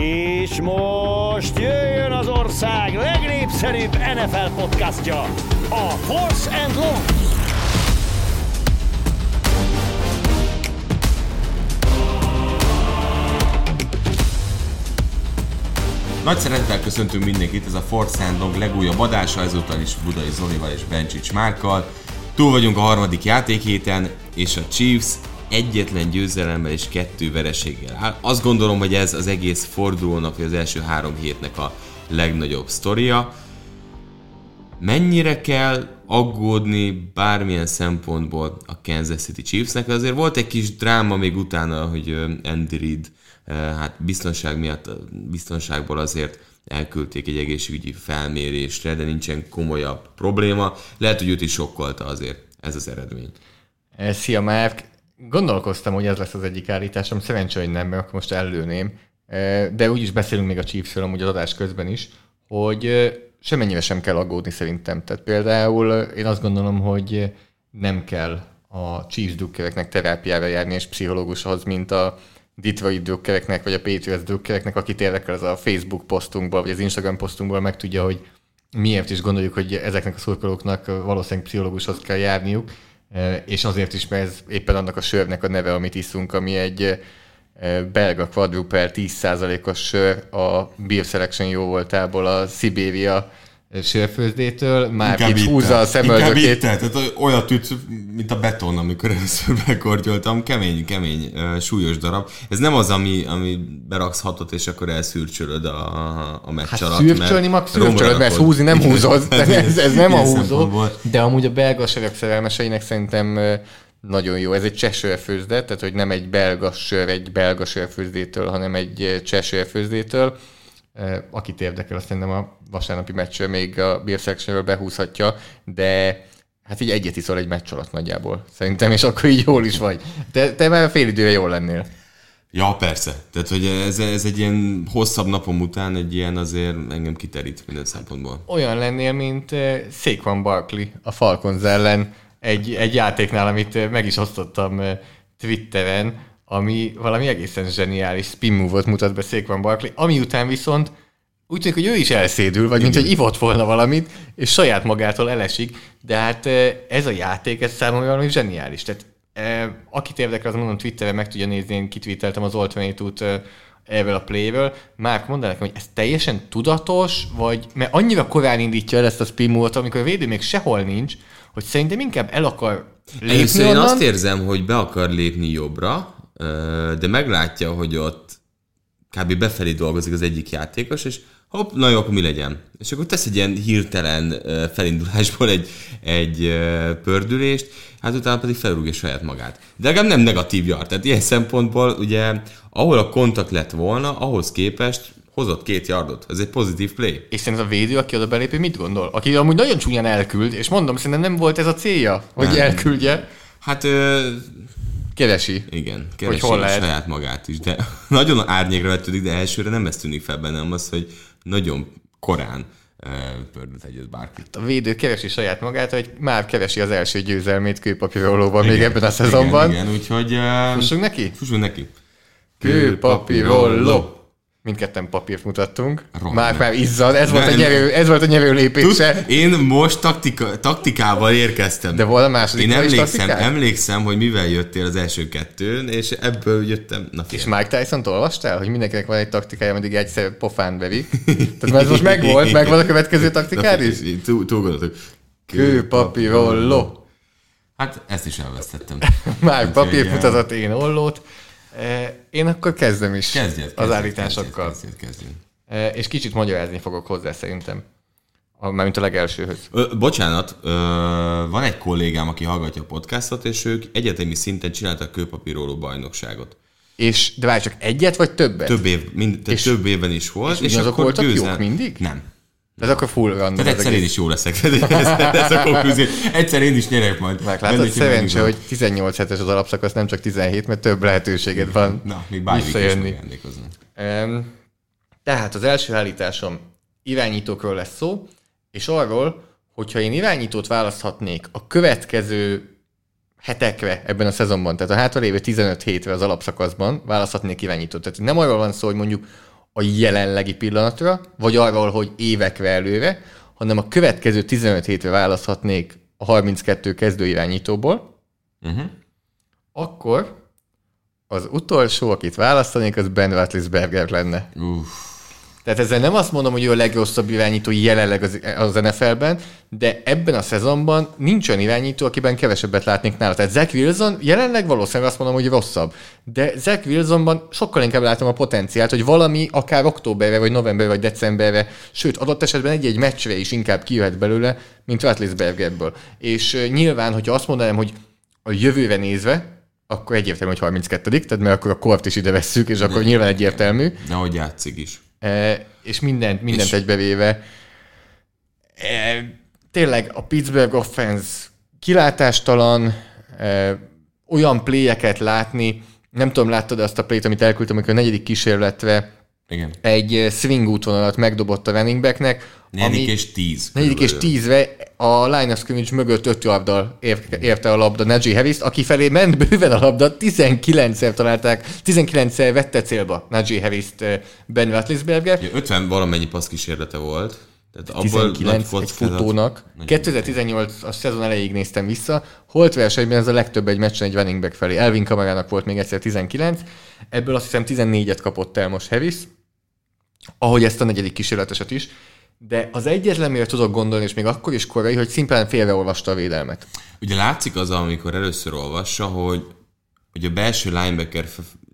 És most jöjjön az ország legnépszerűbb NFL podcastja, a Force and Long. Nagy szeretettel köszöntünk mindenkit, ez a Force and Long legújabb adása, ezúttal is Budai Zolival és Bencsics Márkkal. Túl vagyunk a harmadik játékhéten, és a Chiefs egyetlen győzelemmel és kettő vereséggel áll. Azt gondolom, hogy ez az egész fordulónak, vagy az első három hétnek a legnagyobb sztoria. Mennyire kell aggódni bármilyen szempontból a Kansas City Chiefsnek? Azért volt egy kis dráma még utána, hogy Andy Reid hát biztonság miatt, biztonságból azért elküldték egy egészségügyi felmérésre, de nincsen komolyabb probléma. Lehet, hogy őt is sokkolta azért ez az eredmény. Szia, Márk! Gondolkoztam, hogy ez lesz az egyik állításom, szerencsé, hogy nem, mert akkor most előném. De úgyis beszélünk még a Chiefsről amúgy az adás közben is, hogy semmennyire sem kell aggódni szerintem. Tehát például én azt gondolom, hogy nem kell a Chiefs dukkereknek terápiára járni és pszichológushoz, mint a Detroit dukkereknek, vagy a Patriots dukkereknek, akit érdekel az a Facebook posztunkból, vagy az Instagram posztunkból megtudja, hogy miért is gondoljuk, hogy ezeknek a szurkolóknak valószínűleg pszichológushoz kell járniuk és azért is, mert ez éppen annak a sörnek a neve, amit iszunk, ami egy belga quadruple 10%-os sör. A Beer Selection jó voltából a Szibéria sörfőzdétől, már Inkább itt húzza a szemöldökét. Tehát olyat üt, mint a beton, amikor először bekortyoltam. Kemény, kemény, súlyos darab. Ez nem az, ami, ami beraksz hatot, és akkor elszürcsölöd a, a meccs hát alatt. Szürcsölni, mag szürcsölöd, mert húzni nem húzod. ez, ez nem a húzó. De amúgy a belga sörök szerelmeseinek szerintem nagyon jó. Ez egy csesőrfőzde, tehát hogy nem egy belga sör egy belga sörfőzdétől, hanem egy csesőrfőzdétől. Akit érdekel, azt szerintem a vasárnapi meccsről még a Beer behúzhatja, de hát így egyet iszol egy meccs alatt nagyjából, szerintem, és akkor így jól is vagy. Te, te már fél időre jól lennél. Ja, persze. Tehát, hogy ez, ez egy ilyen hosszabb napom után egy ilyen azért engem kiterít minden szempontból. Olyan lennél, mint Saquon Barkley a Falcons ellen egy, egy játéknál, amit meg is osztottam Twitteren, ami valami egészen zseniális spin move-ot mutat be Saquon Barkley, ami után viszont úgy tűnik, hogy ő is elszédül, vagy mint hogy ivott volna valamit, és saját magától elesik, de hát ez a játék, ez számomra valami zseniális. Tehát akit érdekel, az mondom Twitteren meg tudja nézni, én kitweeteltem az Alternate ebből a playről. Márk, mondd nekem, hogy ez teljesen tudatos, vagy mert annyira korán indítja el ezt a spin move amikor a védő még sehol nincs, hogy szerintem inkább el akar lépni Először én azt érzem, hogy be akar lépni jobbra, de meglátja, hogy ott kb. befelé dolgozik az egyik játékos, és hopp, na jó, akkor mi legyen? És akkor tesz egy ilyen hirtelen felindulásból egy, egy pördülést, hát utána pedig felrúgja saját magát. De legalább nem negatív yard, tehát ilyen szempontból ugye, ahol a kontakt lett volna, ahhoz képest hozott két yardot. Ez egy pozitív play. És szerintem a védő, aki oda belép, mit gondol? Aki amúgy nagyon csúnyán elküld, és mondom, szerintem nem volt ez a célja, hogy nem. elküldje. Hát ö, Keresi. Igen, keresi hogy hol lehet. saját magát is, de nagyon árnyékra vetődik, de elsőre nem ez tűnik fel bennem az, hogy nagyon korán pördült egyet bárki. A védő keresi saját magát, hogy már keresi az első győzelmét kőpapírolóban még ebben a szezonban. Igen, igen úgyhogy... Fussunk neki? Fussunk neki. Kőpapíroló. Mindketten papírt mutattunk. Rohan. Már, már izzad. Ez, volt a nyerő, ez volt a nyerő lépése. Tud, én most taktika, taktikával érkeztem. De volt a második Én emlékszem, emlékszem, hogy mivel jöttél az első kettőn, és ebből jöttem. Na, és Mike Tyson-t olvastál, hogy mindenkinek van egy taktikája, ameddig egyszer pofán bevi? Tehát ez most megvolt, megvan a következő taktikád is? Túl, gondoltuk. Kőpapírolló. Hát ezt is elvesztettem. Már papír mutatott én ollót. Én akkor kezdem is kezdjed, kezdjed, az állításokkal. Kezdjed, kezdjed, kezdjed. És kicsit magyarázni fogok hozzá szerintem. Mármint a legelsőhöz. Ö, bocsánat, ö, van egy kollégám, aki hallgatja a podcastot, és ők egyetemi szinten csináltak kőpapíróló bajnokságot. És, de várj csak egyet, vagy többet? Több, év, mind, és, több évben is volt. És, és azok voltak győzel... jók mindig? Nem. Ez akkor full random. Tehát egyszer én is jó leszek. ez, ez a konklúzió. Egyszer én is nyerek majd. Meglátod, szerencsé, hogy 18 hetes az alapszakasz, nem csak 17, mert több lehetőséged van Na, még visszajönni. Um, tehát az első állításom irányítókról lesz szó, és arról, hogyha én irányítót választhatnék a következő hetekre ebben a szezonban, tehát a hátralévő 15 hétre az alapszakaszban választhatnék irányítót. Tehát nem arról van szó, hogy mondjuk a jelenlegi pillanatra, vagy arról, hogy évekre előre, hanem a következő 15 hétre választhatnék a 32 kezdőirányítóból, uh-huh. akkor az utolsó, akit választanék, az Ben Roethlisberger lenne. Uff. Tehát ezzel nem azt mondom, hogy ő a legrosszabb irányító jelenleg az, az NFL-ben, de ebben a szezonban nincs olyan irányító, akiben kevesebbet látnék nála. Tehát Zach Wilson jelenleg valószínűleg azt mondom, hogy rosszabb. De Zach Wilsonban sokkal inkább látom a potenciált, hogy valami akár októberre, vagy novemberre, vagy decemberre, sőt, adott esetben egy-egy meccsre is inkább kijöhet belőle, mint Ratlisbergerből. És nyilván, hogyha azt mondanám, hogy a jövőre nézve, akkor egyértelmű, hogy 32 tehát mert akkor a kort is ide vesszük, és akkor nyilván egyértelmű. De hogy játszik is. E, és mindent, mindent és... egybevéve. E, tényleg a Pittsburgh offense kilátástalan, e, olyan pléjeket látni, nem tudom, láttad azt a playt, amit elküldtem, amikor a negyedik kísérletre Igen. egy swing útvonalat megdobott a running backnek. Negyedik és tíz. Negyedik és tízre a line of scrimmage mögött öt yarddal érte a labda Najee harris aki felé ment bőven a labda, 19-szer találták, 19-szer vette célba Najee Harris-t Ben Roethlisberger. 50 valamennyi passz kísérlete volt. Tehát abból 19 egy futónak. 2018 a szezon elejéig néztem vissza. Holt versenyben ez a legtöbb egy meccsen egy running back felé. Elvin Kamarának volt még egyszer 19, ebből azt hiszem 14-et kapott el most Harris, ahogy ezt a negyedik kísérleteset is de az egyetlen, mire tudok gondolni, és még akkor is korai, hogy szimplán félreolvasta a védelmet. Ugye látszik az, amikor először olvassa, hogy, hogy a belső linebacker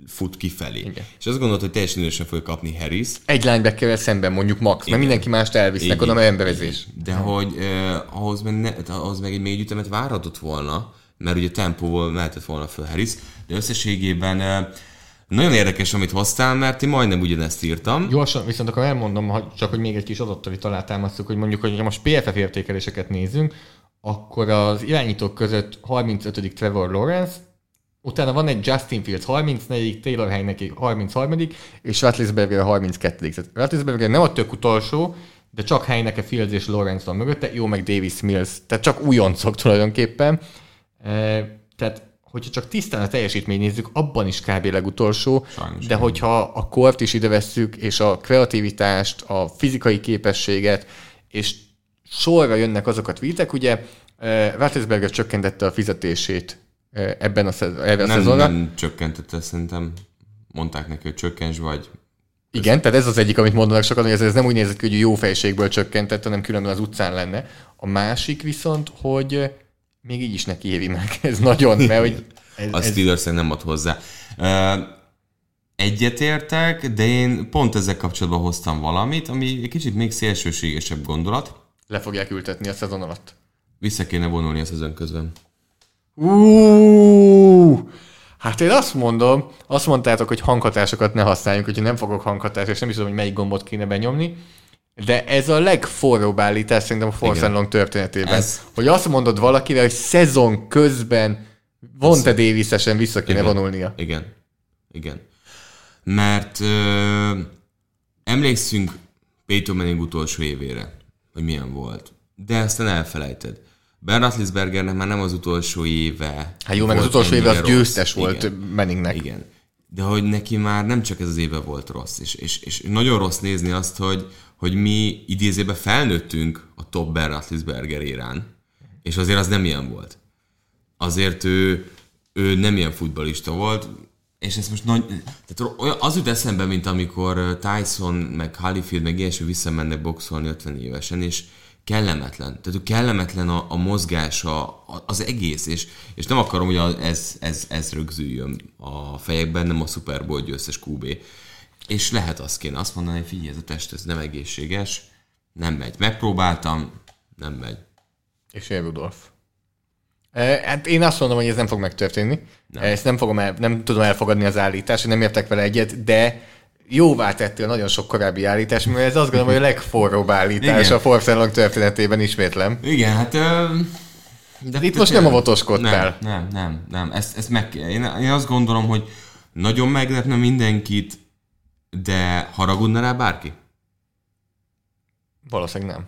fut kifelé. Igen. És azt gondolod, hogy teljesen idősen fogja kapni Harris. Egy linebackerrel szemben mondjuk max, Igen. mert mindenki mást elvisznek, oda mert emberezés. De Igen. hogy eh, ahhoz, meg ne, ahhoz meg egy mély ütemet várhatott volna, mert ugye tempóval mehetett volna föl Harris, de összességében eh, nagyon érdekes, amit hoztál, mert én majdnem ugyanezt írtam. Gyorsan, viszont akkor elmondom, csak hogy még egy kis adattal itt alátámasztjuk, hogy mondjuk, hogy ha most PFF értékeléseket nézünk, akkor az irányítók között 35. Trevor Lawrence, utána van egy Justin Fields 34. Taylor Heineke 33. és Ratlisberger a 32. Tehát Ratlisberger nem a tök utolsó, de csak Heineke, Fields és Lawrence van mögötte, jó meg Davis Mills, tehát csak újoncok tulajdonképpen. E, tehát hogyha csak tisztán a teljesítmény nézzük, abban is kb. legutolsó, Sajnos de nem. hogyha a kort is ide vesszük, és a kreativitást, a fizikai képességet, és sorra jönnek azok a tweetek, ugye Rattlesberger csökkentette a fizetését ebben a, szez- ebben a nem, szezonra. Nem csökkentette, szerintem mondták neki, hogy csökkens vagy. Igen, tehát ez az egyik, amit mondanak sokan, hogy ez, ez nem úgy nézett ki, hogy jó fejségből csökkentett, hanem különben az utcán lenne. A másik viszont, hogy még így is neki éri meg. Ez nagyon, mert hogy... Ez, a Steelers ez... nem ad hozzá. Egyetértek, de én pont ezzel kapcsolatban hoztam valamit, ami egy kicsit még szélsőségesebb gondolat. Le fogják ültetni a szezon alatt. Vissza kéne vonulni a szezon közben. Uh, hát én azt mondom, azt mondtátok, hogy hanghatásokat ne használjunk, hogy nem fogok hanghatást, és nem is tudom, hogy melyik gombot kéne benyomni. De ez a legforróbb állítás szerintem a Force történetében. Ez... Hogy azt mondod valakivel, hogy szezon közben Vonte davis vissza kéne Igen. vonulnia. Igen. Igen. Mert ö, emlékszünk Peyton Manning utolsó évére, hogy milyen volt. De aztán elfelejted. Ben Roethlisbergernek már nem az utolsó éve. Hát jó, meg az utolsó éve az győztes rossz. volt Igen. Manningnek. Igen. De hogy neki már nem csak ez az éve volt rossz, és, és, és nagyon rossz nézni azt, hogy, hogy mi idézébe felnőttünk a top Ben Roethlisberger érán, és azért az nem ilyen volt. Azért ő, ő nem ilyen futbalista volt, és ez most nagy... Tehát az jut eszembe, mint amikor Tyson, meg Holyfield, meg ilyesmi visszamennek boxolni 50 évesen, és kellemetlen. Tehát kellemetlen a, a mozgása, az egész, és, és nem akarom, hogy ez, ez, ez rögzüljön a fejekben, nem a Super Bowl győztes QB. És lehet azt kéne azt mondani, hogy figyelj, ez a test ez nem egészséges, nem megy. Megpróbáltam, nem megy. És én Rudolf. E, hát én azt mondom, hogy ez nem fog megtörténni. Nem. Ezt nem, fogom el, nem tudom elfogadni az állítást, nem értek vele egyet, de jóvá tettél nagyon sok korábbi állítás, mert ez azt gondolom, hogy a legforróbb állítás Igen. a Force történetében ismétlem. Igen, hát... De itt most nem a votoskodtál. Nem, nem, nem, nem. Ezt, ezt meg. Én, én azt gondolom, hogy nagyon meglepne mindenkit, de haragudna rá bárki? Valószínűleg nem.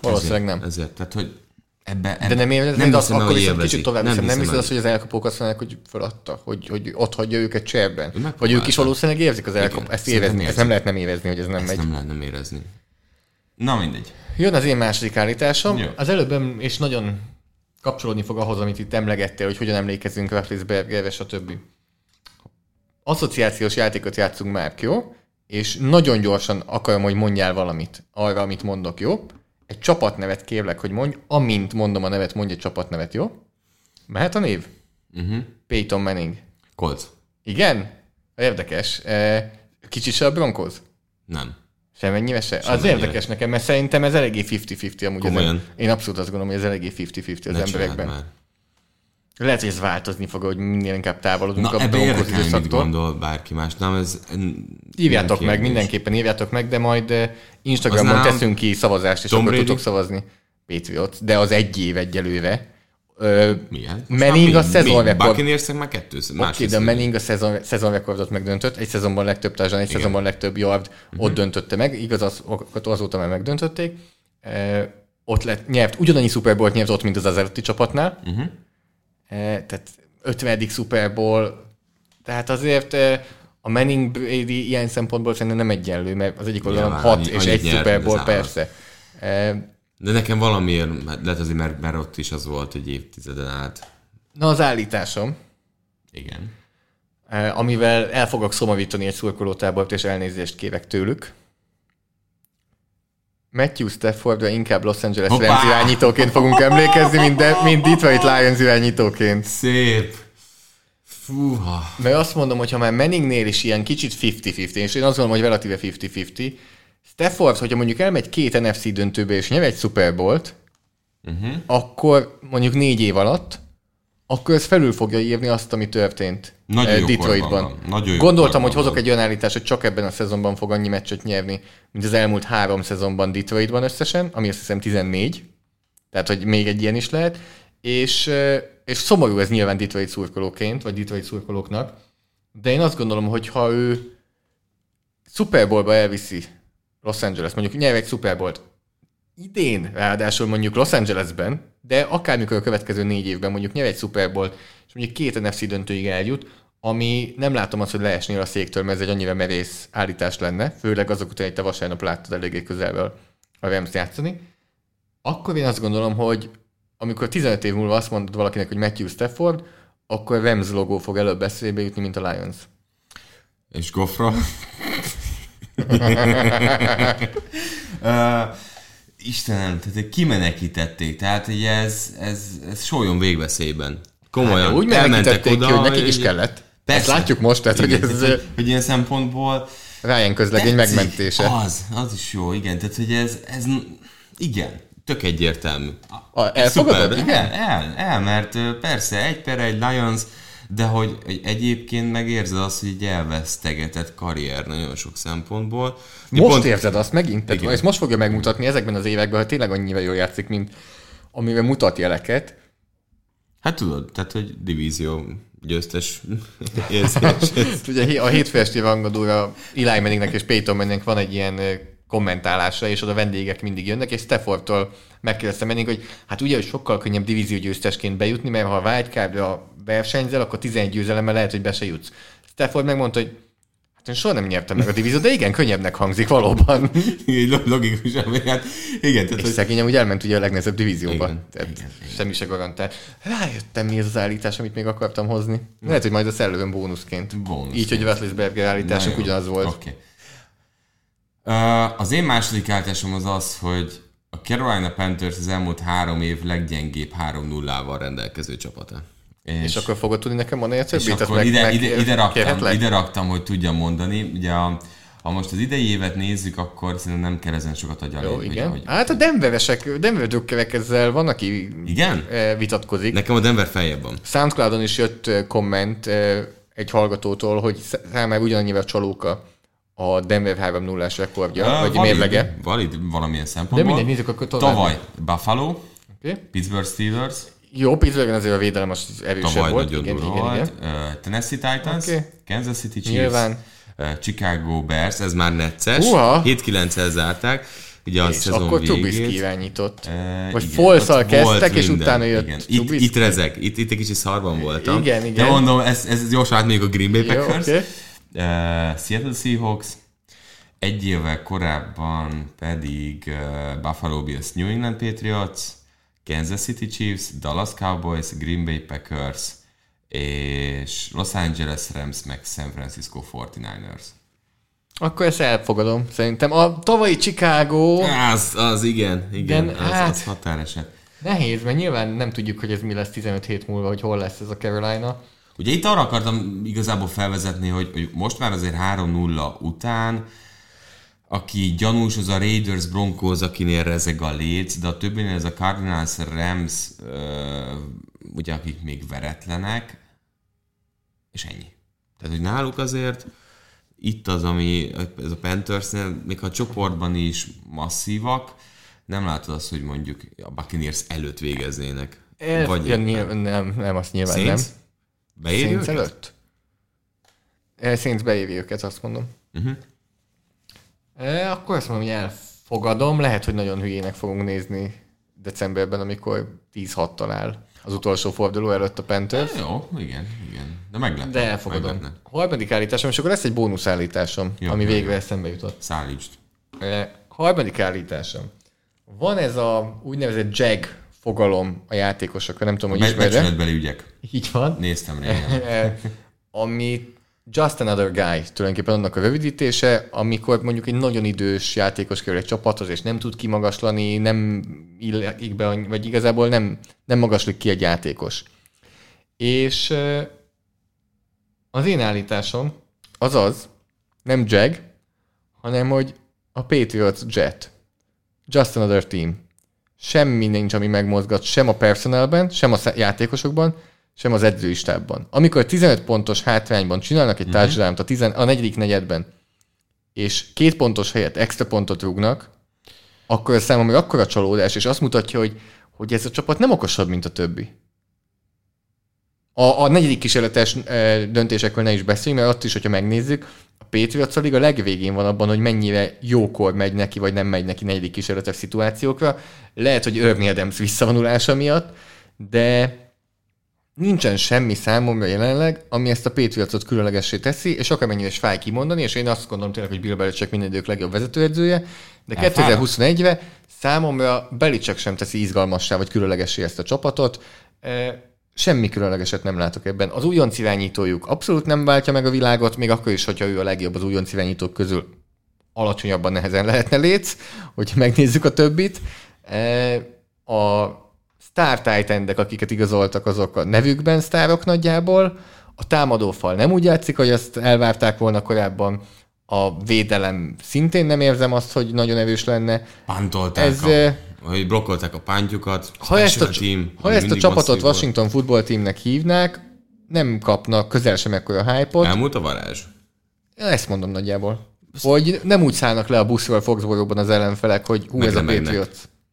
Valószínűleg ezért, nem. Ezért, tehát hogy... Ebbe, ebbe, De nem élvezi, nem azt akkor élvezi. kicsit tovább hiszem. Nem hiszem hiszed el. azt, hogy az elkapók azt mondják, hogy feladta, hogy, hogy ott hagyja őket cserben? Vagy ők is valószínűleg érzik az. Igen, Ezt, érezni, ezt nem lehet nem érezni, hogy ez nem Ezt megy. nem lehet nem érezni. Na mindegy. Jön az én második állításom. Jó. Az előbb, és nagyon kapcsolódni fog ahhoz, amit itt emlegettél, hogy hogyan emlékezünk Roethlisbergerre, stb. Asszociációs játékot játszunk már, jó? És nagyon gyorsan akarom, hogy mondjál valamit arra, amit mondok, jó? Egy csapatnevet kérlek, hogy mondj, amint mondom a nevet, mondj egy csapatnevet, jó? Mehet a név? Uh-huh. Peyton Manning. Colts. Igen? Érdekes. Eh, Kicsit se a Broncos? Nem. Semennyire se? Az Semennyire. érdekes nekem, mert szerintem ez eléggé 50-50 amúgy. Az Komolyan? én abszolút azt gondolom, hogy ez eléggé 50-50 az Ne emberekben. már. Lehet, hogy ez változni fog, hogy minél inkább távolodunk Na, a mit időszaktól. gondol bárki más. Nem, ez... Írjátok meg, mindenképpen írjátok meg, de majd eh, Instagramon nem- teszünk ki szavazást, és Tom akkor Brady? tudtok szavazni. Patriots, de az egy év egyelőre. Ö, Milyen? Manning a szezon rekord. Buccaneers-ek már kettőször. Oké, másrészt de. Manning a szezon, szezon rekordot megdöntött, egy szezonban legtöbb társadalom, egy szezonban legtöbb yard, Mhm. uh-huh. ott döntötte meg, igaz, az, azóta már megdöntötték. E, ott lett, nyert, ugyanannyi Super Bowl nyert ott, mint az az előtti csapatnál. Mhm. Uh-huh. E, tehát 50. Super Bowl, tehát azért e, a Manning Brady ilyen szempontból szerintem nem egyenlő, mert az egyik oldalon Nyilván, 6 annyi- és egy Super Bowl, persze. E, De nekem valamiért, hát lehet azért, mert, mert ott is az volt, hogy évtizeden át. na az állításom, Igen. Eh, amivel el fogok szomorítani egy szurkolótábort, és elnézést kérek tőlük. Matthew Staffordra inkább Los Angeles Hoppá! Rams irányítóként fogunk emlékezni, mint, de, mint Detroit Lions irányítóként. Szép. Fúha. Mert azt mondom, hogy ha már Manningnél is ilyen kicsit 50-50, és én azt gondolom, hogy relatíve 50-50, Stafford, hogyha mondjuk elmegy két NFC döntőbe és nyer egy Super Bowl-t, uh-huh. akkor mondjuk négy év alatt, akkor ez felül fogja írni azt, ami történt Nagyon eh, Detroitban. Nagyon jó Gondoltam, hogy hozok van. egy olyan állítást, hogy csak ebben a szezonban fog annyi meccset nyerni, mint az elmúlt három szezonban Detroitban összesen, ami azt hiszem 14. Tehát, hogy még egy ilyen is lehet. És, eh, és szomorú ez nyilván Detroit szurkolóként, vagy Detroit szurkolóknak. De én azt gondolom, hogy ha ő Super Bowlba elviszi Los Angeles, mondjuk nyer egy Super Bowl-t, idén, ráadásul mondjuk Los Angelesben, de akármikor a következő négy évben mondjuk nyer egy Super Bowl, és mondjuk két NFC döntőig eljut, ami nem látom azt, hogy leesnél a széktől, mert ez egy annyira merész állítás lenne, főleg azok után, hogy te vasárnap láttad eléggé közelből a Rams játszani, akkor én azt gondolom, hogy amikor 15 év múlva azt mondod valakinek, hogy Matthew Stafford, akkor a Rams logó fog előbb eszébe jutni, mint a Lions. És Gofra? uh, Istenem, tehát hogy kimenekítették, tehát hogy ez, ez, ez sóljon végveszélyben. Komolyan. Hát, úgy menekítették ki, hogy nekik is hogy- kellett. Persze. Ezt látjuk most, tehát hogy Igen, ez tehát, hogy, hogy ilyen szempontból Ryan közlegény megmentése. Az, az is jó, igen. Tehát, hogy ez, ez igen, tök egyértelmű. A- elfogadod? Szuper, Igen? El, el, el, mert persze egy per egy Lions, de hogy, hogy egyébként megérzed azt, hogy egy elvesztegetett karrier nagyon sok szempontból. Most Pont- érzed azt megint? Tehát Igen. ezt most fogja megmutatni ezekben az években, hogy tényleg annyira jól játszik, mint amivel mutat jeleket. Hát tudod, tehát, hogy divízió győztes érzés. Ugye a hétfő esti rangadóra Eli Manningnek és Peyton Manningnek van egy ilyen kommentálása, és oda vendégek mindig jönnek, és Staffordtól megkérdezte Manning, hogy hát ugye, hogy sokkal könnyebb divíziógyőztesként bejutni, mert ha a wildcardra versenyzel, akkor 11 győzelemmel lehet, hogy be se jutsz. Stafford megmondta, hogy hát én soha nem nyertem meg a divíziót, de igen, könnyebbnek hangzik valóban. Lo- logikus, hát igen, tehát, És hogy szegényem úgy elment ugye a legnehezebb divízióba. Igen, Tehát igen, igen. semmi se garantál. Rájöttem, mi ez az állítás, amit még akartam hozni. Lehet, hogy majd a elővön bónuszként. Bónuszként. Így, hogy Na állításunk jó, ugyanaz volt. oké. Uh, az én második állításom az az, hogy a Carolina Panthers az elmúlt három év leggyengébb 3-0-val rendelkező csapata. És akkor fogod tudni nekem mondani a és többit? Azt akkor meg- ide, meg- ide, ide, raktam, kérhetlek? ide raktam, hogy tudjam mondani. Ugye a, ha most az idei évet nézzük, akkor szerintem nem kell ezen sokat agyalni. Jó, igen. Hogy, Hát a Denveresek, Denver drukkerek ezzel van, aki Igen? eh, vitatkozik. Nekem a Denver feljebb van. Soundcloudon is jött eh, komment eh, egy hallgatótól, hogy sz- számára ugyanannyivel csalóka a Denver 3-0-ás rekordja, Uh, vagy valid, mérlege. Valid valamilyen De szempontból. mindegy, nézzük akkor tovább. Tavaly Buffalo, Okay. Pittsburgh Steelers, Jó, Pittsburghen azért a védelem az erősebb tavaly volt. nagyon Igen, durva igen, volt. igen. Uh, Tennessee Titans, Oké. Kansas City Chiefs, Nyilván. uh, Chicago Bears, ez már necces. Uha. 7-9-el zárták. ugye a És szezon akkor végét. Trubisky irányított. E, Vagy Folszal kezdtek, és minden, utána jött igen. Itt, itt rezeg, itt, itt egy kicsit szarban voltam. Igen, igen. De mondom, ez, ez gyorsan átmegyünk a Green Bay Jó, Packers. oké. Uh, Seattle Seahawks, egy évvel korábban pedig uh, Buffalo Bills New England Patriots, Kansas City Chiefs, Dallas Cowboys, Green Bay Packers, és Los Angeles Rams, meg San Francisco 49ers. Akkor ezt elfogadom, szerintem. A tavalyi Chicago Az, az igen, igen, Igen, az, hát- az határeset. nehéz, mert nyilván nem tudjuk, hogy ez mi lesz 15 hét múlva, hogy hol lesz ez a Carolina. Ugye itt arra akartam igazából felvezetni, hogy, hogy most már azért 3-0 után, aki gyanús, az a Raiders Broncos, akinél rezeg a léc, de a többinél ez a Cardinals Rams, ugye akik még veretlenek, és ennyi. Tehát, hogy náluk azért itt az, ami ez a Panthersnél, még ha a csoportban is masszívak, nem látod azt, hogy mondjuk a Buccaneers előtt végeznének. Ez, Vagy ja, nyilván, nem, nem, azt nyilván Saints? nem. Beéri Saints őket? előtt? Saints beévi őket, azt mondom. Uh-huh. E, akkor azt mondom, hogy elfogadom. Lehet, hogy nagyon hülyének fogunk nézni decemberben, amikor 10-6 áll az utolsó forduló előtt a Panthers. Jó, igen, igen. De meglepne. De elfogadom. Meglepne. Harmadik állításom, és akkor lesz egy bónusz állításom, Jó, ami végre eszembe jutott. Szállítsd. E, harmadik állításom. Van ez a úgynevezett jag fogalom a játékosokra, nem tudom, hogy Be- ismered becsületbeli ügyek. Így van. Néztem régen. Eh, ami Just Another Guy, tulajdonképpen annak a rövidítése, amikor mondjuk egy nagyon idős játékos kerül egy csapathoz, és nem tud kimagaslani, nem illik be, vagy igazából nem, nem magaslik ki egy játékos. És az én állításom az az, nem Jag, hanem hogy a Patriots Jet. Just Another Team. Semmi nincs, ami megmozgat sem a personalben, sem a játékosokban, sem az edzői stábban. Amikor 15 pontos hátrányban csinálnak egy Mhm. uh-huh. touchdown a, tizen- a negyedik negyedben, és két pontos helyett extra pontot rúgnak, akkor ez számomra akkora csalódás, és azt mutatja, hogy, hogy ez a csapat nem okosabb, mint a többi. A, a negyedik kísérletes e, döntésekről ne is beszéljünk, mert ott is, hogyha megnézzük, a Patriots a liga legvégén van abban, hogy mennyire jókor megy neki, vagy nem megy neki negyedik kísérletes szituációkra. Lehet, hogy Ernie Adams visszavonulása miatt, de nincsen semmi számomra jelenleg, ami ezt a Patriotsot különlegessé teszi, és akármennyire is fáj kimondani, és én azt gondolom tényleg, hogy Bill Belichick minden idők legjobb vezetőedzője, de Elfáradt. 2021-re számomra Belichick sem teszi izgalmassá vagy különlegessé ezt a csapatot. E, Semmi különlegeset nem látok ebben. Az újonc irányítójuk abszolút nem váltja meg a világot, még akkor is, hogyha ő a legjobb az újonc irányítók közül alacsonyabban nehezen lehetne léc, hogyha megnézzük a többit. E, A Star titan akiket igazoltak, azok a nevükben sztárok nagyjából. A támadófal nem úgy játszik, hogy ezt elvárták volna korábban. A védelem szintén nem érzem azt, hogy nagyon erős lenne. Pántolták, Ez, a, hogy blokkolták a pántjukat. Ha ezt a, team, ha ezt a csapatot. Washington Football Teamnek hívnák, nem kapnak közel sem ekkora hype-ot. Elmúlt a varázs. Ezt mondom nagyjából. Hogy nem úgy szállnak le a buszról Foxborough-ban az ellenfelek, hogy hú, ez a Megremegnek.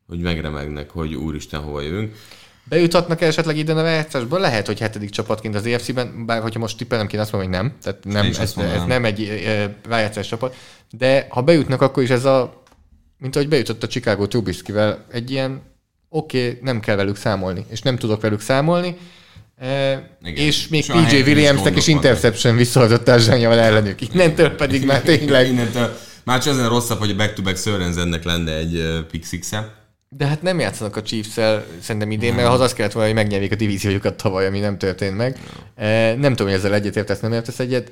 Hogy megremegnek, hogy úristen, hova jövünk. Bejuthatnak -e esetleg ide a rájátszásba? Lehet, hogy hetedik csapatként az EFC-ben, bár hogyha most tippelnem kéne, azt mondom, hogy nem. Tehát nem, ez, ez nem egy e, rájátszás csapat. De ha bejutnak, akkor is ez a, mint ahogy bejutott a Chicago Trubiskyvel, egy ilyen oké, okay, nem kell velük számolni, és nem tudok velük számolni. E, Igen. és még PJ Williamsnek is interception visszaadott társadalmával ellenük. Innentől pedig már tényleg Innentől, már csak azért rosszabb, hogy a back-to-back Sörensennek lenne egy uh, pick six-e. De hát nem játszanak a Chiefs-el szerintem idén, mert az azt kellett volna, hogy megnyerjék a divíziójukat tavaly, ami nem történt meg. E, nem tudom, hogy ezzel egyetértesz, nem értesz egyet.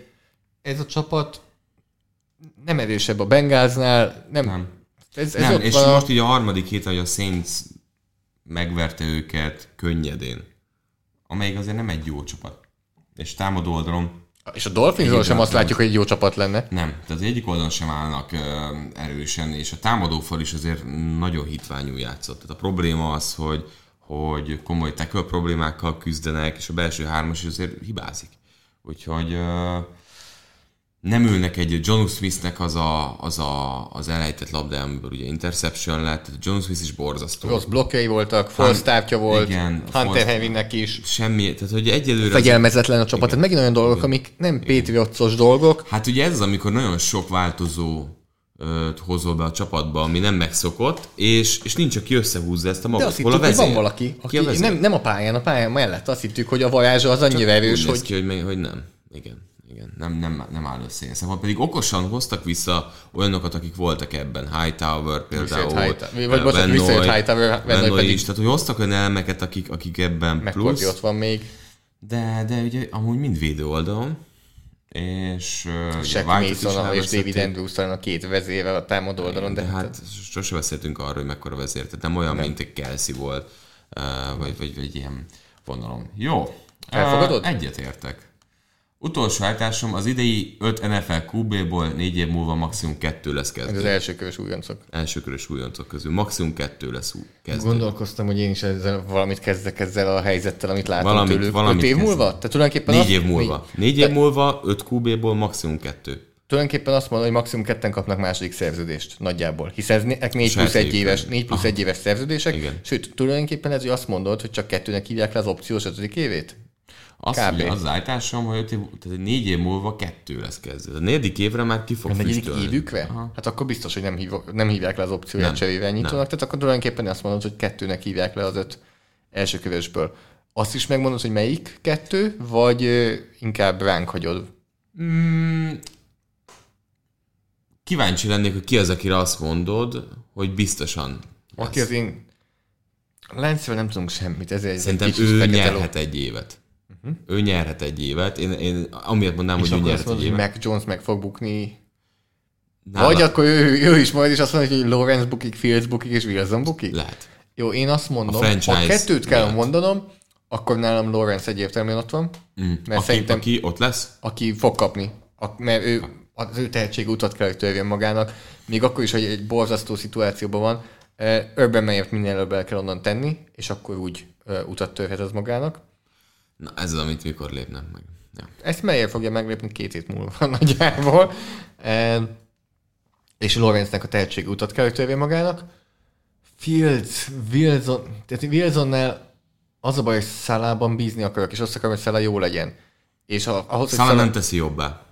Ez a csapat nem erősebb a Bengáznál, nem. Nem. Ez, ez Nem, és van most így a harmadik hét, hogy a Saints megverte őket könnyedén. Amelyik azért nem egy jó csapat. És támadó oldalon És a Dolphinsról sem azt látjuk, hogy egy jó csapat lenne. nem. Tehát az egyik oldalon sem állnak ö, erősen, és a támadófal is azért nagyon hitványú játszott. Tehát a probléma az, hogy, hogy komoly tackle problémákkal küzdenek, és a belső hármas is azért hibázik. Úgyhogy ö, nem ülnek egy John Smithnek az a, az, a, az elejtett labda, amiből ugye interception lett, John Smith is borzasztó. Rossz blokkjai voltak, false volt, igen, Hunter Henrynek is. Semmi, tehát hogy egyelőre... Fegyelmezetlen a csapat. Tehát megint olyan dolgok, amik nem Patriotsos dolgok. Hát ugye ez az, amikor nagyon sok változó hozol be a csapatba, ami nem megszokott, és, és nincs, aki összehúzza ezt a De magot. azt Hol hittük, hogy vezér? van valaki, Ki aki a vezér? nem, nem a pályán, a pályán mellett. Azt hittük, hogy a varázsa az annyira erős, hogy ki, hogy, még- hogy nem. Igen. Igen, nem, nem, nem áll össze ilyen szempontból. Pedig okosan hoztak vissza olyanokat, akik voltak ebben. Hightower például. Hightower- eh, vagy bocsánat, Van visszajött Hightower, Van Van Noy Noy pedig- is. Tehát, hogy hoztak olyan elemeket, akik, akik ebben McCourty plusz. ott van még. De, de ugye amúgy mind védő oldalon. És ugye Shaq Mason és David. Andrews a két vezével a támadó oldalon, de, De hát sose beszéltünk arról, hogy mekkora vezér. Tehát nem olyan, mint egy Kelsey volt, uh, vagy, vagy, vagy ilyen vonalon. Jó. Elfogadod? Uh, egyetértek. Utolsó állításom, az idei 5 NFL QB-ból 4 év múlva maximum 2 lesz ez az kezdő. első körös újoncok. Elsőkörös újoncok közül maximum 2 lesz kezdő. Gondolkoztam, hogy én is ezzel valamit kezdek ezzel a helyzettel, amit látom Valamit- tőlük. valamit Öt év kezd. múlva? Tehát tulajdonképpen 4 azt, év múlva. 4 év múlva 5 QB-ból maximum 2. Tulajdonképpen azt mondom, hogy maximum ketten kapnak második szerződést nagyjából. Hiszen ez 4 plusz Saját 1 évben. éves, 4 plusz Aha. 1 éves szerződések. Igen. Sőt, tulajdonképpen ez, hogy azt mondod, hogy csak kettőnek hívják le az opciós ötödik évét? Azt, Kb. hogy az az állításom, hogy 5 év, tehát 4 év múlva 2 lesz kezdő. A negyedik évre már ki fog A negyedik füstölni. évükre? Aha. Hát akkor biztos, hogy nem, hív, nem hívják le az opcióját Nem. cserével nyitónak, Nem. tehát akkor tulajdonképpen azt mondod, hogy kettőnek hívják le az öt első kövésből. Azt is megmondod, hogy melyik kettő, vagy inkább ránk hagyod? Mm, kíváncsi lennék, hogy ki az, akire azt mondod, hogy biztosan. Aki az én... Lance-ről nem tudunk semmit, ez egy Szerintem egy ő nyerhet egy évet. Uh-huh. Ő nyerhet egy évet. Én, én amiatt mondanám, És hogy ő nyerhet egy mondod, hogy évet. Mac Jones meg fog bukni. Nála Vagy akkor ő, ő, is majd is azt mondja, hogy Lawrence bukik, Fields bukik és Wilson bukik. Lehet. Jó, én azt mondom, A ha kettőt kell miatt. mondanom, akkor nálam Lawrence egyértelműen ott van. Mm. Mert Aki, szerintem- aki ott lesz? aki fog kapni, a, mert ő, az ő tehetség utat kell, hogy törjön magának, még akkor is, hogy egy borzasztó szituációban van, eh, Urban Meyer-t minél előbb el kell onnan tenni, és akkor úgy eh, utat törhet az magának. Na, ez az, amit mikor lépnek meg. Ja. Ezt Meyer fogja meglépni két hét múlva nagyjából. Eh, És Lawrence-nek a tehetség utat kell, hogy törjön magának. Fields, Wilson, tehát Wilsonnál az a baj, hogy Szalában bízni akarok, és azt akarom, hogy Szala jó legyen. És ha, ahhoz, Szala Salah- nem teszi jobbá.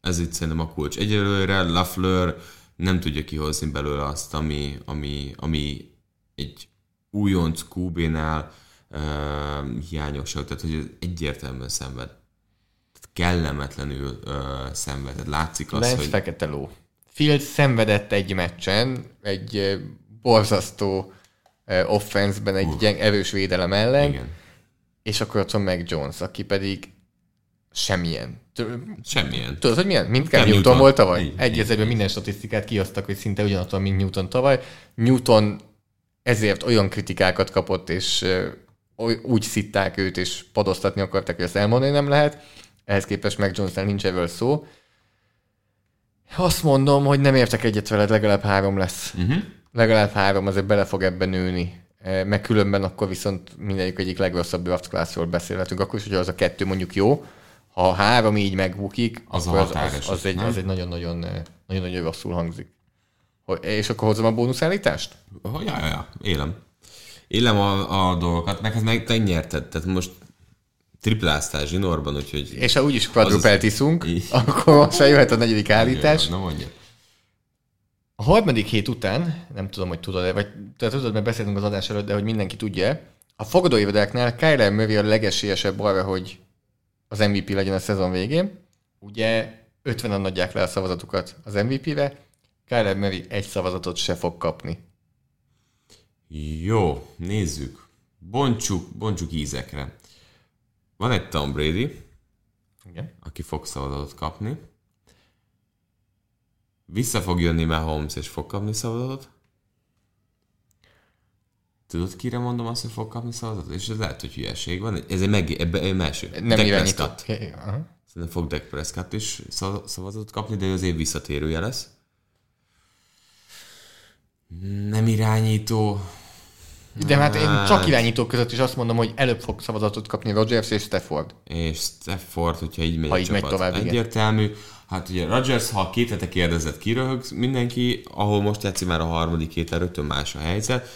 Ez itt szerintem a kulcs. Egyelőre Lafleur nem tudja kihozni belőle azt, ami, ami, ami egy újonc QB-nál uh, hiányosság, tehát hogy ez egyértelműen szenved. Tehát kellemetlenül uh, szenved. Tehát látszik az, Lance hogy fekete ló. Fields szenvedett egy meccsen, egy borzasztó offenszben, egy gyeng, erős védelem ellen, igen, és akkor ott van meg Jones, aki pedig semmilyen. Semmilyen. Tudod, hogy milyen? Mint Cam Newton, Newton. volt tavaly? Így, Egy ezerben minden statisztikát kihoztak, hogy szinte ugyanott van, mint Newton tavaly. Newton ezért olyan kritikákat kapott, és úgy szitták őt, és padoztatni akarták, hogy ezt elmondani nem lehet. Ehhez képest meg Jonesnál nincs erről szó. Azt mondom, hogy nem értek egyet veled, legalább három lesz. Uh-huh. Legalább három, azért bele fog ebben nőni. Eh, Meg különben akkor viszont mindegyik egyik legrosszabb draft classról beszélhetünk. Akkor is, hogy az a kettő mondjuk jó, ha három így megbukik, Az akkor az, az, az, egy, az egy nagyon-nagyon, nagyon-nagyon rosszul hangzik. És akkor hozzam a bónuszállítást? Ja, ja, ja, élem. Élem a, a dolgokat, meg hát meg te nyerted, tehát most tripláztál zsinórban, úgyhogy... És ha úgyis quadrupelt iszunk, Így. akkor most jöhet a negyedik állítás. Na mondja. A harmadik hét után, nem tudom, hogy tudod-e, vagy te tudod, mert beszéltünk az adás előtt, de hogy mindenki tudja a fogadóévedáknál Kyler Murray a legesélyesebb arra, hogy az MVP legyen a szezon végén. Ugye 50-en adják le a szavazatukat az MVP-re, Kyler Murray egy szavazatot se fog kapni. Jó, nézzük. Bontsuk, bontsuk ízekre. Van egy Tom Brady, Igen. aki fog szavazatot kapni. Vissza fog jönni Mahomes, és fog kapni szavazatot. Tudod, kire mondom azt, hogy fog kapni szavazatot? És ez lehet, hogy hülyeség van. Ez egy meg, ebbe egy másik. Nem irányított. Prescott. Aha. Szerintem fog Dak Prescott is szav- szavazatot kapni, de ő az év visszatérője lesz. Nem irányító. De hát én csak irányítók között is azt mondom, hogy előbb fog szavazatot kapni Rodgers és Stafford. és Stafford, hogyha így megy Ha így megy csapat. tovább, igen. Egyértelmű. Hát ugye Rodgers, ha két hete kérdezett, kiröhög mindenki, ahol most játszik már a harmadik héten, rögtön más a helyzet.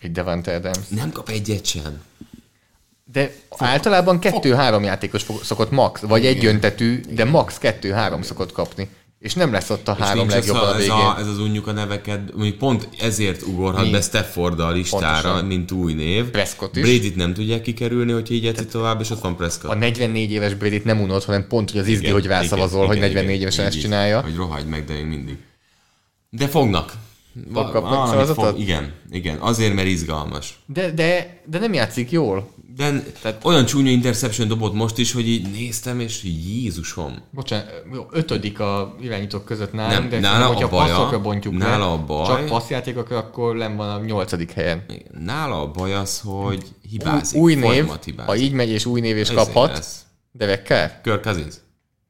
Egy Devante Adams. Nem kap egyet sem. De általában kettő-három játékos fog, szokott max, vagy egy öntetű, de max kettő-három szokott kapni. És nem lesz ott a És három legjobb a a, ez, végén. a, ez az unjuk a neveket, mondjuk pont ezért ugorhat be Stafford a listára, Pontosan. mint új név. Prescott is. Brady-t nem tudják kikerülni, hogyha így játszik tovább, és ott van Prescott. A 44 éves Brady-t nem unod, hanem pont, hogy az izgi, hogy rászavazol, hogy 44 évesen ezt így, csinálja. Hogy rohagy meg, de még mindig. De fognak. Va- kapnak szavazatot? Igen, igen. Azért, mert izgalmas. De, de, de nem játszik jól. De Tehát olyan csúnya interception dobott most is, hogy így néztem, és Jézusom. Bocsánat, jó, ötödik a irányítók között nálam, Nem, de nála hogyha a baja- passzokra bontjuk nála le, a baj- csak passzjátékokra, akkor len van a nyolcadik helyen. Nála a baj az, hogy hibázik. új név, folyamat hibázik. ha így megy és új név és Ezért kaphat, lesz. Carr? Kirk Cousins.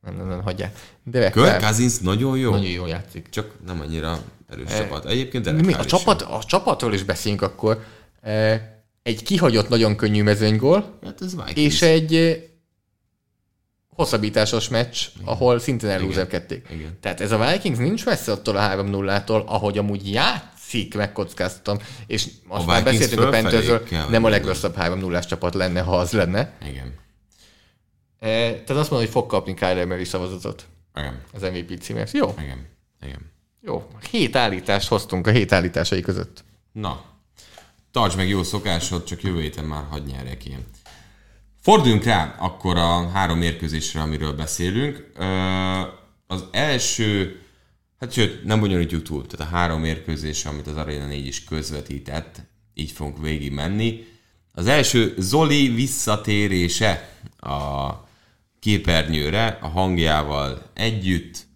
Nem, nem, nem, hagyjál. Derek Kirk Carr Cousins nagyon jó, nagyon jól játszik. csak nem annyira erős csapat. Egyébként Derek Mi, a, csapat, a csapatról is beszéljünk akkor. E, Egy kihagyott nagyon könnyű mezőnygól. Hát ez Vikings. és egy hosszabbításos meccs, ahol szintén elúzerkedték. Igen. Tehát ez a Vikings nincs messze attól a 3-0-tól, ahogy amúgy játszik, megkockáztam, és azt A már Vikings beszéltünk a Panthersről, nem a legrosszabb 3 0 csapat lenne, ha az lenne. Igen. E, Tehát azt mondom, hogy fog kapni Kyler Murray szavazatot Igen. az MVP címért. Jó, Igen. Igen. jó. Hét állítást hoztunk a hét állításai között. Na, tartsd meg jó szokásod, csak jövő héten már hadd nyerjek ilyen. Forduljunk rá akkor a három mérkőzésre, amiről beszélünk. Az első, hát sőt, nem bonyolítjuk túl, tehát a három mérkőzés, amit az Arena 4 is közvetített, így fogunk végig menni. Az első Zoli visszatérése a képernyőre, a hangjával együtt,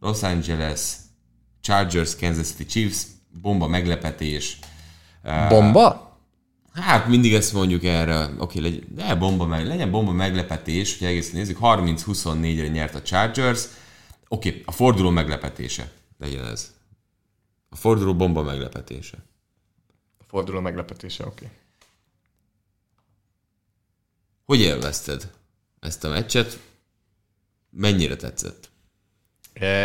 Los Angeles, Chargers, Kansas City Chiefs, bomba meglepetés. Bomba? Hát mindig ezt mondjuk erre, oké, legyen, de bomba meg, legyen bomba meglepetés, hogy egész nézzük, 30-24-re nyert a Chargers, oké, a forduló meglepetése legyen ez. A forduló bomba meglepetése. Forduló meglepetése, oké. Hogy élvezted ezt a meccset? Mennyire tetszett?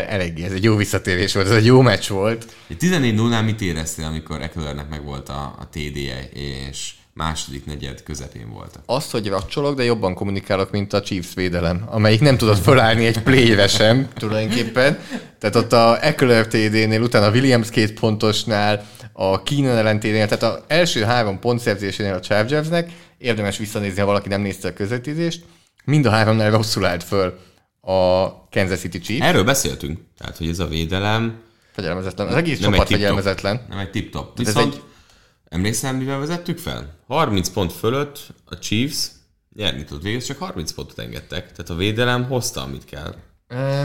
Eléggé, ez egy jó visszatérés volt, ez egy jó meccs volt. 14-0-nál mit éreztél, amikor Ecklernek meg volt a, a TD-je, és második negyed közepén voltak? Azt, hogy racsolok, de jobban kommunikálok, mint a Chiefs védelem, amelyik nem tudott felállni egy play sem tulajdonképpen. Tehát ott a Eckler TD-nél, utána a Williams két pontosnál, a Keenan ellenténél, tehát az első három pontszerzésénél a Chargersnek, érdemes visszanézni, ha valaki nem nézte a közvetítést, mind a háromnál rosszul állt föl a Kansas City Chiefs. Erről beszéltünk, tehát hogy ez a védelem Fegyelmezetlen. Az egész nem csapat egy fegyelmezetlen. Nem egy tip-top. ez Viszont egy- emlékszel, mivel vezettük fel? 30 pont fölött a Chiefs nyerni tud végül, csak 30 pontot engedtek. Tehát a védelem hozta, amit kell. Ö,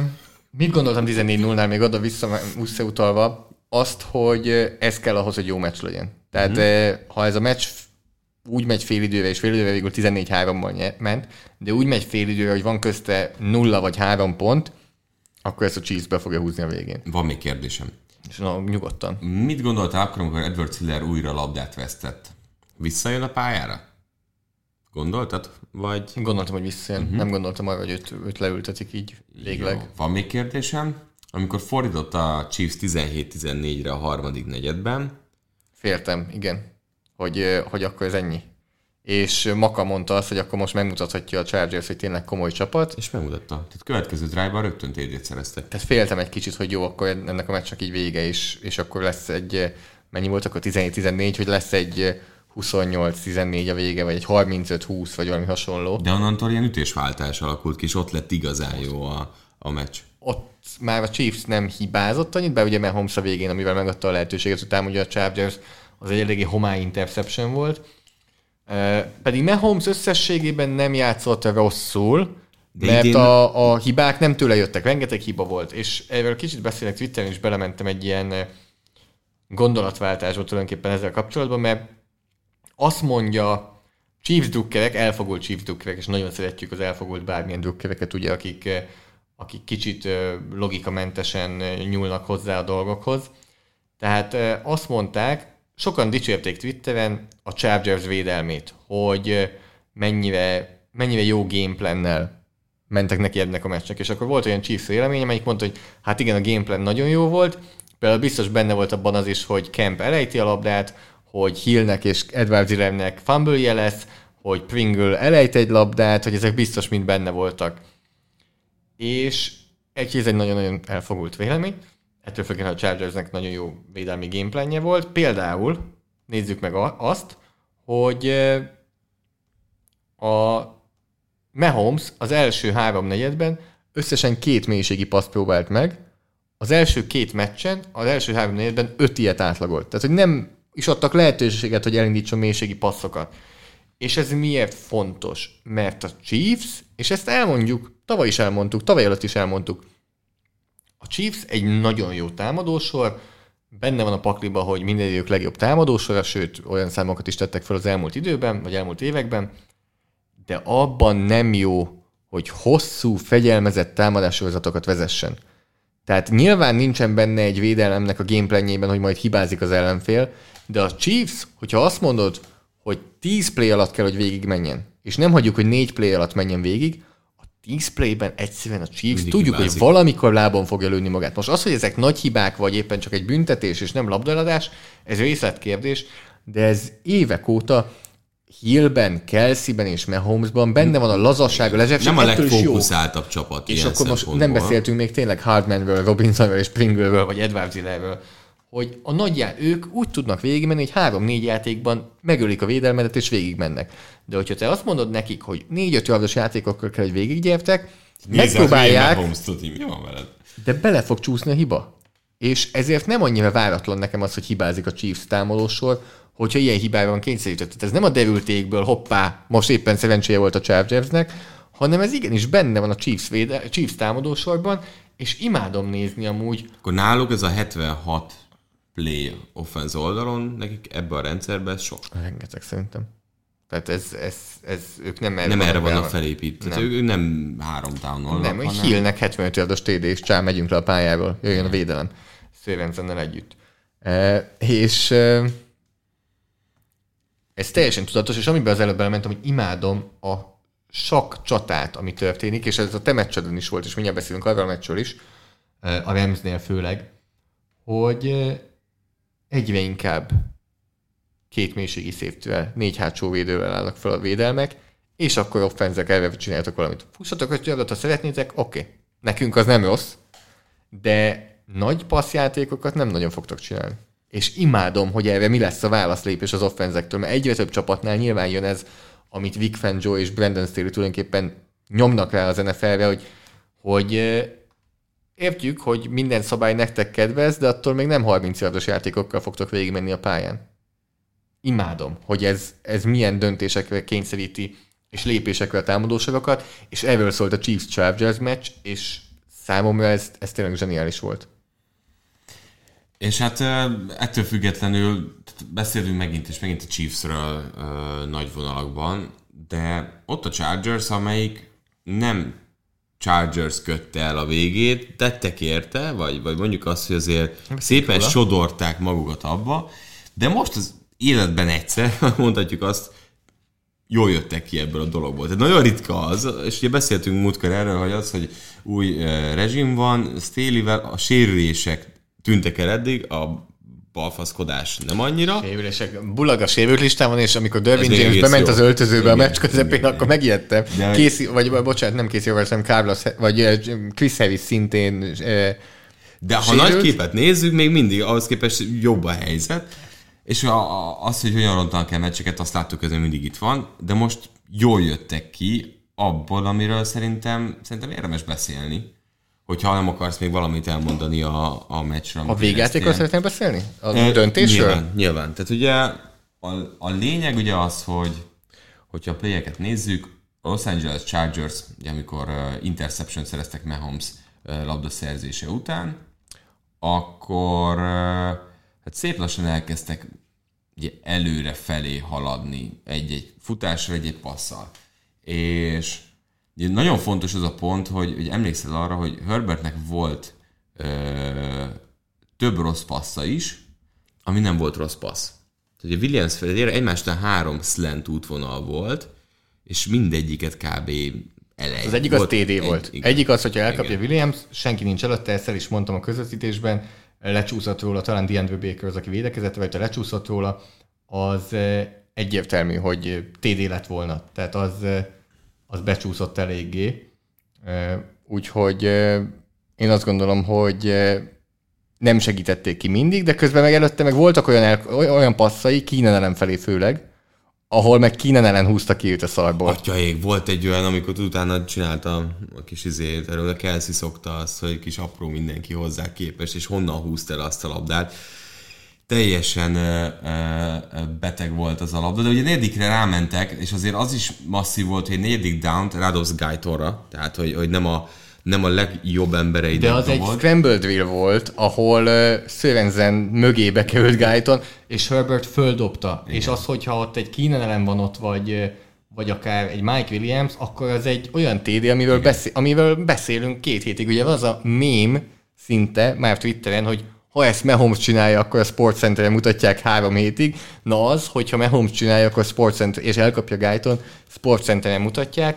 Mit gondoltam 14-0-nál még oda vissza, visszautalva? Azt, hogy ez kell ahhoz, hogy jó meccs legyen. Tehát mm. ha ez a meccs úgy megy fél időre, és fél időre végül 14-3-mal nye- ment, de úgy megy fél időre, hogy van közte nulla vagy három pont, akkor ezt a Chiefs be fogja húzni a végén. Van még kérdésem. És na, nyugodtan. Mit gondoltál akkor, amikor Edward Hiller újra labdát vesztett? Visszajön a pályára? Gondoltad? Vagy... Gondoltam, hogy visszajön. Uh-huh. Nem gondoltam arra, hogy őt, őt leültetik így végleg. Jó. Van még kérdésem? Amikor fordított a Chiefs 17-14-re a harmadik negyedben, Féltem, igen, hogy, hogy akkor ez ennyi. És Maka mondta azt, hogy akkor most megmutathatja a Chargers, hogy tényleg komoly csapat. és megmutatta. Tehát következő drive-ban rögtön TD-t szereztek. Tehát féltem egy kicsit, hogy jó, akkor ennek a meccsnek így vége, és, és akkor lesz egy, mennyi volt akkor 17-14, hogy lesz egy ö, 28-14 a vége, vagy egy 35-20, vagy valami hasonló. De onnantól ilyen ütésváltás alakult ki, és ott lett igazán jó a, a meccs. ott már a Chiefs nem hibázott annyit, bár ugye Mahomes a végén, amivel megadta a lehetőséget, utána ugye a Chargers az egy eléggé homály interception volt. Pedig Mahomes összességében nem játszott rosszul, De mert idén- a, a hibák nem tőle jöttek, rengeteg hiba volt, és erről kicsit beszélek Twitteren, és belementem egy ilyen gondolatváltásba tulajdonképpen ezzel kapcsolatban, mert azt mondja Chiefs drukkerek, elfogult Chiefs drukkerek, és nagyon szeretjük az elfogult bármilyen drukkereket, ugye, akik, akik kicsit logikamentesen nyúlnak hozzá a dolgokhoz. Tehát eh, azt mondták, sokan dicsérték Twitteren a Chargers védelmét, hogy mennyire, mennyire jó gameplannel mentek neki ennek a meccsnek, és akkor volt olyan Chiefs vélemény, amelyik mondta, hogy hát igen, a gameplan nagyon jó volt, például biztos benne volt abban az is, hogy Kemp elejti a labdát, hogy Hillnek és Edward Ziremnek fumble lesz, hogy Pringle elejt egy labdát, hogy ezek biztos mind benne voltak. És egy, ez egy nagyon-nagyon elfogult vélemény, ettől függően a Chargersnek nagyon jó védelmi gameplanje volt. Például nézzük meg azt, hogy a Mahomes az első három negyedben összesen két mélységi paszt próbált meg, az első két meccsen, az első három negyedben öt ilyet átlagolt. Tehát, hogy nem is adtak lehetőséget, hogy elindítson mélységi passzokat. És ez miért fontos? Mert a Chiefs, és ezt elmondjuk, tavaly is elmondtuk, tavaly előtt is elmondtuk, a Chiefs egy nagyon jó támadósor, benne van a pakliba, hogy minden idők legjobb támadósora, sőt, olyan számokat is tettek fel az elmúlt időben, vagy elmúlt években, de abban nem jó, hogy hosszú, fegyelmezett támadásorozatokat vezessen. Tehát nyilván nincsen benne egy védelemnek a gameplanjében, hogy majd hibázik az ellenfél, de a Chiefs, hogyha azt mondod, hogy 10 play alatt kell, hogy végig menjen, és nem hagyjuk, hogy 4 play alatt menjen végig, a 10 playben egyszerűen a Chiefs Mindig tudjuk, hibázik. hogy valamikor lábon fogja lőni magát. Most az, hogy ezek nagy hibák, vagy éppen csak egy büntetés és nem labdaladás, ez részletkérdés, de ez évek óta Hillben, Kelseyben és Mahomesban benne van a lazasság, a lezsebség. Nem a legfókuszáltabb csapat. És akkor most nem beszéltünk még tényleg Hardmanről, Robinsonről és Pringleről, vagy Edward Zillerről, hogy a nagyjá, ők úgy tudnak végigmenni, hogy három-négy játékban megölik a védelmedet és végigmennek. De hogyha te azt mondod nekik, hogy négy-öt yardos játékokkal kell, hogy végiggyertek, megpróbálják, Mahomes, tudni, mi van veled? de bele fog csúszni a hiba. És ezért nem annyira váratlan nekem az, hogy hibázik a Chiefs támadósor, hogyha ilyen hibára van kényszerített. Tehát ez nem a derültékből, hoppá, most éppen szerencséje volt a Chargersnek, hanem ez igenis benne van a Chiefs, véde, Chiefs támadósorban, és imádom nézni amúgy. Akkor náluk ez a 76 play offense oldalon, nekik ebbe a rendszerben ez sok. Rengeteg szerintem. Tehát ez, ez, ez ők nem erre, nem erre vannak felépítve. Nem. Ők nem három down Nem, hanem... Hillnek 75 yardos TD, és csá, megyünk le a pályáról, jöjjön a védelem. Szérenzennel együtt. E, és e, ez teljesen tudatos, és amiben az előbb belementem, hogy imádom a sok csatát, ami történik, és ez a te is volt, és mindjárt beszélünk arról a meccsről is, a Ramsnél főleg, hogy egyre inkább két mélységi széftővel, négy hátsó védővel állnak fel a védelmek, és akkor offenzek elve csináltak valamit. Fussatok öt ha szeretnétek, oké. Okay. Nekünk az nem rossz, de nagy passzjátékokat nem nagyon fogtok csinálni és imádom, hogy erre mi lesz a válaszlépés az offenzektől, mert egyre több csapatnál nyilván jön ez, amit Vic Fangio és Brandon Staley tulajdonképpen nyomnak rá az NFL-re, hogy, hogy értjük, hogy minden szabály nektek kedvez, de attól még nem 30 yardos játékokkal fogtok végigmenni a pályán. Imádom, hogy ez, ez milyen döntésekre kényszeríti és lépésekre a támadósorokat, és erről szólt a Chiefs Chargers meccs, és számomra ez, ez tényleg zseniális volt. És hát ettől függetlenül beszélünk megint és megint a Chiefsről nagy vonalakban, de ott a Chargers, amelyik nem Chargers kötte el a végét, tettek érte, vagy, vagy mondjuk azt, hogy azért nem szépen róla. sodorták magukat abba, de most az életben egyszer, mondhatjuk azt, jól jöttek ki ebből a dologból. Tehát nagyon ritka az, és ugye beszéltünk múltkor erről, hogy az, hogy új rezsim van, Stélivel a sérülések tűntek el eddig, a balfaszkodás nem annyira. Sérülések. Bulag a sérült listámon, és amikor Dervin James bement jó. az öltözőbe igen, a meccs közepén, igen, akkor megijedtem. De, Kész, vagy bocsánat, nem Casey Overton, Carlos, vagy Chris Harris szintén De ha sérült. nagy képet nézzük, még mindig ahhoz képest jobb a helyzet. És a, a, az, hogy hogyan rontanak el meccseket, azt láttuk, hogy mindig itt van, de most jól jöttek ki abból, amiről szerintem, szerintem érdemes beszélni hogyha nem akarsz még valamit elmondani a, a meccsről. A végjátékról szeretnél beszélni? A e, döntésről? Nyilván, nyilván. Tehát ugye a, a lényeg ugye az, hogy hogyha a playeket nézzük, a Los Angeles Chargers, ugye amikor uh, interception szereztek Mahomes uh, labdaszerzése után, akkor uh, hát szép lassan elkezdtek ugye, előre felé haladni egy-egy futásra, egy-egy passzal. És nagyon fontos az a pont, hogy, hogy emlékszel arra, hogy Herbertnek volt ö, több rossz passza is, ami nem volt rossz passz. Tehát a Williams felére egymásnál három slant útvonal volt, és mindegyiket kb. elej. Az egyik volt, az TD egy, volt. Igen. Egyik az, hogyha elkapja igen. Williams, senki nincs előtte, ezt el is mondtam a közvetítésben, lecsúszott róla, talán DeAndre Baker az, aki védekezett, vagy ha lecsúszott róla, az egyértelmű, hogy TD lett volna. Tehát az az becsúszott eléggé. Úgyhogy Én azt gondolom, hogy nem segítették ki mindig, de közben meg előtte meg voltak olyan, el, olyan passzai, Kínen ellen felé főleg, ahol meg Kínen ellen húzta ki őt a szarból. Atyaég, volt egy olyan, amikor utána csináltam a kis izét, erről a Kelsey szokta azt, hogy kis apró mindenki hozzá képest, és honnan húzta el azt a labdát. Teljesen ö, ö, beteg volt az a labda, de ugye negyedikre rámentek, és azért az is masszív volt, hogy negyedik down-t rádobsz Gaitorra, tehát hogy, hogy nem a nem a legjobb emberei De az egy scrambled drill volt, ahol uh, Sörensen mögé bekerült Guyton, és Herbert földobta. Igen. És az, hogyha ott egy ellen van ott, vagy, vagy akár egy Mike Williams, akkor az egy olyan TD, amiről, beszél, amiről beszélünk két hétig. Ugye az a mém szinte, már Twitteren, hogy ha ezt Mahomes csinálja, akkor a Sportcenter mutatják három hétig. Na az, hogyha Mahomes csinálja, akkor a Sportcenter, és elkapja Guyton, Sportcenteren mutatják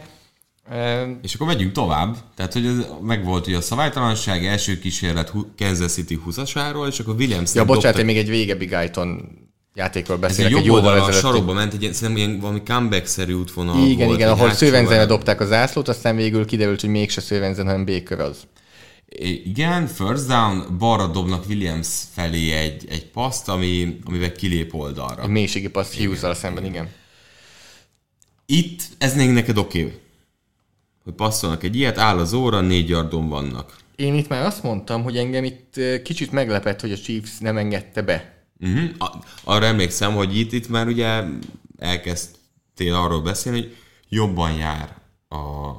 és akkor megyünk tovább. Tehát, hogy ez megvolt hogy a szabálytalanság, első kísérlet Kansas City 20-asáról, és akkor Williams... Ja, bocsánat, én még egy végebbi Guyton játékról beszélek. Ez egy jóval a sarokba ment, egy, szerintem ilyen valami comeback-szerű útvonal Igen, volt, igen, ahol Szővenzenre dobták az ászlót, aztán végül kiderült, hogy mégse Szővenzen, hanem Baker az. Igen, first down, balra dobnak Williams felé egy, egy paszt, ami, amivel kilép oldalra. Egy mélységi paszt hughes szemben, igen. Itt ez még neked oké. Okay hogy passzolnak egy ilyet, áll az óra, négy yardon vannak. Én itt már azt mondtam, hogy engem itt kicsit meglepett, hogy a Chiefs nem engedte be. Uh-huh. Arra emlékszem, hogy itt, itt már ugye elkezdtél arról beszélni, hogy jobban jár a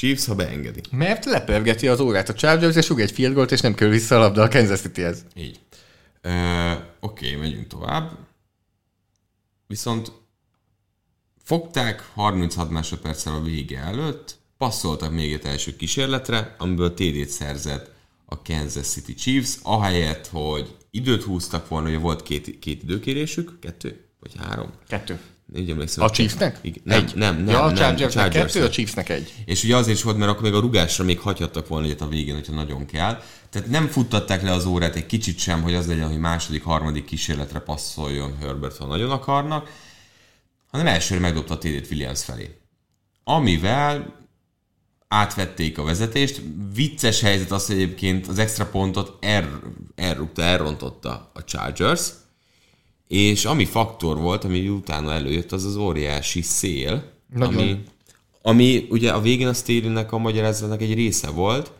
Chiefs, ha beengedi. Mert lepörgeti az órát a Chargers, és rúg egy field goalt, és nem kell vissza a labda a Kansas City-hez. Így. Uh, Oké, okay, megyünk tovább. Viszont fogták 36 másodperccel a vége előtt, passzoltak még egy első kísérletre, amiből TD-t szerzett a Kansas City Chiefs, ahelyett, hogy időt húztak volna, hogy volt két, két időkérésük, kettő vagy három? Kettő. Így emlékszem. A Chiefsnek? Igen. Nem, egy. nem, nem. Ja, a Chargersnek kettő, a Chiefsnek egy. És ugye azért is volt, mert akkor még a rugásra még hagyhattak volna egyet a végén, hogyha nagyon kell. Tehát nem futtatták le az órát egy kicsit sem, hogy az legyen, hogy második, harmadik kísérletre passzoljon Herbert, ha nagyon akarnak, hanem elsőre megdobta a TD-t Williams felé. Amivel átvették a vezetést. Vicces helyzet az, hogy egyébként az extra pontot el, elrúgta, elrontotta a Chargers, és ami faktor volt, ami utána előjött, az az óriási szél, Nagyon. ami, ami ugye a végén a Stélinek a magyarázatnak egy része volt,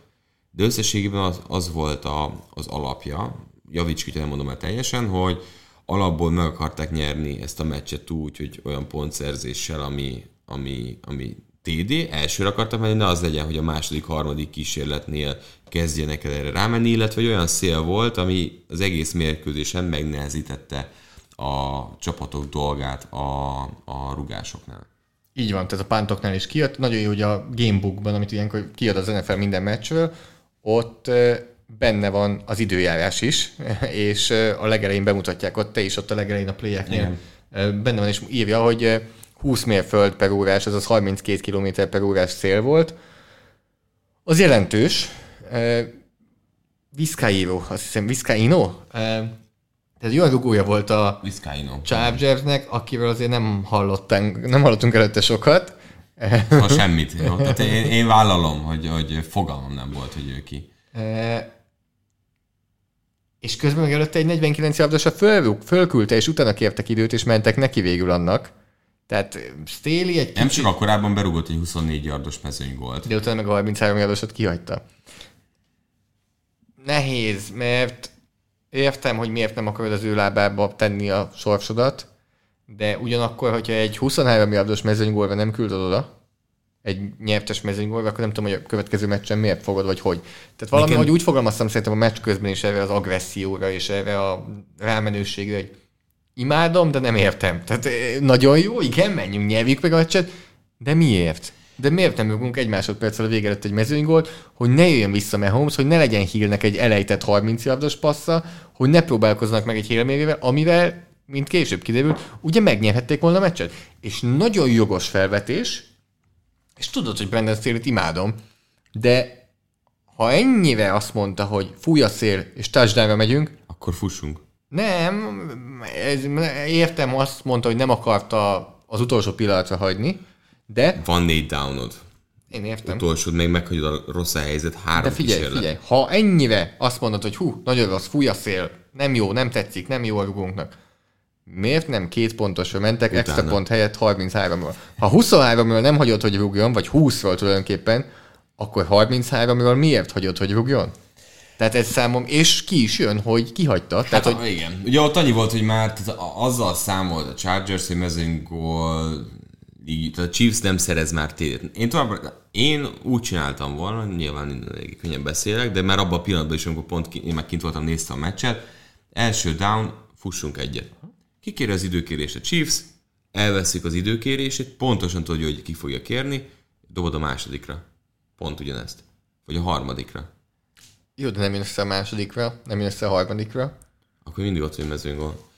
de összességében az, az volt a, az alapja, javíts ki, nem mondom el teljesen, hogy alapból meg akarták nyerni ezt a meccset úgy, hogy olyan pontszerzéssel, ami, ami, ami TD, elsőre akartak menni, ne az legyen, hogy a második, harmadik kísérletnél kezdjenek el erre rámenni, illetve olyan szél volt, ami az egész mérkőzésen megnehezítette a csapatok dolgát a, a rugásoknál. Így van, tehát a pántoknál is kijött. Nagyon jó, hogy a gamebookban, amit ilyenkor kiad az NFL minden meccsről, ott benne van az időjárás is, és a legelején bemutatják ott, te is ott a legelején a playeknél benne van, és írja, hogy 20 mérföld per órás, azaz 32 km per órás szél volt. Az jelentős. Vizcaíno, azt hiszem Vizcaíno. Tehát jó rugója volt a Vizcaíno. Chargersnek, akivel azért nem hallottunk, nem hallottunk előtte sokat. Ha semmit. Jó? Tehát én, én vállalom, hogy, hogy fogalmam nem volt, hogy ő ki. Uh, és közben meg előtte egy 49 a föl, fölküldte, és utána kértek időt, és mentek neki végül annak. Tehát Stéli egy Nem csak korábban berúgott egy 24 yardos mezőny volt. De utána meg a 33 yardosot kihagyta. Nehéz, mert értem, hogy miért nem akarod az ő lábába tenni a sorsodat, de ugyanakkor, hogyha egy 23 yardos mezőnygólva nem küldöd oda, egy nyertes mezőnygólva, akkor nem tudom, hogy a következő meccsen miért fogod, vagy hogy. Tehát valami, Nekem... hogy úgy fogalmaztam szerintem a meccs közben is erre az agresszióra és erre a rámenőségre, hogy imádom, de nem értem. Tehát eh, nagyon jó, igen, menjünk, nyelvjük meg a meccset, de miért? De miért nem rúgunk egy másodperccel a vége előtt egy mezőnygolt, hogy ne jöjjön vissza Mahomes, hogy ne legyen hílnek egy elejtett 30 yardos passza, hogy ne próbálkoznak meg egy hélmérével, amivel, mint később kiderült, ugye megnyerhették volna a meccset. És nagyon jogos felvetés, és tudod, hogy Brandon Staley-t imádom, de ha ennyire azt mondta, hogy fúj a szél, és touchdownra megyünk, akkor fussunk. Nem, ez, értem, azt mondta, hogy nem akarta az utolsó pillanatra hagyni, de... Van négy downod. Én értem. utolsód még meghagyod a rossz helyzet, három De figyelj, kísérlet. figyelj, ha ennyire azt mondod, hogy hú, nagyon rossz, fúj a szél, nem jó, nem tetszik, nem jó a rugónknak, miért nem két pontosra mentek Utána. extra pont helyett 33-ról? Ha 23-ról nem hagyod, hogy rúgjon, vagy 20-ról tulajdonképpen, akkor 33-ról miért hagyod, hogy rúgjon? Tehát ez számom, és ki is jön, hogy kihagyta. Hát, Tehát, hogy hogy... igen. Ugye ott annyi volt, hogy már a- azzal számolt a Chargers, hogy mezőn gól, így, a Chiefs nem szerez már tétet. Én tovább, én úgy csináltam volna, nyilván elég könnyen beszélek, de már abban a pillanatban is, amikor pont én meg kint voltam, néztem a meccset, első down, fussunk egyet. Kikéri az időkérést a Chiefs, elveszik az időkérését, pontosan tudja, hogy ki fogja kérni, dobod a másodikra. Pont ugyanezt. Vagy a harmadikra. jó, de nem jön össze a másodikra, nem jön össze a harmadikra. akkor mindig ott, hogy mezőn gól.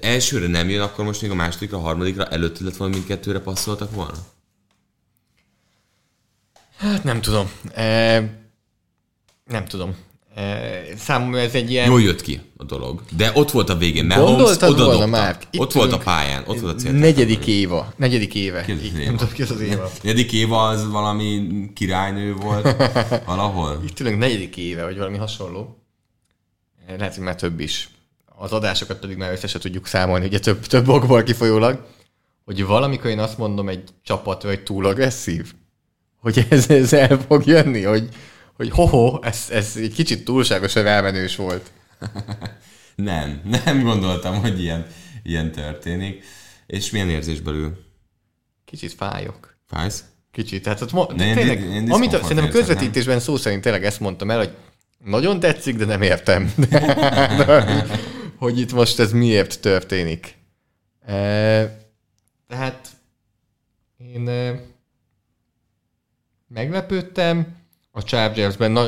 Elsőre nem jön, akkor most még a másodikra, a harmadikra előtt lett volna mindkettőre passzoltak volna? Hát nem tudom. E, nem tudom. E, számomra ez egy ilyen... Jól jött ki a dolog. De ott volt a végén, mert Gondoltad Holmes volna már? Itt Ott volt a pályán, ott volt a cél. Negyedik éva. Negyedik éve. Ki Éva? Nem tudom, ki az az éva. Negyedik éva az valami királynő volt valahol. Itt ülünk negyedik éve, vagy valami hasonló. Lehet, hogy már több is. Az adásokat pedig már össze se tudjuk számolni, ugye több, több okból kifolyólag, hogy valamikor én azt mondom egy csapat, hogy túl agresszív, hogy ez, ez el fog jönni, hogy, hogy hoho, ez, ez egy kicsit túlságosan elmenős volt. Nem, nem gondoltam, hogy ilyen, ilyen történik. És milyen érzés belül? Kicsit fájok. Fájsz? Kicsit. Tehát ott mo- De én tényleg, di- én amit szerintem közvetítésben szó szerint tényleg ezt mondtam el, hogy nagyon tetszik, de nem értem. Hogy itt most ez miért történik. E, tehát én e, meglepődtem a Chargersben, na,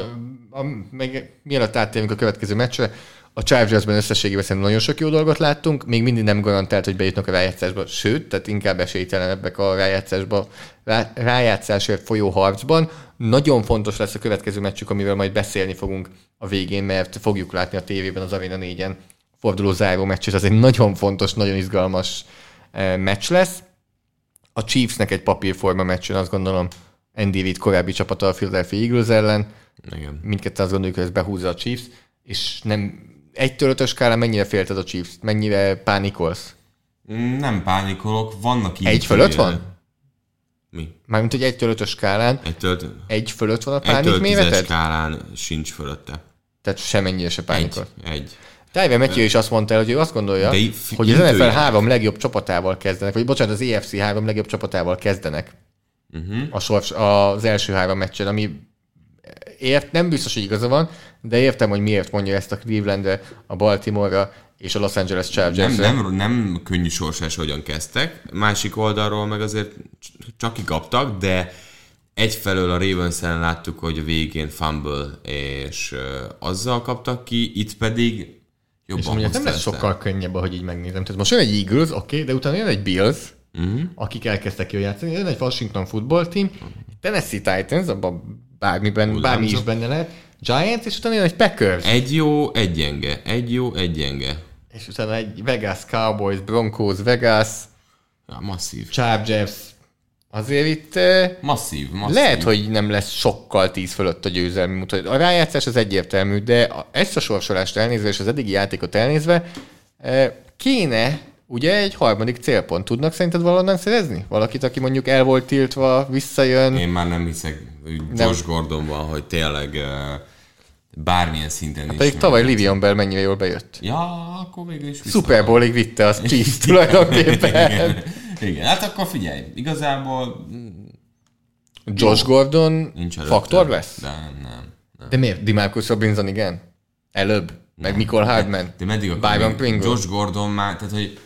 a, meg, mielőtt áttérünk a következő meccsre, a Chargersben összességében szerintem nagyon sok jó dolgot láttunk, még mindig nem garantált, hogy bejutnak a rájátszásba, sőt, tehát inkább esélytelenebbek a rájátszásba, rá, rájátszásért folyó harcban. Nagyon fontos lesz a következő meccsük, amivel majd beszélni fogunk a végén, mert fogjuk látni a tévében az Arena 4-en forduló záró meccs, és az egy nagyon fontos, nagyon izgalmas eh, meccs lesz. A Chiefsnek egy papírforma meccsen azt gondolom Andy Reid korábbi csapata a Philadelphia Eagles ellen, Igen. mindketten azt gondoljuk, hogy ez behúzza a Chiefs, és nem egytől ötös skálán mennyire félted a Chiefs? Mennyire pánikolsz? Nem pánikolok, vannak így. Egy fölött van? Mi? Mármint, hogy egytől ötös skálán Egytől, egy fölött van a pánik méreted? skálán sincs fölötte. Tehát semennyire se Egy. pánikol. Egy. Tyler Matthew is azt mondta el, hogy ő azt gondolja, De hogy az NFL három legjobb csapatával kezdenek, vagy bocsánat, az EFC három legjobb csapatával kezdenek Uh-huh. a sors, az első három meccsen, ami ért, nem biztos, hogy igaza van, de értem, hogy miért mondja ezt a Clevelandre, a Baltimore-ra és a Los Angeles Nem, Chargers-re. nem, nem könnyű sorsás, hogyan kezdtek. Másik oldalról meg azért cs- csak kikaptak, de egyfelől a ravens láttuk, hogy a végén fumble, és azzal kaptak ki, itt pedig jobban mondjuk nem lesz sokkal könnyebb, ahogy így megnézem. Tehát most jön egy Eagles, oké, okay, de utána jön egy Bills, uh-huh. akik elkezdtek jól játszani, jön egy Washington football team, Tennessee Titans, abban bármiben, bármi is benne lehet, Giants, és utána jön egy Packers. Egy jó, egy gyenge. Egy jó, egy gyenge. és utána egy Vegas Cowboys, Broncos, Vegas, Ja, masszív. Chargers. Azért itt Masszív, masszív. lehet, hogy nem lesz sokkal tíz fölött a győzelmi mutat. A rájátszás az egyértelmű, de ezt a sorsolást elnézve, és az eddigi játékot elnézve, kéne ugye egy harmadik célpont. Tudnak szerinted valahonnan szerezni? Valakit, aki mondjuk el volt tiltva, visszajön. Én már nem hiszek Josh Gordonban, hogy tényleg bármilyen szinten is. Pedig tavaly Livion Bell mennyire jól bejött. Ja, akkor végül is Super Bowlig vitte az Chiefs tulajdonképpen. Igen. Hát akkor figyelj, igazából Josh Gordon nincs előtte. faktor lesz? De nem, nem. De miért? Dimarcus Robinson igen? Előbb? Meg Nicole Hardman? De meddig akkor Pringle? Josh Gordon már, tehát hogy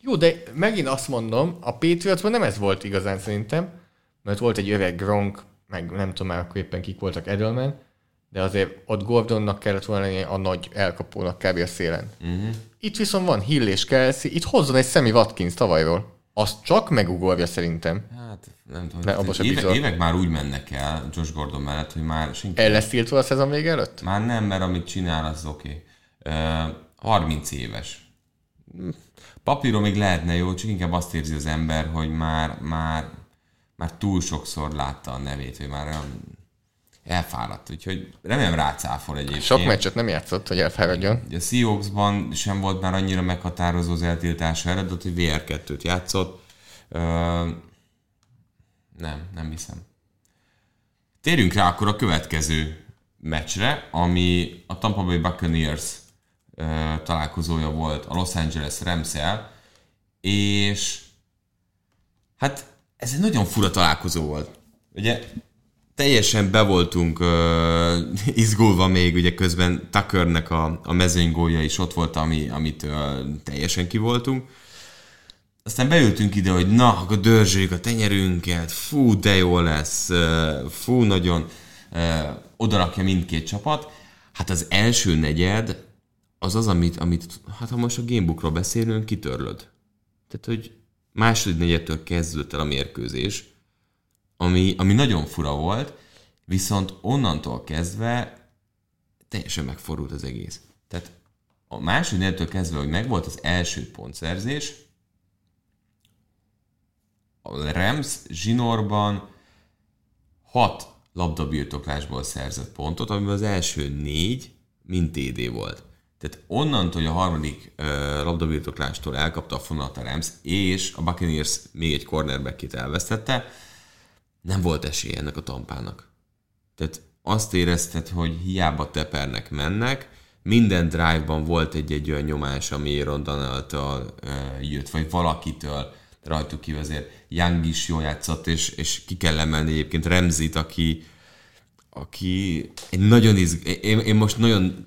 Jó, de megint azt mondom, a Patriotsban nem ez volt igazán szerintem, mert volt egy öreg Gronk, meg nem tudom már akkor éppen kik voltak Edelman, de azért ott Gordonnak kellett volna lenni a nagy elkapónak kb. a szélen. Uh-huh. Itt viszont van Hill és Kelsey, itt hozzon egy Sammy Watkins tavalyról. Azt csak megugorja szerintem. hát nem tudom, Ne, abba éve, évek már úgy mennek el Josh Gordon mellett, hogy már senki El lesz tiltva a szezon vége előtt? Már nem, mert amit csinál, az oké. Okay. Uh, 30 éves. Papíron még lehetne jó, csak inkább azt érzi az ember, hogy már, már, már túl sokszor látta a nevét, hogy már olyan elfáradt, úgyhogy remélem rácáfol egyébként. Sok meccset nem játszott, hogy elfáradjon. A Seahawksban sem volt már annyira meghatározó az eltiltása eredet, hogy VR2-t játszott. Ö, nem, nem hiszem. Térjünk rá akkor a következő meccsre, ami a Tampa Bay Buccaneers ö, találkozója volt a Los Angeles rams és hát ez egy nagyon fura találkozó volt. Ugye teljesen be voltunk uh, izgulva még, ugye közben Tuckernek a, a mezőnygólja is ott volt, ami, amit uh, teljesen kivoltunk. Aztán beültünk ide, hogy na, akkor dörzsöljük a tenyerünket, fú, de jó lesz, uh, fú, nagyon uh, odarakja mindkét csapat. Hát az első negyed az az, amit, amit hát ha most a gamebookról beszélünk, kitörlöd. Tehát, hogy második negyedtől kezdődött el a mérkőzés, ami, ami nagyon fura volt, viszont onnantól kezdve teljesen megfordult az egész. Tehát a második negyedtől kezdve, hogy megvolt az első pontszerzés, a Rams zsinórban hat labdabirtoklásból szerzett pontot, amiben az első négy mint TD volt. Tehát onnantól, hogy a harmadik uh, labdabirtoklástól elkapta a fonalat a Rams, és a Buccaneers még egy cornerback elvesztette, nem volt esély ennek a tampának. Tehát azt érezted, hogy hiába tepernek, mennek, minden drive-ban volt egy-egy olyan nyomás, ami Aaron Donald-tól uh, jött, vagy valakitől rajtuk ki azért Young is jól játszott, és, és ki kell emelni egyébként Remzit, aki, aki egy nagyon izg... Én, én most nagyon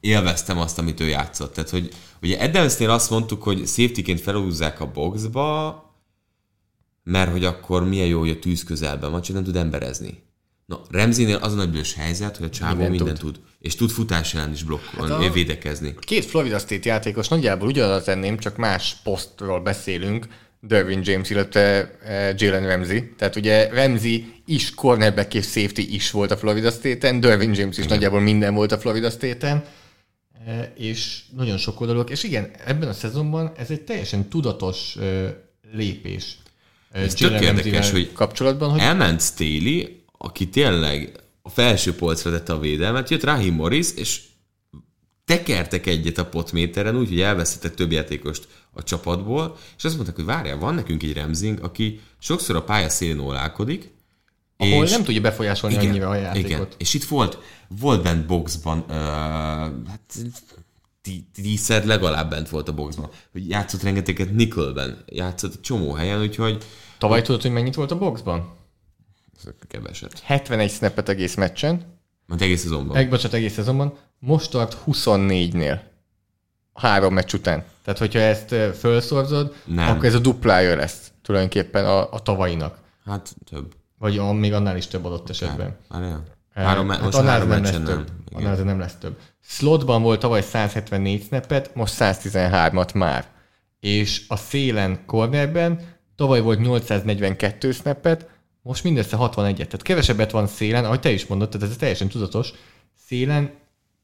élveztem azt, amit ő játszott. Tehát, hogy ugye Edelsnél azt mondtuk, hogy safety-ként felhúzzák a boxba, mert hogy akkor milyen jó, hogy a tűz közelben van, csak nem tud emberezni. Na, Remzinél az a nagybős helyzet, hogy a csávó minden, minden tud. tud. És tud futás ellen is blokkolni, hát védekezni. Két Florida State játékos nagyjából ugyanaz tenném, csak más posztról beszélünk, Derwin James, illetve eh, Jalen Ramsey. Tehát ugye Ramsey is cornerback és safety is volt a Florida State-en, Derwin James is igen. nagyjából minden volt a Florida State-en, eh, és nagyon sok oldalúak. És igen, ebben a szezonban ez egy teljesen tudatos eh, lépés. Ez tök érdekes, hogy kapcsolatban, hogy... elment Staley, aki tényleg a felső polcra tette a védelmet, jött Rahim Morris, és tekertek egyet a potméteren, úgyhogy elvesztettek több játékost a csapatból, és azt mondták, hogy várjál, van nekünk egy Remzing, aki sokszor a pálya szélén ólálkodik, ahol és nem tudja befolyásolni igen, annyira a játékot. Igen. És itt volt, volt bent boxban, uh, hát tízszer legalább bent volt a boxban. Hogy játszott rengeteget nickelben, játszott csomó helyen, úgyhogy... Tavaly tudod, hogy mennyit volt a boxban? Keveset. 71 snappet egész meccsen. Mert egész szezonban. Egy, bocsánat, egész szezonban. Most tart 24-nél. Három meccs után. Tehát, hogyha ezt felszorzod, Nem. akkor ez a duplája lesz tulajdonképpen a, a tavalyinak. Hát több. Vagy a, még annál is több adott esetben. Várjál. Három, hát most annál három nem lesz nem. több. Igen. Annál nem lesz több. Slotban volt tavaly 174 snappet, most 113-at már. És a szélen cornerben tavaly volt 842 snappet, most mindössze 61-et. Tehát kevesebbet van szélen, ahogy te is mondod, tehát ez teljesen tudatos. Szélen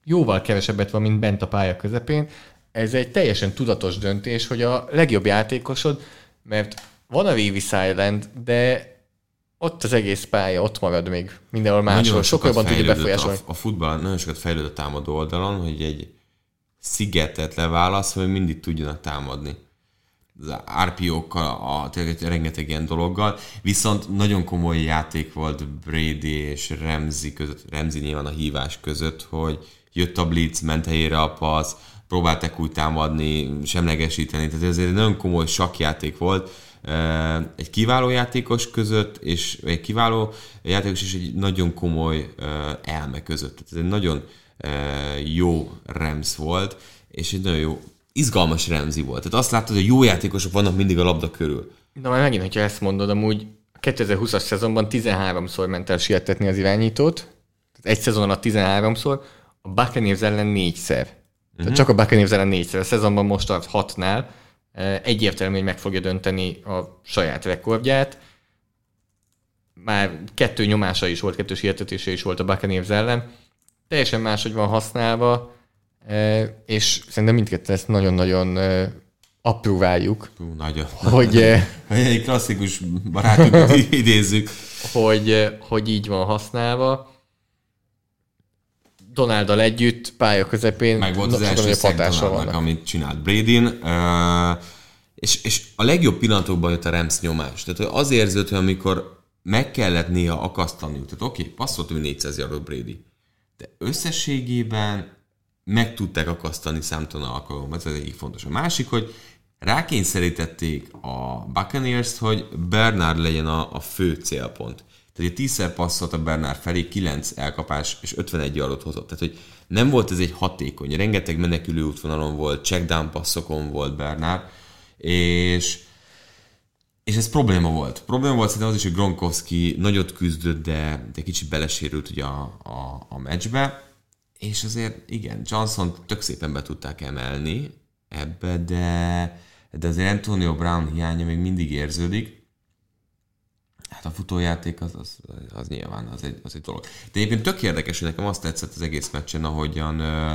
jóval kevesebbet van, mint bent a pálya közepén. Ez egy teljesen tudatos döntés, hogy a legjobb játékosod, mert van a Vivi Silent, de ott az egész pálya, ott marad még mindenhol máshol. Sokkal jobban tudja befolyásolni. A, a futball nagyon sokat fejlődött a támadó oldalon, hogy egy szigetet leválasz, hogy mindig tudjanak támadni. Az RPO-kkal, a, tényleg rengeteg ilyen dologgal. Viszont nagyon komoly játék volt Brady és Remzi között, Remzi nyilván a hívás között, hogy jött a blitz, ment helyére a passz, próbálták úgy támadni, semlegesíteni, tehát ez egy nagyon komoly sakjáték volt, egy kiváló játékos között, és egy kiváló játékos és egy nagyon komoly elme között. Tehát ez egy nagyon jó Rams volt, és egy nagyon jó, izgalmas Remzi volt. Tehát azt látod, hogy jó játékosok vannak mindig a labda körül. Na már megint, hogyha ezt mondod, amúgy 2020-as szezonban 13-szor ment el sietetni az irányítót, tehát egy szezonon a 13-szor, a Buccaneers ellen négyszer. Uh-huh. Tehát csak a Buccaneers ellen négyszer. A szezonban most tart hatnál, egyértelmű, hogy meg fogja dönteni a saját rekordját. Már kettő nyomása is volt, kettős hihetetése is volt a Buccaneers ellen. Teljesen máshogy van használva, és szerintem mindkettő ezt nagyon-nagyon apróváljuk, Hú, nagyon. hogy, Hogy egy klasszikus barátunkat idézzük. hogy, hogy így van használva. Donáldal együtt, pálya közepén Meg volt az első hatása vannak. amit csinált Bradyn, uh, és, és a legjobb pillanatokban jött a Rams nyomás. Tehát hogy az érződött, hogy amikor meg kellett néha akasztaniuk, tehát oké, okay, passzolt, hogy 400 yardot Brady, de összességében meg tudták akasztani számtalan alkalommal, ez az egyik fontos. A másik, hogy rákényszerítették a Buccaneers-t, hogy Bernard legyen a, a fő célpont. Tehát egy 10-szer passzolt a Bernard felé, 9 elkapás és 51 yardot hozott. Tehát, hogy nem volt ez egy hatékony. Rengeteg menekülő útvonalon volt, checkdown passzokon volt Bernard, és és ez probléma volt. Probléma volt szerintem az is, hogy Gronkowski nagyot küzdött, de, de kicsit belesérült ugye a, a, a meccsbe, és azért igen, Johnson tök szépen be tudták emelni ebbe, de, de azért Antonio Brown hiánya még mindig érződik. Hát a futójáték az, az, az nyilván az egy, az egy dolog. De egyébként tök érdekes, hogy nekem azt tetszett az egész meccsen, ahogyan ö,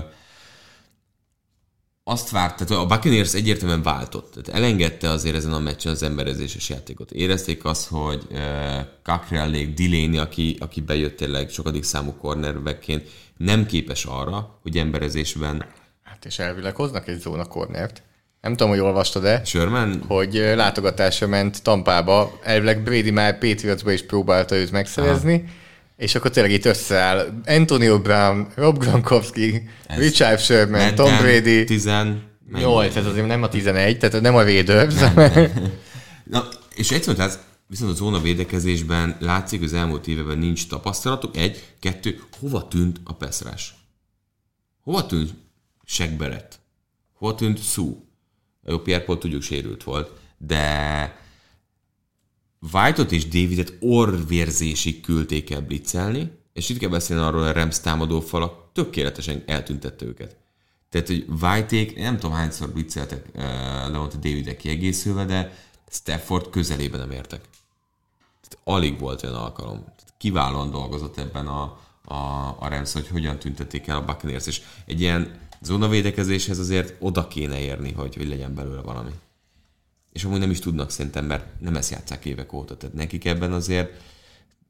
azt várt, tehát a Buccaneers egyértelműen váltott. Tehát elengedte azért ezen a meccsen az emberezéses játékot. Érezték azt, hogy uh, Delaney, aki, aki bejött tényleg sokadik számú cornerbackként, nem képes arra, hogy emberezésben Hát és elvileg hoznak egy zóna cornert. Nem tudom, hogy olvastad-e, Sherman hogy látogatásra ment Tampába, elvileg Brady már Patriotsba is próbálta őt megszerezni, Aha. és akkor tényleg itt összeáll Antonio Brown, Rob Gronkowski, Richard Sherman, Tom Brady, 10, mennyi? 8, ez azért nem a 11, tehát nem a Raiders. Na, és egyszerűen tehát viszont a zóna védekezésben látszik, hogy az elmúlt években nincs tapasztalatok. Egy, kettő, hova tűnt a peszrás? Hova tűnt Barrett? Hova tűnt Sue? Jó, Pierre Paul tudjuk sérült volt, de White-ot és Davidet orvérzésig küldték el blitzelni, és itt kell beszélni arról, hogy a Rams támadó falak tökéletesen eltüntette őket. Tehát, hogy White-ék, nem tudom hányszor blitzeltek uh, Leonte Davidek kiegészülve, de Stafford közelében nem értek. Alig volt olyan alkalom. Kiválóan dolgozott ebben a, a, a Rams, hogy hogyan tüntették el a Buccaneers, és egy ilyen zónavédekezéshez azért oda kéne érni, hogy, hogy legyen belőle valami. És amúgy nem is tudnak szerintem, mert nem ezt játszák évek óta. Tehát nekik ebben azért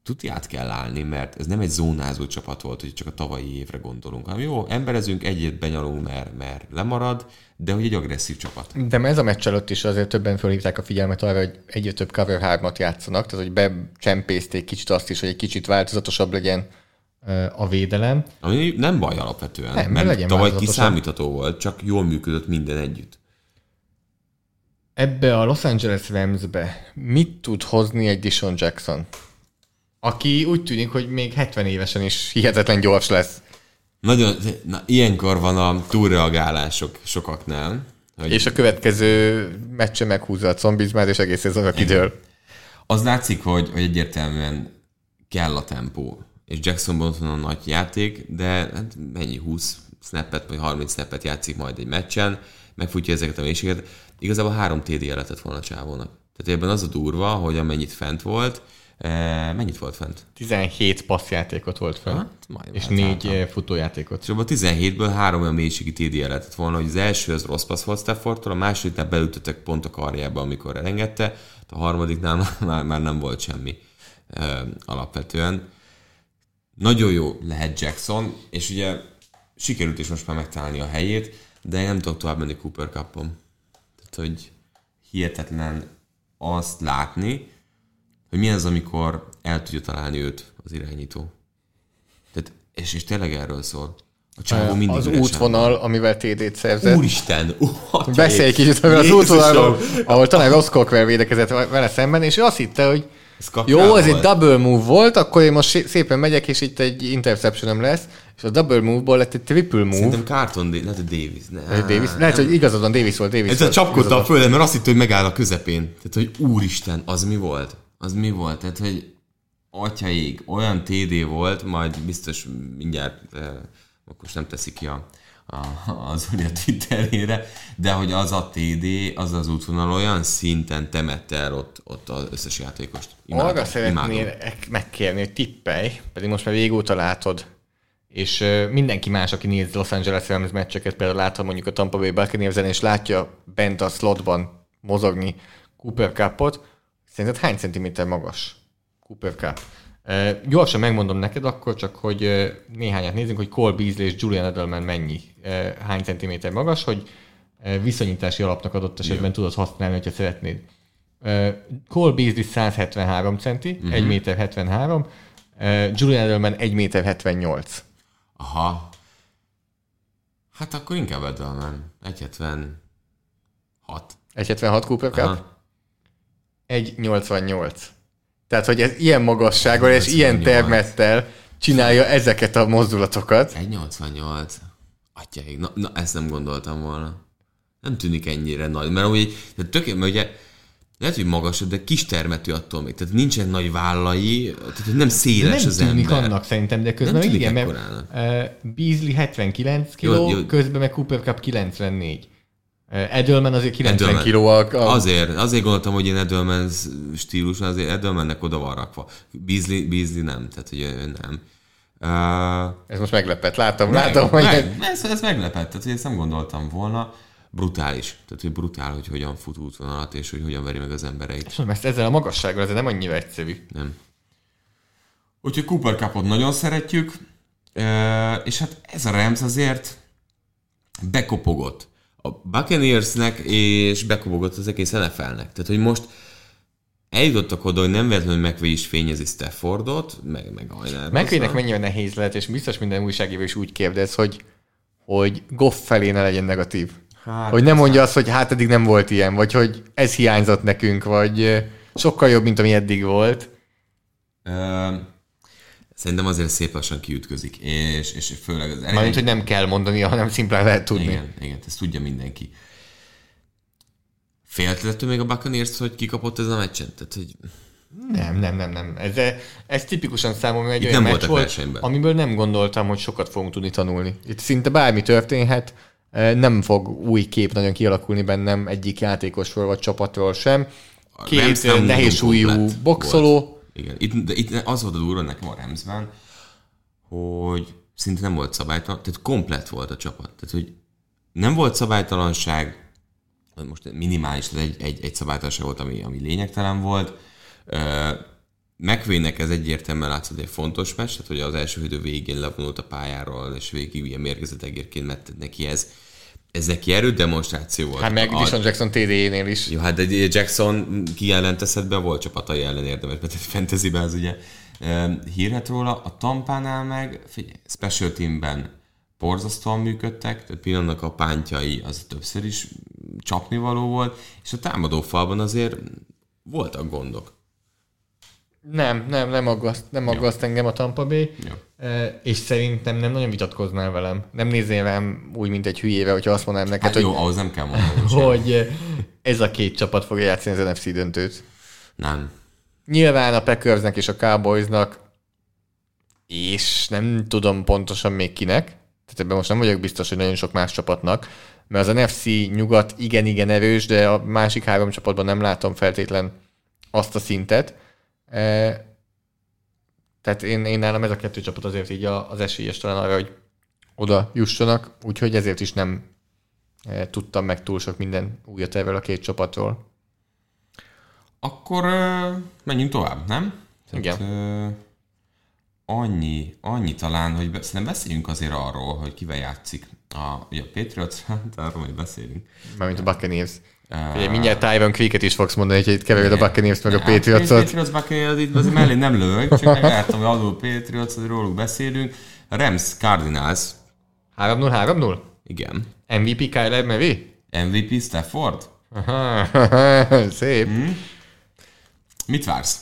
tudját kell állni, mert ez nem egy zónázó csapat volt, hogy csak a tavalyi évre gondolunk, hanem jó, emberezünk, egyet benyalunk, mert, mert lemarad, de hogy egy agresszív csapat. De ez a meccs előtt is azért többen felhívták a figyelmet arra, hogy egyre több cover 3-at játszanak, tehát hogy becsempészték kicsit azt is, hogy egy kicsit változatosabb legyen a védelem. Ami nem baj alapvetően, Nem, mert legyen tavaly kiszámítható volt, csak jól működött minden együtt. Ebbe a Los Angeles Ramsbe mit tud hozni egy Dishon Jackson? Aki úgy tűnik, hogy még 70 évesen is hihetetlen gyors lesz. Nagyon, na, ilyenkor van a túlreagálások sokaknál. Hogy És a következő meccse meghúzza a combizmát, és egész ez a kidől. Az látszik, hogy, hogy egyértelműen kell a tempó. És van a nagy játék, de hát mennyi 20 snappet, vagy 30 snappet játszik majd egy meccsen, megfutja ezeket a mélységet. Igazából három TD lehetett volna a csávónak. Tehát ebben az a durva, hogy amennyit fent volt, mennyit volt fent? 17 passzjátékot volt fel, Hát, és hát négy hátra. eh, futójátékot. És abban a 17-ből három olyan mélységi TD lehetett volna, hogy az első az rossz passz volt Staffordtól, a másodiknál beütöttek pont a karjába, amikor elengedte, a harmadiknál már, már nem volt semmi alapvetően. Nagyon jó lehet Jackson, és ugye sikerült is most már megtalálni a helyét, de én nem tudok tovább menni Cooper Cupon. Tehát, hogy hihetetlen azt látni, hogy mi az, amikor el tudja találni őt az irányító. Tehát, és, és tényleg erről szól. A csávó mindig az útvonal, amivel TD-t szerzett. van. Úristen! Uh, Beszélj kicsit az útvonalról, ahol talán Ross Cockrell védekezett vele szemben, és ő azt hitte, hogy jó, ez egy double move volt, akkor én most szépen megyek, és itt egy interceptionem lesz, és a double move-ból lett egy triple move. Szerintem Carton, lehet, hogy Davis. Ne, Davis, lehet, hogy igazad van, Davis volt, Davis Ez a volt. csapkodta igazad a földön, mert azt hitt, hogy megáll a közepén. Tehát, hogy úristen, az mi volt? Az mi volt? Tehát, hogy atyaig, olyan TD volt, majd biztos mindjárt, eh, akkor most nem teszi ki a, a, az ugye a Twitterére, de hogy az a TD, az az útvonal olyan szinten temette el ott, ott az összes játékost. Arra szeretnél megkérni, hogy tippelj, pedig most már régóta látod, és ö, mindenki más, aki néz Los Angeles Rams meccseket, például látha mondjuk a Tampa Bay buccaneers és látja bent a slotban mozogni Cooper Cupot, szerinted hány centiméter magas Cooper Cup? Uh, gyorsan megmondom neked akkor csak, hogy uh, néhányat nézzünk, hogy Cole Beasley és Julian Edelman mennyi, uh, hány centiméter magas, hogy uh, viszonyítási alapnak adott esetben tudod használni, hogyha szeretnéd. Uh, Cole Beasley 173 centi, uh-huh. 1 méter 73, uh, Julian Edelman 1 méter 78. Aha. Hát akkor inkább Edelman. 1,76. 176 Cooper Cup? Aha. 1,88. Tehát, hogy ez ilyen magassággal és ilyen 88. termettel csinálja ezeket a mozdulatokat. 1,88. Atyaig, na, na, ezt nem gondoltam volna. Nem tűnik ennyire nagy, mert úgy, tehát tök, mert ugye lehet, hogy magasabb, de kis termetű attól még. Tehát nincsen nagy vállai, tehát nem széles nem az tűnik ember. annak szerintem, de közben Nem meg tűnik igen, mert uh, Beasley 79 kg, közben meg Cooper Cup 94. Edelman azért 90 Edelman. kg. A, a, Azért, azért gondoltam, hogy én Edelman stílus, azért Edelmannek oda van rakva. Beasley, Beasley nem, tehát hogy ő nem. Uh, ez most meglepett, látom, meg, látom, hogy meg, ez, ez meglepett, tehát hogy ezt nem gondoltam volna. Brutális. Tehát, hogy brutál, hogy hogyan fut útvonalat, és hogy hogyan veri meg az embereit. És mondom, ezt ezzel a magassággal ez nem annyira egyszerű. Nem. Úgyhogy Cooper Cupot nagyon szeretjük, és hát ez a Rams azért bekopogott a Buccaneersnek, és bekopogott az egész NFL-nek. Tehát, hogy most eljutottak oda, hogy nem véletlenül McVay is fényezi Staffordot, meg, meg Ajnár. Megvének mennyire nehéz lehet, és biztos minden újságíró is úgy kérdez, hogy, hogy Goff felé ne legyen negatív. Hát, hogy nem mondja azt, hogy hát eddig nem volt ilyen, vagy hogy ez hiányzott nekünk, vagy sokkal jobb, mint ami eddig volt. Szerintem azért szép lassan kiütközik, és, és főleg az eredmény... Mármint, hogy nem kell mondani, hanem szimplán lehet tudni. Igen, igen, ezt tudja mindenki. Féltetettől még a Buccaneers, hogy kikapott ez a meccsen? Tehát, hogy Nem, nem, nem, nem. Ez, ez tipikusan számomra egy Itt olyan meccs volt, versenyben. amiből nem gondoltam, hogy sokat fogunk tudni tanulni. Itt szinte bármi történhet, eh, nem fog új kép nagyon kialakulni bennem egyik játékosról vagy csapatról sem. Két eh, nehéz súlyú boxoló, volt. Igen, itt, de itt az volt a durva nekem a Ramsben, hogy szinte nem volt szabálytalan, tehát komplet volt a csapat. Tehát, hogy nem volt szabálytalanság, most minimális, tehát egy, egy, egy szabálytalanság volt, ami, ami lényegtelen volt. McVaynek ez egyértelműen látszott egy fontos meccs, tehát hogy az első idő végén levonult a pályáról, és végig ilyen mérgezett egérként neki ez, ez neki erőt demonstráció volt. hát meg A- Dishon Jackson TD-nél is. jó, hát de Jackson kijelenteszed be, volt csapatai ellen érdemes, mert egy fantasyben az ugye hírhet róla. A Tampánál meg, figyelj, special teamben borzasztóan működtek, tehát pillanatnak a pántjai az többször is csapnivaló volt, és a támadó falban azért voltak gondok. Nem, nem, nem aggaszt, nem aggaszt engem a Tampa Bay. Eh, És szerintem nem nagyon vitatkoznál velem. Nem nézzél rám úgy, mint egy hülyéve, hogyha azt mondanám neked, Hát hogy, jó, ahhoz nem kell mondani. hogy ez a két csapat fogja játszani az NFC döntőt. Nem. Nyilván a Packersnek és a Cowboysnak, és nem tudom pontosan még kinek, tehát ebben most nem vagyok biztos, hogy nagyon sok más csapatnak, mert az NFC nyugat igen-igen erős, de a másik három csapatban nem látom feltétlen azt a szintet. Tehát én, én nálam ez a kettő csapat azért így az esélyes talán arra, hogy oda jussanak, úgyhogy ezért is nem tudtam meg túl sok minden újat erről a két csapatról. Akkor uh, menjünk tovább, nem? Igen. uh, annyi, annyi talán, hogy be, szerintem beszéljünk azért arról, hogy kivel játszik. A, ugye a Patriots, hát arról majd beszélünk. Mármint a Buccaneers. Uh, Ugye mindjárt Tyron Quicket is fogsz mondani, hogy itt keverjed a Buccaneers meg a Hát, Patriotsot. Patriots Buccaneers, itt azért mellé nem lövök, csak megláttam, hogy alul Patriots, hogy róluk beszélünk. A Rams Cardinals, 3-0, 3-0? igen. MVP Kyler Murray? MVP Stafford? Aha, Szép. Mit vársz?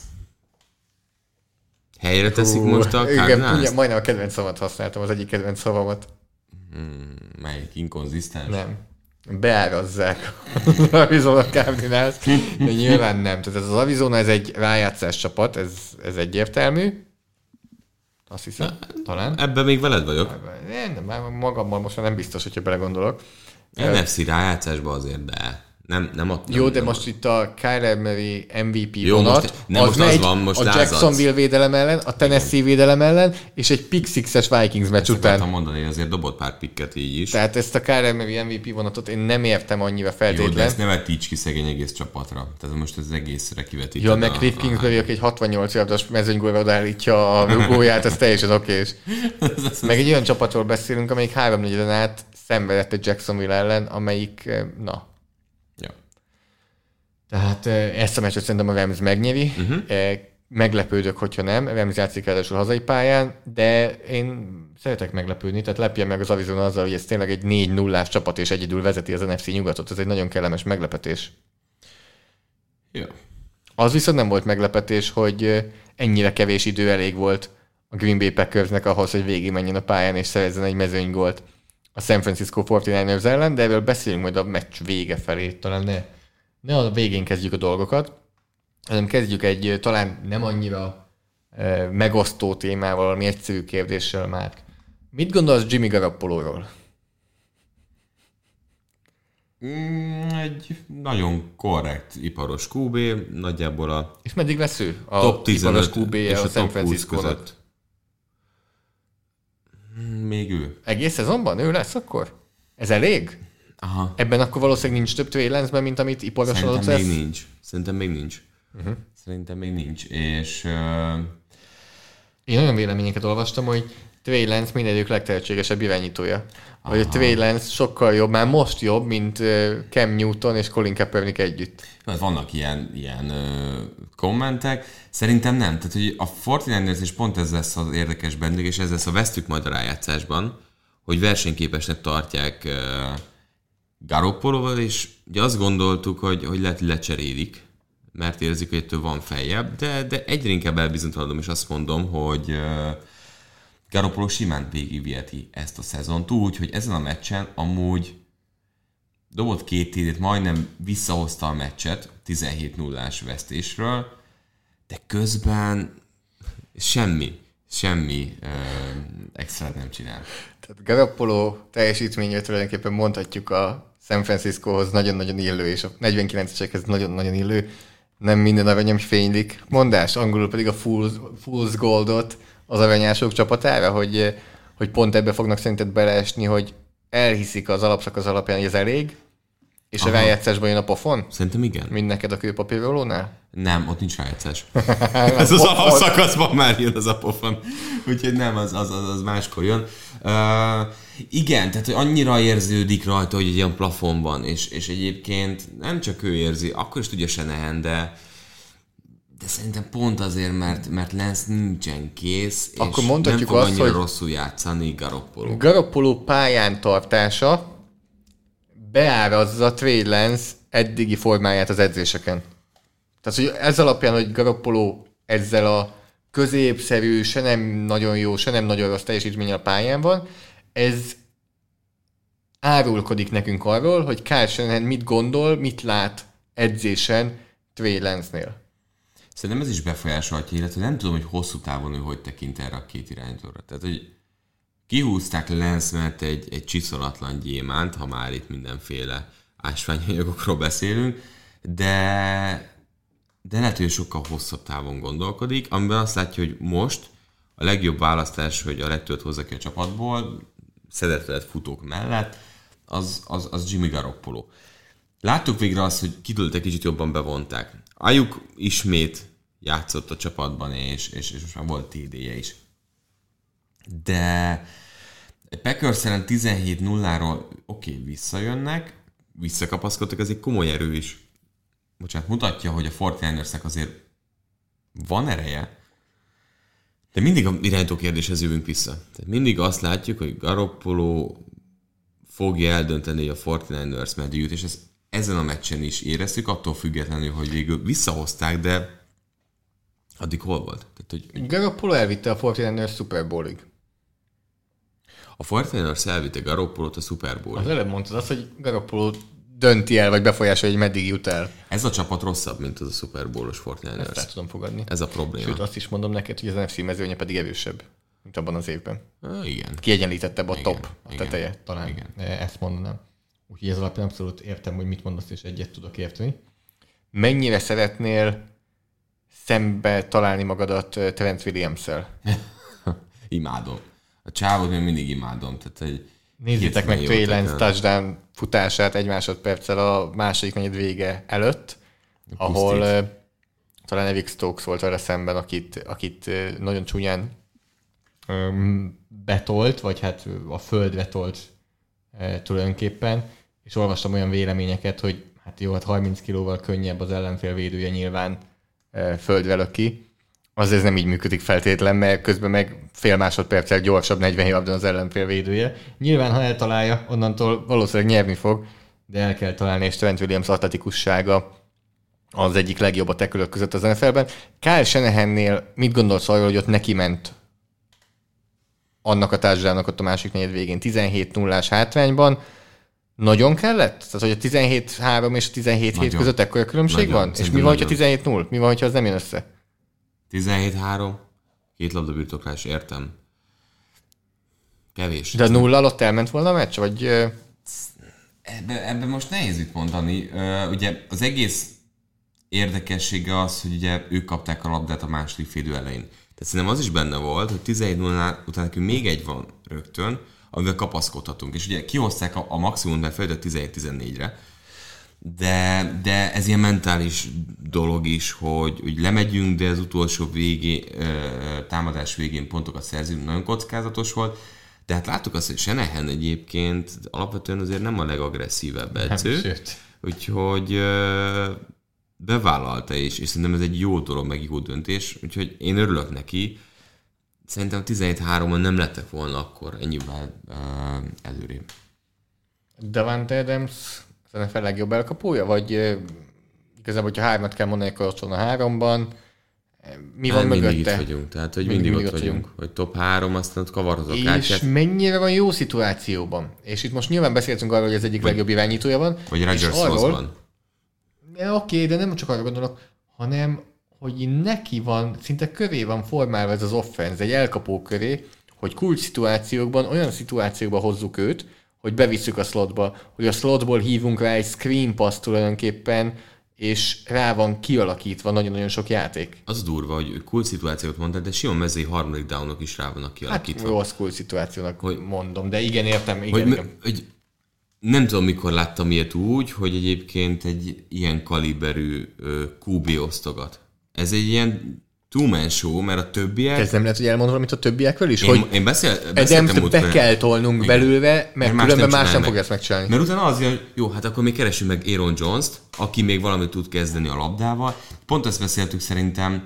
Helyre teszik most a Igen, Cardinals? ugye, majdnem a kedvenc szavat használtam, az egyik kedvenc szavamat. Melyik inkonzisztens? Nem. Beárazzák az Arizona Cardinals, de nyilván nem. Tehát ez az Arizona, ez egy rájátszás csapat, ez, ez egyértelmű. Azt hiszem, talán. Ebben még veled vagyok. Nem, nem, magammal most már nem biztos, hogyha belegondolok. NFC rájátszásban azért, de, Nem, nem ott. Jó, nem, de nem most itt a Kyler Murray MVP Jó, vonat, most- nem, most az megy van, most a lázadsz. Jacksonville védelem ellen, a Tennessee védelem ellen, és egy pick sixes Vikings meccs Ezt után. mondani, hogy azért dobott pár pikket így is. Tehát ezt a Kyler Murray MVP vonatot én nem értem annyira Jó, de ezt ne vetíts ki szegény egész csapatra. Tehát most az egészre kivetíted. Ja, meg a- Cliff a- Kingsbury, aki egy 68 yardos mezőnygólra odaállítja a rugóját, ez teljesen okés. Meg egy olyan csapatról beszélünk, amelyik háromnegyeden át szenvedett egy Jacksonville ellen, amelyik, eh, na. Tehát eh, ezt a meccset szerintem a Rams megnyeri. Uh-huh. Meglepődök, hogyha nem. Rams játszik ráadásul hazai pályán, de én szeretek meglepődni, tehát lepje meg az Arizona azzal, hogy ez tényleg egy 4 0 ás csapat, és egyedül vezeti az NFC nyugatot. Ez egy nagyon kellemes meglepetés. Ja. Az viszont nem volt meglepetés, hogy ennyire kevés idő elég volt a Green Bay Packersnek ahhoz, hogy végigmenjen a pályán és szerezzen egy mezőnygolt a San Francisco 49ers ellen, de erről beszélünk majd a meccs vége felé, talán ne, ne a végén kezdjük a dolgokat, hanem kezdjük egy talán nem annyira eh, megosztó témával, ami egyszerű kérdéssel már. Mit gondolsz Jimmy Garoppolóról? Mm, egy nagyon korrekt iparos QB, nagyjából a És meddig lesz ő? A top 15 qb és a a San top 20 Francisco között. között. Mm, Még ő. Egész szezonban ő lesz akkor? Ez elég? Aha. Ebben akkor valószínűleg nincs több Trey mint amit iparosan adott Szerintem még lesz. nincs. Szerintem még nincs. Uh-huh. Szerintem még nincs. És uh, Én olyan véleményeket olvastam, hogy Trey Lance minden idők legtehetségesebb irányítója. Vagy a Trey Lance sokkal jobb, már most jobb, mint ö, Cam Newton és Colin Kaepernick együtt. hát vannak ilyen, ilyen uh, kommentek. Szerintem nem. Tehát, hogy a 49ers és pont ez lesz az érdekes bennük, és ez lesz a vesztük majd a rájátszásban, hogy versenyképesnek tartják uh, Garoppoloval, és ugye azt gondoltuk, hogy, hogy lehet lecserélik, mert érzik, hogy ettől van feljebb, de, de egyre inkább elbizonytalanodom, és azt mondom, hogy uh, Garoppolo simán végigviheti ezt a szezont úgy, hogy ezen a meccsen amúgy dobott két TD-t, majdnem visszahozta a meccset 17 0 vesztésről, de közben semmi, semmi uh, extra nem csinál. Tehát Garoppolo teljesítménye tulajdonképpen mondhatjuk a San Franciscohoz nagyon-nagyon illő, és a 49-esekhez nagyon-nagyon illő. Nem minden aranyom fénylik. Mondás, angolul pedig a Fools, Fools Goldot az aranyások csapatára, hogy, hogy pont ebbe fognak szerinted beleesni, hogy elhiszik az alapszakasz alapján, hogy ez elég, és Aha. a rájátszásban jön a pofon, Szerintem igen. mint neked a kőpapírrólónál? Nem, ott nincs rájátszás. Ez az alapszakaszban már jön az a pofon. Úgyhogy nem, az, az, az, az máskor jön. Uh, igen, tehát hogy annyira érződik rajta, hogy egy ilyen plafon van, és, és egyébként nem csak ő érzi, akkor is tudja Senehen, de de szerintem pont azért, mert, mert Lance nincsen kész, és Akkor mondhatjuk nem fog azt, annyira hogy- rosszul játszani Garoppolo. Garoppolo pályán tartása beárazza Trey Lance eddigi formáját az edzéseken. Tehát, hogy ez alapján, hogy Garoppolo ezzel a középszerű, se nem nagyon jó, se nem nagyon rossz teljesítmény a pályán van, ez árulkodik nekünk arról, hogy Kyle Shanahan mit gondol, mit lát edzésen Trey Lance-nél. Szerintem ez is befolyásolhatja, illetve nem tudom, hogy hosszú távon ő hogy tekint erre a két irányítóra. Tehát, hogy kihúzták Lance mert egy, egy csiszolatlan gyémánt, ha már itt mindenféle ásványanyagokról beszélünk, de, de lehet, hogy sokkal hosszabb távon gondolkodik, amiben azt látja, hogy most a legjobb választás, hogy a legtöbbet hozza ki a csapatból, szedetlet futók mellett, az, az, az Jimmy Garoppolo. Láttuk végre azt, hogy kidőlt egy kicsit jobban bevonták. Ajuk ismét játszott a csapatban, és, és, és most már volt TD-je is. De Packers ellen 17-0-ról oké, okay, visszajönnek, visszakapaszkodtak, ez egy komoly erő is. Bocsánat, mutatja, hogy a 49 azért van ereje, de mindig a irányító kérdéshez jövünk vissza. Tehát mindig azt látjuk, hogy Garoppolo fogja eldönteni a 49ers meddig jut, és ezt ezen a meccsen is éreztük, attól függetlenül, hogy végül visszahozták, de addig hol volt? Tehát, hogy Garoppolo elvitte a 49ers Super Bowlig. A 49ers elvitte Garoppolót a Super Bowl. Az előbb mondtad azt, hogy Garoppolo dönti el, vagy befolyásolja, hogy meddig jut el. Ez a csapat rosszabb, mint az a Super Bowl-os Ezt el 49ers. tudom fogadni. Ez a probléma. Sőt, azt is mondom neked, hogy az NFC mezőnye pedig erősebb, mint abban az évben. Ah, igen. Kiegyenlítettebb a Igen, top, a igen, teteje, talán igen. igen. ezt mondanám. úgyhogy ez alapján abszolút értem, hogy mit mondasz, és egyet tudok érteni. Mennyire szeretnél szembe találni magadat ö, Trent Williams-szel? Imádom. A csávot még mindig imádom. Tehát egy Nézzétek meg Trey Lance touchdown futását egy másodperccel a második negyed vége előtt, ahol Pusztít. ö, talán Evic Stokes volt vele szemben, akit, akit nagyon csúnyán öm, betolt, vagy hát a földre tolt e, tulajdonképpen, és olvastam olyan véleményeket, hogy hát jó, hát 30 kilóval könnyebb az ellenfél védője nyilván e, földre lök ki. Az ez nem így működik feltétlen, mert közben meg fél másodperccel gyorsabb 40 yardon az ellenfél védője. Nyilván, ha eltalálja, onnantól valószínűleg nyerni fog, de el kell találni, és Trent Williams atletikussága az egyik legjobb a tekülök között az NFL-ben. Kyle Shanahannél mit gondolsz arról, hogy ott neki ment annak a társadalmak ott a másik negyed végén 17 0 hátrányban, nagyon kellett? Tehát, hogy a 17-3 és a 17-7 Nagyon. között ekkora különbség Nagyon. van? És mi van, ha nagyon. 17-0? Mi van, ha az nem jön össze? 17-3, két labda birtoklás, értem. Kevés. De nulla alatt elment volna a meccs? Vagy Ebben ebbe most nehéz mit mondani. Ugye az egész érdekessége az, hogy ugye ők kapták a labdát a második félidő elején. Tehát szerintem az is benne volt, hogy 17 0 után nekünk még egy van rögtön, amivel kapaszkodhatunk. És ugye kihozták a, a maximum, feljutott 17-14-re. De, de ez ilyen mentális dolog is, hogy, hogy lemegyünk, de az utolsó végé, támadás végén pontokat szerzünk, nagyon kockázatos volt. De hát láttuk azt, hogy Senehen egyébként alapvetően azért nem a legagresszívebb edző. sőt. Úgyhogy bevállalta is, és szerintem ez egy jó dolog, meg jó döntés, úgyhogy én örülök neki. Szerintem 17-3-on nem lettek volna akkor ennyivel ö, előrébb. Davante Adams NFL legjobb elkapója? Vagy igazából, hogyha hármat kell mondani, akkor ott van a háromban. Mi van mindig mögötte? itt vagyunk, tehát hogy Mindig- mindig, mindig ott ott vagyunk, hogy top 3, aztán ott kavarod a És kártyát, mennyire van jó szituációban? És itt most nyilván beszéltünk arról, hogy ez egyik legjobb irányítója van. vagy Rodgers arról-. Ja, Oké, de nem csak arra gondolok, hanem, hogy neki van, szinte kövé van formálva ez az offense, egy elkapó köré, hogy kulcs szituációkban, olyan szituációkban hozzuk őt, hogy bevisszük a slotba, hogy a slotból hívunk rá egy screen pass tulajdonképpen, és rá van kialakítva nagyon-nagyon sok játék. Az durva, hogy cool szituációt mondtad, de Simon Mezei harmadik downok is rá vannak Hát kialakítva. rossz kulcs szituációnak Hogy- mondom, de igen, értem, igen, hogy, igen. hogy nem tudom, mikor láttam ilyet úgy, hogy egyébként egy ilyen kaliberű QB osztogat. Ez egy ilyen two-man show, mert a többiek... Ez nem lehet, hogy elmond valamit a többiekről is, én, hogy én beszél, beszéltem Adams be kell tolnunk belőle, mert más különben más nem csinálnak. fogja ezt megcsinálni. Mert utána az jön, hogy jó, hát akkor még keresünk meg Aaron Jones-t, aki még valamit tud kezdeni a labdával. Pont ezt beszéltük szerintem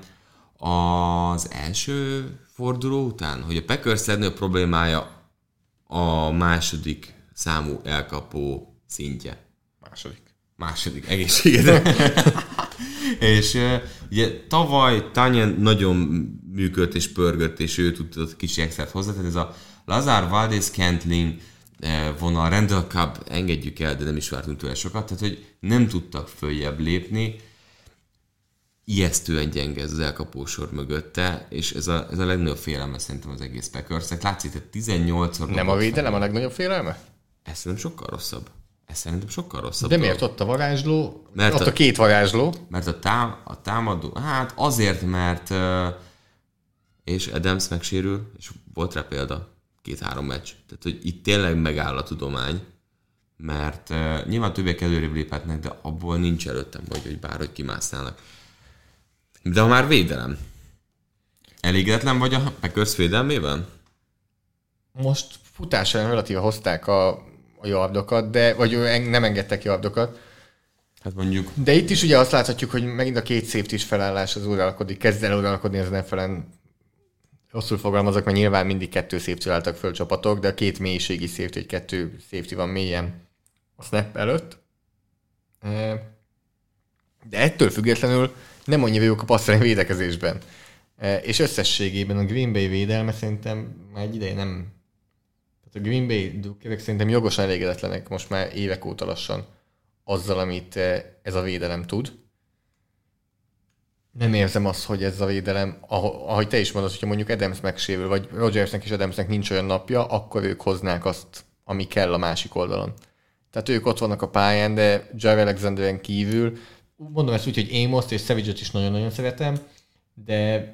az első forduló után, hogy a Packers legnagyobb problémája a második számú elkapó szintje. Második. Második, egészséged. és ugye tavaly Tanyan nagyon működt és pörgött, és ő tudott kicsi extrát hozzátenni. Ez a Lazar Valdez Kentling vonal, Randall Cobb, engedjük el, de nem is vártunk tőle sokat, tehát hogy nem tudtak följebb lépni, ijesztően gyenge ez az elkapósor mögötte, és ez a, ez a legnagyobb félelme szerintem az egész Packersnek. Látszik, hogy 18-szor... Nem a védelem a legnagyobb félelme? Ez szerintem sokkal rosszabb. Ez szerintem sokkal rosszabb. De dolog. miért ott a varázsló? Mert ott a- a két varázsló. Mert a, tám, a támadó, hát azért, mert és Adams megsérül, és volt rá példa, két-három meccs. Tehát, hogy itt tényleg megáll a tudomány, mert uh, nyilván többiek előrébb léphetnek, de abból nincs előttem, vagy hogy bárhogy kimásznának. De ha már védelem, elégedetlen vagy a Packers védelmében? Most futás ellen relatíva hozták a, a yardokat, de, vagy nem engedtek yardokat. Hát mondjuk De itt is ugye azt láthatjuk, hogy megint a két safety is felállás az uralkodik, kezd el uralkodni az NFL-en. Rosszul fogalmazok, mert nyilván mindig kettő safety álltak föl csapatok, de a két mélységi safety, egy kettő safety van mélyen a snap előtt. De ettől függetlenül nem annyira jók a passzolni védekezésben. És összességében a Green Bay védelme szerintem már egy ideje nem... A Green Bay drukkerek szerintem jogosan elégedetlenek most már évek óta lassan azzal, amit eh, ez a védelem tud. Nem érzem azt, hogy ez a védelem, ah- ahogy te is mondod, hogyha mondjuk Adams megsérül, vagy Rogersnek és Adamsnek nincs olyan napja, akkor ők hoznák azt, ami kell a másik oldalon. tehát ők ott vannak a pályán, de Jair Alexanderen kívül, mondom ezt úgy, hogy én most és savage is nagyon-nagyon szeretem, de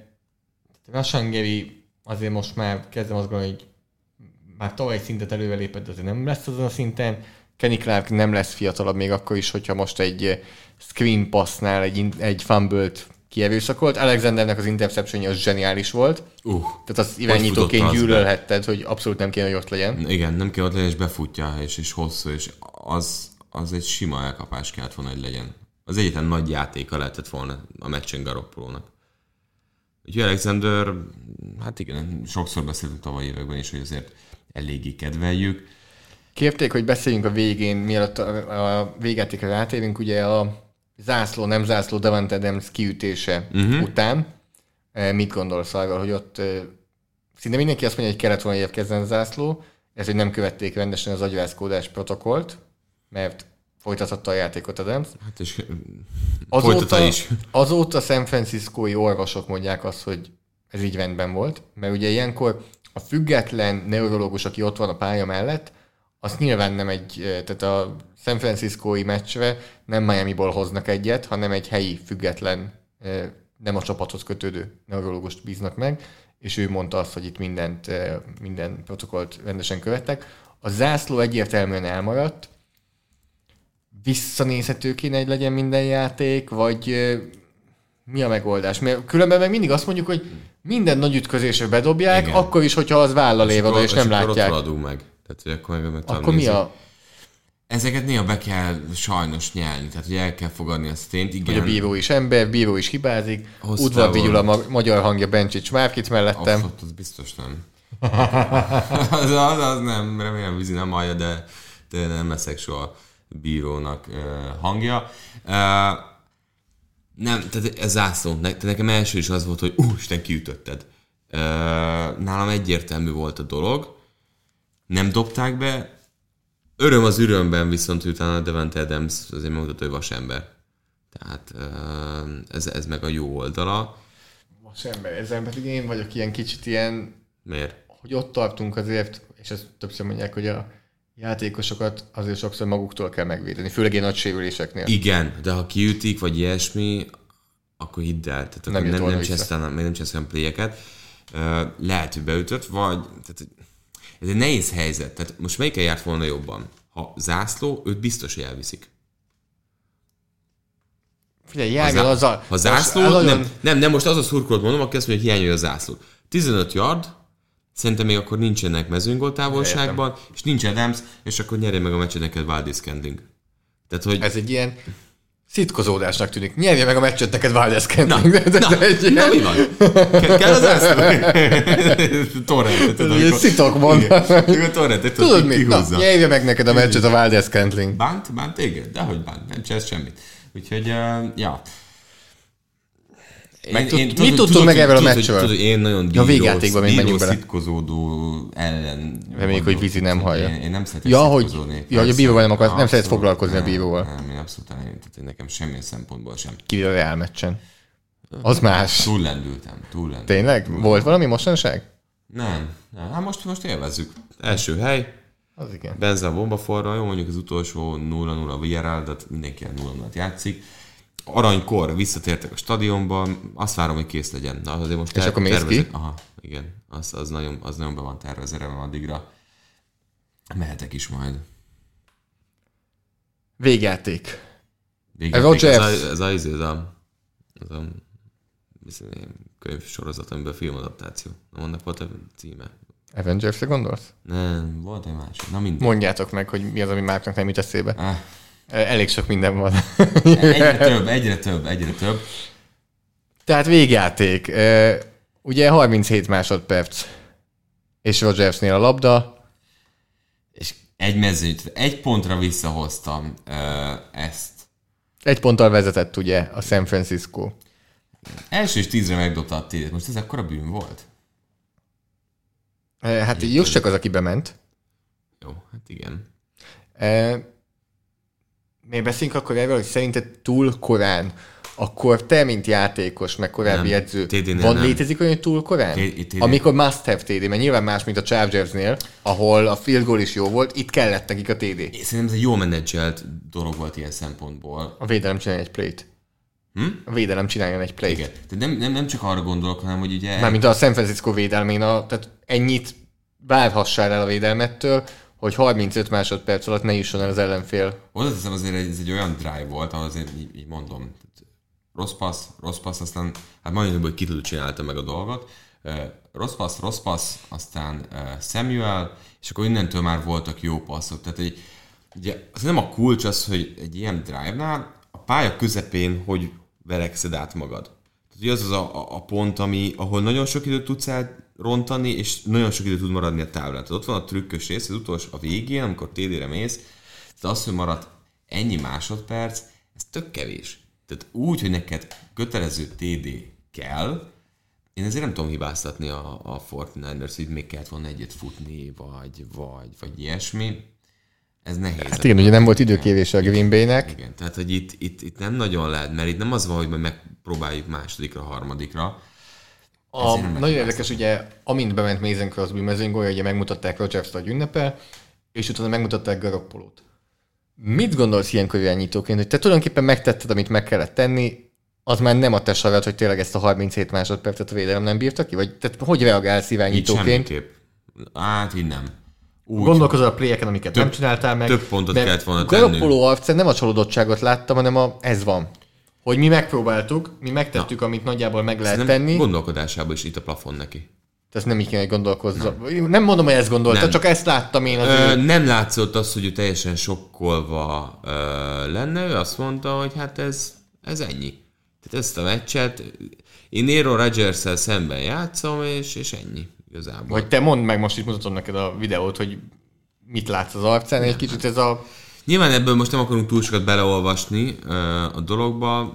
Rashan Gary azért most már kezdem azt gondolni, hogy már tavaly egy szintet előrelépett, de azért nem lesz azon a szinten. Kenny Clark nem lesz fiatalabb még akkor is, hogyha most egy screen passnál egy, egy fumble-t kierőszakolt. Alexandernek az interception az zseniális volt. Uh, Tehát az irányítóként gyűlölhetted, hogy abszolút nem kéne, hogy ott legyen. Igen, nem kell ott legyen, és befutja, és, és hosszú, és az, az egy sima elkapás kellett volna, hogy legyen. Az egyetlen nagy játéka lehetett volna a meccsen Garoppolónak. Úgyhogy Alexander, hát igen, sokszor beszéltünk tavaly években is, hogy azért eléggé kedveljük. Kérték, hogy beszéljünk a végén, mielőtt a, a végjátékra rátérünk, ugye a zászló, nem zászló Davante Adams kiütése uh-huh. után. E, mit gondolsz arról, hogy ott e, szinte mindenki azt mondja, hogy kellett volna érkezzen zászló, ez, hogy nem követték rendesen az agyvászkódás protokollt, mert folytathatta a játékot Adams. Hát és azóta, is. Azóta San Franciscói orvosok mondják azt, hogy ez így rendben volt, mert ugye ilyenkor a független neurológus, aki ott van a pálya mellett, azt nyilván nem egy, tehát a San Franciscói meccsre nem Miami-ból hoznak egyet, hanem egy helyi független, nem a csapathoz kötődő neurológust bíznak meg, és ő mondta azt, hogy itt mindent, minden protokollt rendesen követtek. A zászló egyértelműen elmaradt, visszanézhető kéne, hogy legyen minden játék, vagy mi a megoldás? Mert különben meg mindig azt mondjuk, hogy minden nagy ütközésre bedobják, Igen. akkor is, hogyha az vállal év oda, és, és nem látják. Akkor meg. Tehát, hogy akkor meg, meg akkor mi a... Ezeket néha be kell sajnos nyelni, tehát hogy el kell fogadni azt tényt. Igen. Hogy a bíró is ember, bíró is hibázik, udvar vigyul a magyar hangja Bencsics Márkit mellettem. Off, az biztos nem. az, az, az, nem, remélem vízi nem hallja, de, de nem leszek soha bírónak uh, hangja. Uh, nem, tehát ez zászló. Ne, tehát nekem első is az volt, hogy ú, Isten kiütötted. Uh, nálam egyértelmű volt a dolog. Nem dobták be. Öröm az örömben, viszont utána Devante Adams azért megmutatta, hogy vasember. Tehát uh, ez, ez meg a jó oldala. Vasember, ezen pedig én vagyok ilyen kicsit ilyen... Miért? Hogy ott tartunk azért, és ezt többször mondják, hogy a játékosokat azért sokszor maguktól kell megvédeni, főleg ilyen nagy sérüléseknél. Igen, de ha kiütik, vagy ilyesmi, akkor hidd el. Tehát nem, nem, nem csesztelem, nem csesztelem pléjeket. Lehet, hogy beütött, vagy... Tehát, ez egy nehéz helyzet. Tehát most melyiken járt volna jobban? Ha zászló, őt biztos, elviszik. Figyelj, Jágel, az a... Ha zászló, nem, nem, nem, most az a szurkolót mondom, aki azt mondja, hogy hiányolja a zászló. 15 yard, Szerintem még akkor nincsenek mezőnygól távolságban, Értem. és nincs Adams, és akkor nyerje meg a meccset neked Valdis Kending. Tehát, hogy... Ez egy ilyen szitkozódásnak tűnik. Nyerje meg a meccset neked Valdez Kending. Na, na, egy ilyen... na, mi van? Ke- kell az ászló? Torrent. Tudod, egy szitok mond. Torrent, tudod mit? Na, nyerje meg neked a meccset a Valdez Kendling. Bánt? Bánt téged? Dehogy bánt. Nem csinálsz semmit. Úgyhogy, uh, ja. Meg tud, én, mit tudtunk meg ebből a meccsről? Tudod, én nagyon bíró, a végjátékban még menjünk bele. szitkozódó ellen. Reméljük, hogy vízi nem hallja. Én, én nem szeretek ja, hogy, ja, hogy a bíróval nem, akar, nem szeretsz foglalkozni a bíróval. Nem, én abszolút nem, tehát nekem semmilyen szempontból sem. Kivéve a Real meccsen. Az más. Túl lendültem, túl lendültem. Tényleg? Túl Volt valami mostanság? Nem, nem. Hát most, most élvezzük. Első hely. Az igen. Benza bombaforra, jó mondjuk az utolsó 0-0 Villarreal, de mindenki 0-0 játszik aranykor visszatértek a stadionba, azt várom, hogy kész legyen. Na, azért most És akkor mész ki? Aha, igen. Az, az, nagyon, az nagyon be van tervezve, remélem addigra. Mehetek is majd. Végjáték. Végjáték. Ez a, ez a, ez a, ez a, ez a könyvsorozat, amiben filmadaptáció. Nem annak volt a címe. Avengers-re gondolsz? Nem, volt egy másik. Na mindegy. Mondjátok meg, hogy mi az, ami Márknak nem jut eszébe. Ah. Elég sok minden van. egyre több, egyre több, egyre több. Tehát végjáték. Ugye 37 másodperc. És Rogersnél a labda. És egy mezőt, egy pontra visszahoztam ezt. Egy ponttal vezetett ugye a San Francisco. Első és tízre megdobta a tét. Most ez akkor a bűn volt? Hát just csak az, aki bement. Jó, hát igen. Még beszéljünk akkor erről, hogy szerinted túl korán akkor te, mint játékos, meg korábbi Nem, edző, van nem. létezik olyan, hogy túl korán? TD. Amikor must have TD, mert nyilván más, mint a Chargersnél, ahol a field goal is jó volt, itt kellett nekik a TD. Szerintem ez egy jó menedzselt dolog volt ilyen szempontból. A védelem csinálja egy play-t. Hm? A védelem csináljon egy play-t. Igen. Tehát nem, nem, nem csak arra gondolok, hanem hogy ugye... Mármint a San Francisco védelmén, a, tehát ennyit várhassál el a védelmettől, hogy 35 másodperc alatt ne jusson el az ellenfél. Oda teszem azért, ez egy olyan drive volt, ahol azért így, így mondom, rossz passz, rossz passz, aztán hát majdnem, hogy Kittle csinálta meg a dolgot. Rossz passz, rossz passz, aztán Samuel, és akkor innentől már voltak jó passzok. Tehát egy, ugye, nem a kulcs az, hogy egy ilyen drive-nál a pálya közepén, hogy verekszed át magad. Tehát az az a, a, a pont, ami, ahol nagyon sok időt tudsz elrontani, és nagyon sok idő tud maradni a táblán. Tehát ott van a trükkös rész, az utolsó a végén, amikor TD-re mész, tehát az, hogy marad ennyi másodperc, ez tök kevés. Tehát úgy, hogy neked kötelező TD kell, én ezért nem tudom hibáztatni a, a Fortnite-ers, hogy még kellett volna egyet futni, vagy, vagy, vagy ilyesmi. Ez nehéz. Hát igen, ugye nem volt időkévése a Green Bay-nek. Igen, tehát hogy itt, itt, itt nem nagyon lehet, mert itt nem az van, hogy majd megpróbáljuk másodikra, harmadikra. A, nagyon érdekes, ugye, amint bement Mason Crosby mezőnygólya, ugye megmutatták Rodgers-t, hogy ünnepel, és utána megmutatták Garoppolót. Mit gondolsz ilyenkor irányítóként, hogy te tulajdonképpen megtetted, amit meg kellett tenni, az már nem a te sarat, hogy tényleg ezt a 37 másodpercet a védelem nem bírta ki? Vagy tehát hogy reagálsz Így irányítóként? semmiképp. Hát így nem. Úgy, Gondolkozol a playeken, amiket Több- nem csináltál meg. több pontot kellett volna Garoppolo arcán nem a csalódottságot láttam, hanem a ez van. Hogy mi megpróbáltuk, mi megtettük, amit nagyjából meg lehet Szerintem tenni. gondolkodásában is itt a plafon neki. Ez nem így kéne, gondolkozza. Nem. nem mondom, hogy ezt gondolta, Nem. csak ezt láttam én az Ö, ő... nem látszott az, hogy ő teljesen sokkolva ö, lenne, ő azt mondta, hogy hát ez, ez ennyi. Tehát ezt a meccset én Aaron rodgers szemben játszom, és, és ennyi igazából. Vagy te mondd meg, most itt mutatom neked a videót, hogy mit látsz az arcán, egy kicsit ez a... Nyilván ebből most nem akarunk túl sokat beleolvasni a dologba.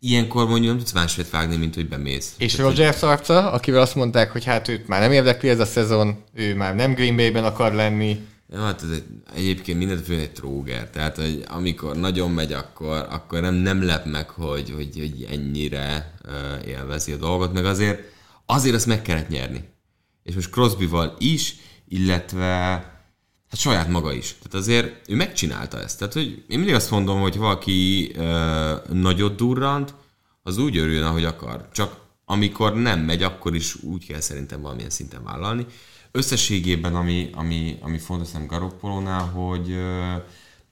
Ilyenkor mondjuk nem tudsz másfélet vágni, mint hogy bemész. És Tehát, Rogers arca, akivel azt mondták, hogy hát őt már nem érdekli ez a szezon, ő már nem Green Bay-ben akar lenni. Ja, hát ez egy, egyébként mindentől egy tróger, tehát hogy amikor nagyon megy, akkor, akkor nem, nem lep meg, hogy, hogy, hogy ennyire uh, élvezi a dolgot, meg azért, azért azt meg kellett nyerni. És most Crosbyval is, illetve hát saját maga is. Tehát azért ő megcsinálta ezt. Tehát, hogy én mindig azt mondom, hogy valaki uh, nagyot durrant, az úgy örül, ahogy akar. Csak amikor nem megy, akkor is úgy kell szerintem valamilyen szinten vállalni. Összességében, ami, ami, ami fontos nem Garoppolónál, hogy ö,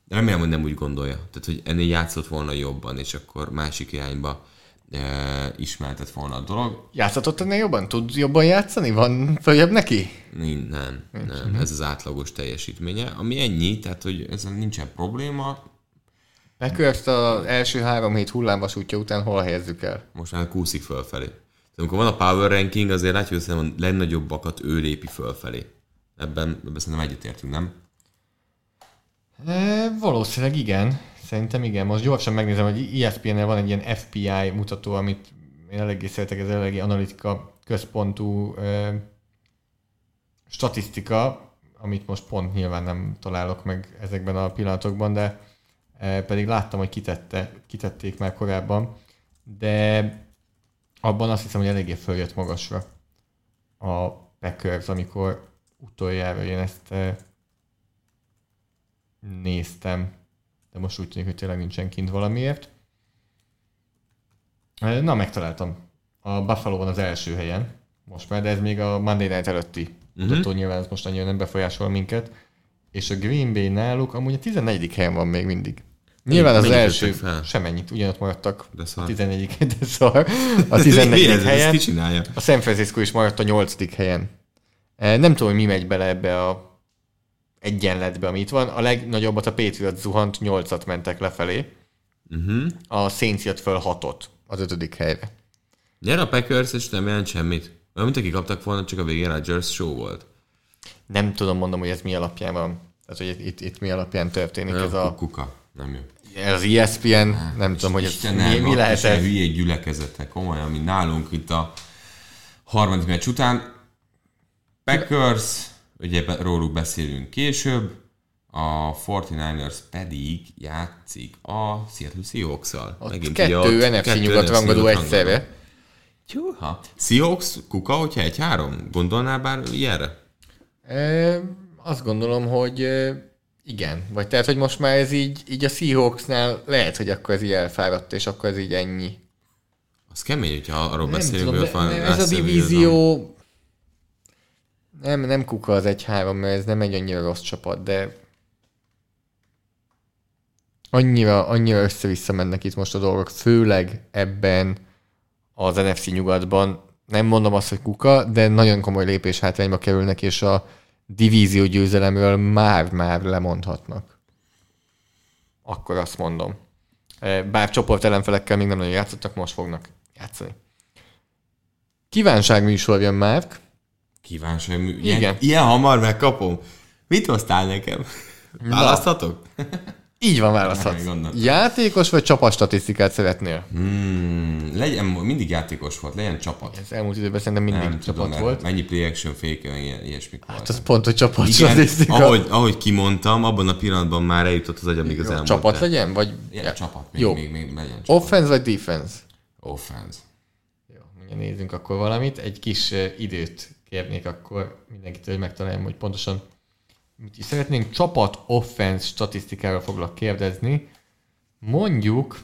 remélem, hogy nem úgy gondolja. Tehát, hogy ennél játszott volna jobban, és akkor másik irányba ö, ismertett volna a dolog. Játszhatott ennél jobban? Tud jobban játszani? Van följebb neki? Nincs, nem, nem, ez az átlagos teljesítménye, ami ennyi, tehát, hogy ezzel nincsen probléma, Packers az első három hét hullámvasútja után hol helyezzük el? most már kúszik fölfelé. Tehát amikor van a power ranking, azért látjuk, hogy a legnagyobbakat ő lépi fölfelé. Ebben, ebben szerintem egyetértünk, nem? E, valószínűleg igen. Szerintem igen. Most gyorsan megnézem, hogy ESPN-nél van egy ilyen FPI mutató, amit én eléggé szeretek, ez eléggé analitika központú e, statisztika, amit most pont nyilván nem találok meg ezekben a pillanatokban, de e, pedig láttam, hogy kitette, kitették már korábban, de abban azt hiszem, hogy eléggé följött magasra a Packers, amikor utoljára én ezt e, néztem, de most úgy tűnik, hogy tényleg nincsen kint valamiért. E, Na, megtaláltam. A Buffalo van az első helyen, most már, de ez még a Monday Night előtti mutató, uh-huh. nyilván ez most annyira nem befolyásol minket. És a Green Bay náluk amúgy a 14. helyen van még mindig. Nyilván az Mennyit első, fel? semennyit, ugyanott maradtak De a szar. 14. de szar. A 14. Ez- ez helyen. A San Francisco is maradt a 8. helyen. E, Nem tudom, hogy mi megy bele ebbe a egyenletbe, ami itt van. A legnagyobbat a Patriot zuhant, 8-at mentek lefelé. Uh-huh. A Saints jött föl 6-ot az ötödik helyre. Gyere a Packers, és nem jelent semmit. Mint aki kaptak volna, csak a végén Rodgers show volt. Nem tudom mondom, hogy ez mi alapján van. Tehát, hogy itt, itt, mi alapján történik ez a a... kuka. Nem jó. Az ESPN, nem tudom, hogy ez mi, mi lehet ez. hülyék gyülekezete, komolyan, mint nálunk itt a harmadik meccs után. Packers, ugye róluk beszélünk később, a 49ers pedig játszik a Seattle Seahawks-szal. Megint kettő NFC nyugat rangadó egyszerre. Ha. Seahawks, kuka, hogyha egy-három? Gondolnál bár ilyenre? E, azt gondolom, hogy igen. Vagy tehát, hogy most már ez így, így a Seahawksnál lehet, hogy akkor ez így elfáradt, és akkor ez így ennyi. Az kemény, hogyha arról nem beszélünk, hogy van. Ez a divízió nem, nem kuka az egy-három, mert ez nem egy annyira rossz csapat, de annyira, annyira össze-vissza mennek itt most a dolgok, főleg ebben az NFC nyugatban. Nem mondom azt, hogy kuka, de nagyon komoly lépés hátrányba kerülnek, és a divízió győzelemről már-már lemondhatnak. Akkor azt mondom. E, bár csoport ellenfelekkel még nem nagyon játszottak, most fognak játszani. Kívánság műsor jön már. Kívánság műsor? Igen. Ilyen, ilyen hamar megkapom? Mit hoztál nekem? Választhatok? Így van, választhatsz. Játékos vagy csapat statisztikát szeretnél? Hmm, legyen, mindig játékos volt, legyen csapat. Ez elmúlt időben szerintem mindig nem csapat tudom, volt. Mennyi play action fake, ilyen, ilyesmik hát volt. az pont, hogy csapat Igen, statisztika. Ahogy, ahogy kimondtam, abban a pillanatban már eljutott az agyamig az elmúlt. Csapat legyen? Vagy... Ja, csapat. Még, Jó. Még, még, legyen csapat. Offense vagy defense? Offense. Jó, mindjárt nézzünk akkor valamit. Egy kis időt kérnék akkor mindenkitől, hogy megtaláljam, hogy pontosan mit is szeretnénk csapat offense statisztikáról foglak kérdezni. Mondjuk,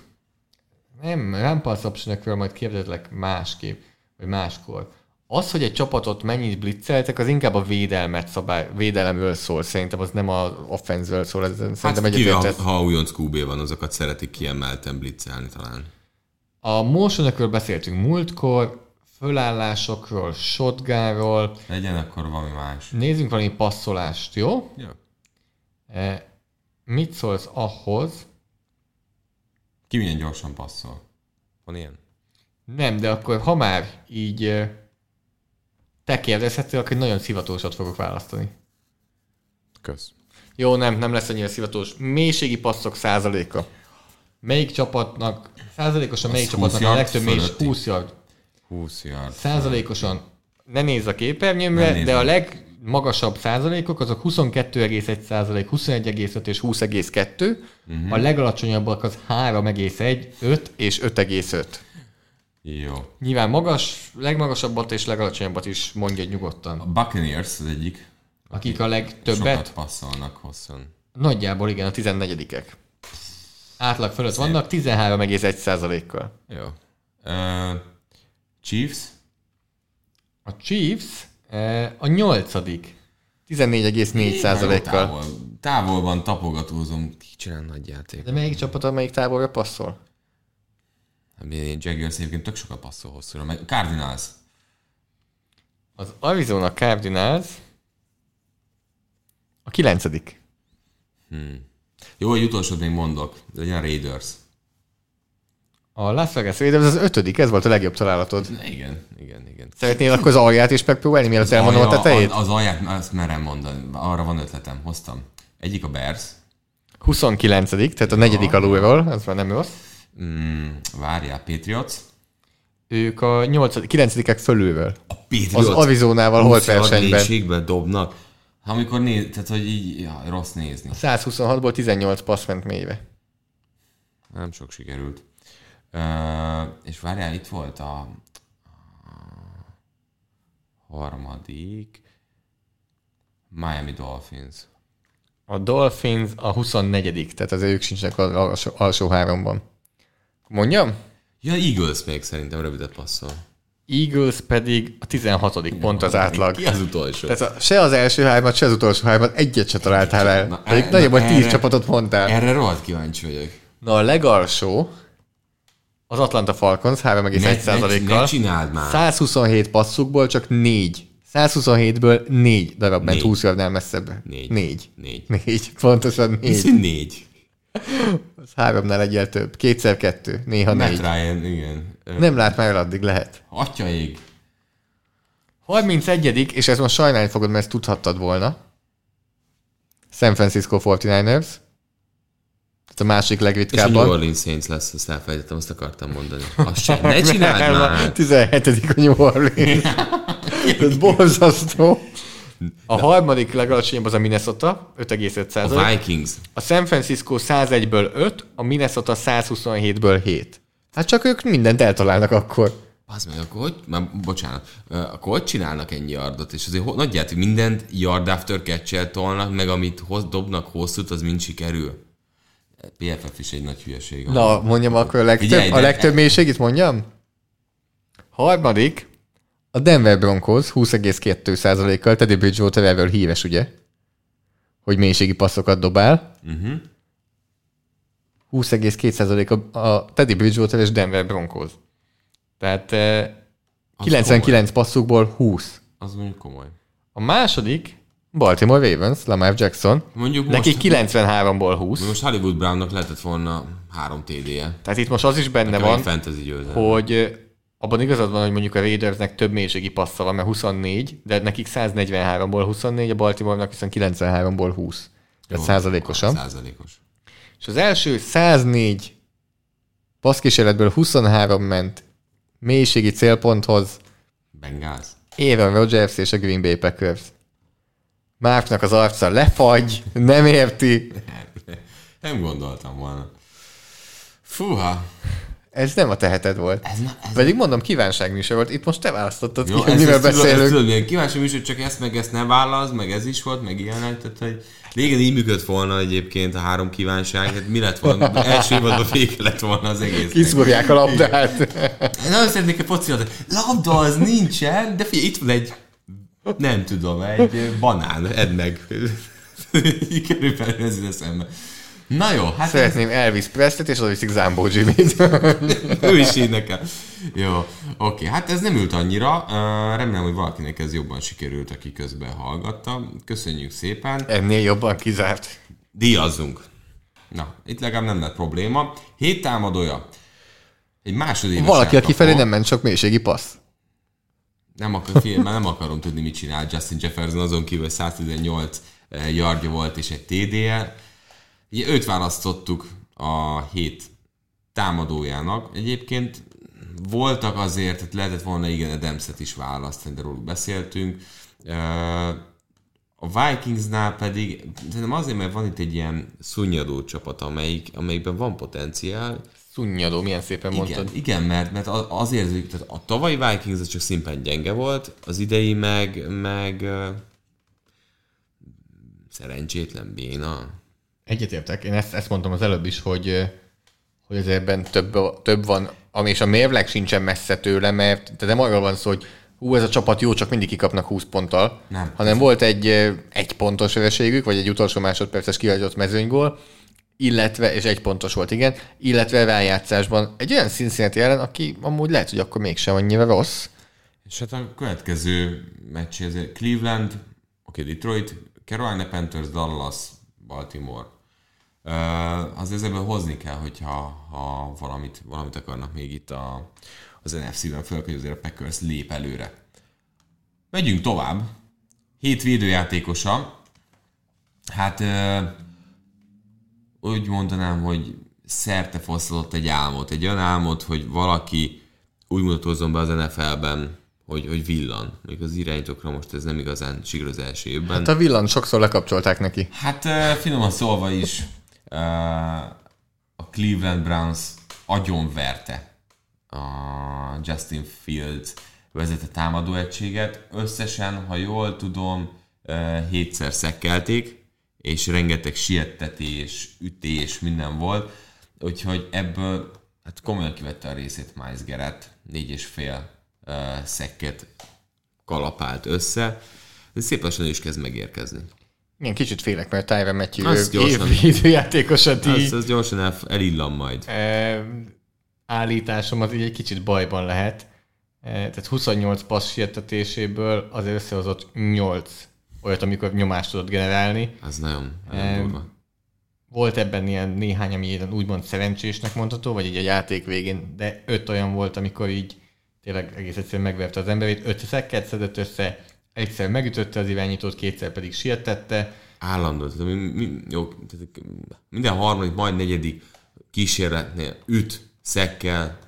nem, nem pass option majd kérdezlek másképp, vagy máskor. Az, hogy egy csapatot mennyit blitzeltek, az inkább a védelmet szabály, védelemről szól. Szerintem az nem a offenzről szól. Ez, hát szerintem kivéve, ha, ha újonc QB van, azokat szeretik kiemelten blitzelni talán. A motion beszéltünk múltkor, fölállásokról, shotgunról. Legyen akkor valami más. Nézzünk valami passzolást, jó? Jó. E, mit szólsz ahhoz? Ki milyen gyorsan passzol? Van ilyen? Nem, de akkor ha már így e, te kérdezhettél, akkor nagyon szivatósat fogok választani. Kösz. Jó, nem, nem lesz annyira szivatós. Mélységi passzok százaléka. Melyik csapatnak, százalékosan melyik csapatnak a legtöbb mély, 20 yard 20 yard. Százalékosan ne nézz a képernyőmre, de a legmagasabb százalékok azok 22,1 százalék, 21,5 és 20,2. Uh-huh. Mhm. A legalacsonyabbak az 3,1, 5 és 5,5. Jó. Nyilván magas, legmagasabbat és legalacsonyabbat is mondja nyugodtan. A Buccaneers az egyik. Akik a legtöbbet? Sokat passzolnak hosszan. Nagyjából igen, a 14-ek. Átlag fölött Szép. vannak 13,1 százalékkal. Jó. Uh, Chiefs? A Chiefs eh, a nyolcadik. 14,4 százalékkal. Távol, távolban tapogatózom. Ki csinál nagy játék? De melyik csapat, amelyik távolra passzol? Hát Jaguars egyébként tök sokat passzol hosszúra. Cardinals. Az Arizona Cardinals a kilencedik. Hmm. Jó, hogy utolsót még mondok. Legyen a Raiders. A Las Vegas Raiders az ötödik, ez volt a legjobb találatod. Igen, igen, igen. Szeretnél akkor az alját is megpróbálni, mielőtt elmondom a tetejét? Az alját, azt merem mondani, arra van ötletem, hoztam. Egyik a Bears. 29 tehát a negyedik ja. alulról, az már nem rossz. Mm, várjál, Patriots. Ők a 8, 9 fölülről. A Patriots. Az Arizonával holt versenyben. dobnak. Amikor néz, tehát hogy így ja, rossz nézni. 126-ból 18 passz ment mélyre. Nem sok sikerült. És várjál, itt volt a, a harmadik Miami Dolphins. A Dolphins a 24 tehát az ők sincsenek az alsó, alsó háromban. Mondjam? Ja, Eagles még szerintem rövidet passzol. Eagles pedig a 16. Igen, pont az átlag. Ki az utolsó? Tehát a, se az első hármat, se az utolsó hármat egyet se találtál el. Na, Pedig hogy 10 csapatot mondtál. Erre rohadt kíváncsi vagyok. Na a legalsó, az Atlanta Falcons 3,1%-kal. Ne, csináld már. 127 passzukból csak 4. 127-ből 4 darab ment 20 yardnál messzebb. 4. 4. 4. 4. Pontosan 4. Hiszen 4. Az háromnál egyel több. Kétszer kettő, néha Matt négy. Ryan, igen. Nem lát már addig, lehet. Atya ég. 31 és ez most sajnálni fogod, mert ezt tudhattad volna. San Francisco 49ers. Ez a másik legritkábban. És a New Orleans Saints lesz, ezt elfelejtettem, azt akartam mondani. Azt sem, ne csináld már! 17 a New Orleans. Ez borzasztó. A harmadik legalacsonyabb az a Minnesota, 5,5 A Vikings. A San Francisco 101-ből 5, a Minnesota 127-ből 7. Hát csak ők mindent eltalálnak akkor. Az meg, akkor hogy, már, bocsánat, akkor hogy csinálnak ennyi yardot? És azért nagyjából mindent yard after catch tolnak, meg amit hoz, dobnak hosszút, az mind sikerül. PFF is egy nagy hülyeség. Na, mondjam akkor a legtöbb, Figyelj, a legtöbb mélységét mondjam? Harmadik, a Denver Broncos 20,2%-kal, Teddy Bridgewater erről híres, ugye? Hogy mélységi passzokat dobál. Uh-huh. 20,2% a, a Teddy Bridgewater és Denver Broncos. Tehát eh, Az 99 passzukból 20. Az mondjuk komoly. A második, Baltimore Ravens, Lamar Jackson. Mondjuk Neki most, 93-ból 20. most Hollywood Brownnak lehetett volna három TD-je. Tehát itt most az is benne Nekem van, fantasy győzelem. hogy abban igazad van, hogy mondjuk a Raidersnek több mélységi passza van, mert 24, de nekik 143-ból 24, a Baltimore-nak viszont 93-ból 20. Tehát Jó, százalékosan. Százalékos. És az első 104 passzkísérletből 23 ment mélységi célponthoz Bengals. Aaron Rodgers és a Green Bay Packers. Márknak az arca lefagy, nem érti. Nem gondoltam volna. Fúha. Ez nem a teheted volt. Ez, na, ez Pedig mondom, kívánságműsor volt. Itt most te választottad Jó, ki, ez, mivel ez, ez, beszélünk. tudod, milyen kíváncsi műsor, csak ezt meg ezt ne válasz, meg ez is volt, meg ilyenek, tehát hogy régen így működött volna egyébként a három kívánság, hát mi lett volna, első évadban vége lett volna az egész. Kiszúrják a labdát. Nagyon szeretnék egy focilat, labda az nincsen, de figyelj, itt van egy, nem tudom, egy banán, edd meg. Körülbelül ez eszembe. Na jó, hát ez, Szeretném Elvis Presley-t, és oda viszik Zambó Jimmy-t. ő is így nekem. Jó, oké, hát ez nem ült annyira. Remélem, hogy valakinek ez jobban sikerült, aki közben hallgatta. Köszönjük szépen. Ennél jobban kizárt. Díjazzunk. Na, itt legalább nem lett probléma. Hét támadója. Egy másodéves Valaki, aki felé nem ment sok mélységi passz. Nem, akar, figyelj, nem akarom tudni, mit csinál Justin Jefferson, azon kívül 118 eh, yardja volt és egy TD-je. Ugye őt választottuk a hét támadójának. Egyébként voltak azért, tehát lehetett volna igen Adamset is választani, de róluk beszéltünk. Eh, A Vikingsnál pedig, szerintem azért, mert van itt egy ilyen szunnyadó csapat, amelyik, amelyikben van potenciál, Szunnyadó, milyen szépen mondtad. igen, igen, mert, mert az- azért, hogy- tehát a tavalyi Vikings az csak szimplán gyenge volt, az idei meg, meg szerencsétlen béna. Egyetértek. Én ezt, ezt mondtam az előbb is, hogy, hogy azért ebben több, több van, ami és a mérleg sincsen messze tőle, mert de nem arról van szó, hogy hú, ez a csapat jó, csak mindig kikapnak 20 ponttal, Nem. hanem volt egy egy pontos vereségük, vagy egy utolsó másodperces kihagyott mezőnygól, illetve, és egy pontos volt, igen, illetve rájátszásban egy olyan Cincinnati ellen, aki amúgy lehet, hogy akkor mégsem annyira rossz. És hát a következő meccs, ez Cleveland, oké, okay, Detroit, Carolina Panthers, Dallas, Baltimore. Uh, az ebből hozni kell, hogyha ha valamit, valamit akarnak még itt a, az NFC-ben, főleg, hogy azért a Packers lép előre. Megyünk tovább. Hét védőjátékosa. Hát uh, úgy mondanám, hogy szerte fosztott egy álmot. Egy olyan álmot, hogy valaki úgy mutatózzon be az NFL-ben, hogy, hogy villan. Még az irányítókra most ez nem igazán siker az első évben. Hát a villan sokszor lekapcsolták neki. Hát finoman szólva is a Cleveland Browns agyonverte a Justin Fields vezette támadó egységet. Összesen, ha jól tudom, hétszer szekkelték, és rengeteg siettetés, ütés, minden volt. Úgyhogy ebből hát komolyan kivette a részét Miles Garrett, négy és fél uh, szekket kalapált össze. De szép lassan is kezd megérkezni. Igen, kicsit félek, mert Tyron Matthew Azt ő gyorsan- Az, az gyorsan el, elillan majd. e, állításom az így egy kicsit bajban lehet. E, tehát 28 passz sietetéséből azért összehozott 8 olyat, amikor nyomást tudott generálni. Az nagyon, nagyon durva. Volt ebben ilyen néhány, ami ilyen úgymond szerencsésnek mondható, vagy így a játék végén, de öt olyan volt, amikor így tényleg egész egyszerűen megverte az emberét, öt szekket szedett össze, egyszer megütötte az irányítót, kétszer pedig sietette, Állandó. Tehát, mi, mi, jó, tehát minden harmadik, majd negyedik kísérletnél üt, szekkel,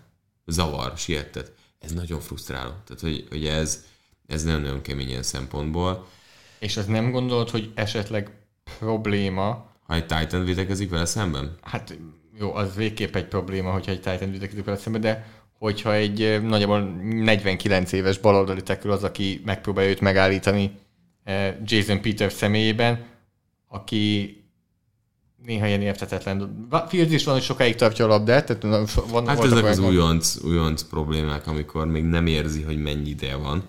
zavar, sietet. Ez nagyon frusztráló. Tehát, hogy, hogy ez, ez nagyon-nagyon kemény ilyen szempontból. És az nem gondolod, hogy esetleg probléma, Ha egy Titan védekezik vele szemben? hát jó, az végképp egy probléma, hogyha egy Titan videkezik vele szembe, de hogyha egy nagyjából 49 éves baloldali tekül az, aki megpróbálja őt megállítani Jason Peters személyében, aki néha ilyen értetetlen. Fields is van, hogy sokáig tartja a labdát, tehát van, Hát ezek az újonc, újonc problémák, amikor még nem érzi, hogy mennyi ideje van.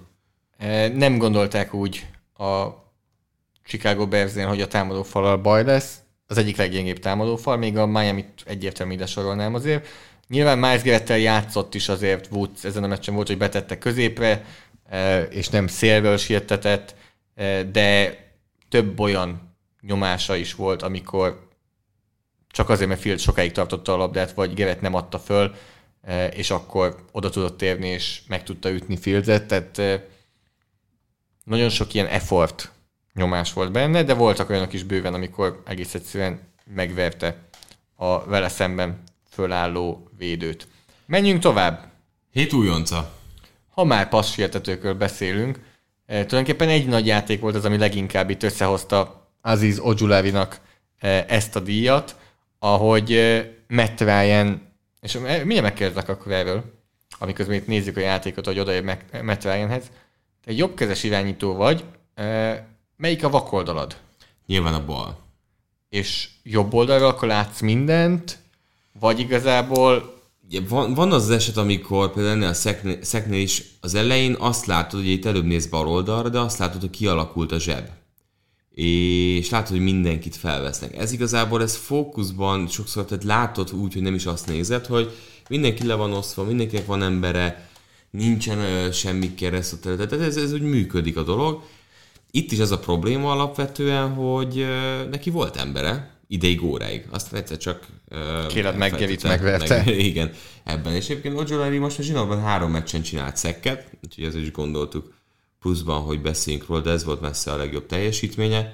Nem gondolták úgy a Chicago bears hogy a támadó falal baj lesz. Az egyik leggyengébb támadó fal, még a miami egyértelmű ide sorolnám azért. Nyilván Miles Garrettel játszott is azért Woods ezen a meccsen volt, hogy betette középre, eh, és nem szélről siettetett, eh, de több olyan nyomása is volt, amikor csak azért, mert Field sokáig tartotta a labdát, vagy Garrett nem adta föl, eh, és akkor oda tudott térni, és meg tudta ütni Fieldet, tehát eh, nagyon sok ilyen effort nyomás volt benne, de voltak olyanok is bőven, amikor egész egyszerűen megverte a vele szemben fölálló védőt. Menjünk tovább. Hét újonca. Ha már passzsértetőkről beszélünk, eh, tulajdonképpen egy nagy játék volt az, ami leginkább itt összehozta Aziz Ojulavinak eh, ezt a díjat, ahogy eh, Matt Ryan, és eh, mindjárt megkérdezlek akkor erről, amiközben itt nézzük a játékot, hogy odaér Matt Ryanhez. Te jobbkezes irányító vagy, melyik a vakoldalad? Nyilván a bal. És jobb oldalról akkor látsz mindent, vagy igazából Ugye, van, van az az eset, amikor például ennél a szeknél, szeknél is az elején azt látod, hogy itt előbb néz bal oldalra, de azt látod, hogy kialakult a zseb. És látod, hogy mindenkit felvesznek. Ez igazából, ez fókuszban sokszor, tehát látod úgy, hogy nem is azt nézed, hogy mindenki le van osztva, mindenkinek van embere, nincsen ö, semmi kereszt terület, tehát ez, ez úgy működik a dolog. Itt is az a probléma alapvetően, hogy ö, neki volt embere, ideig, óráig. Aztán egyszer csak... McGarryt elfelejtette. megverte. Meg, igen, ebben. És egyébként Ojolari most a zsinórban három meccsen csinált szekket, úgyhogy ezzel is gondoltuk pluszban, hogy beszéljünk róla, de ez volt messze a legjobb teljesítménye.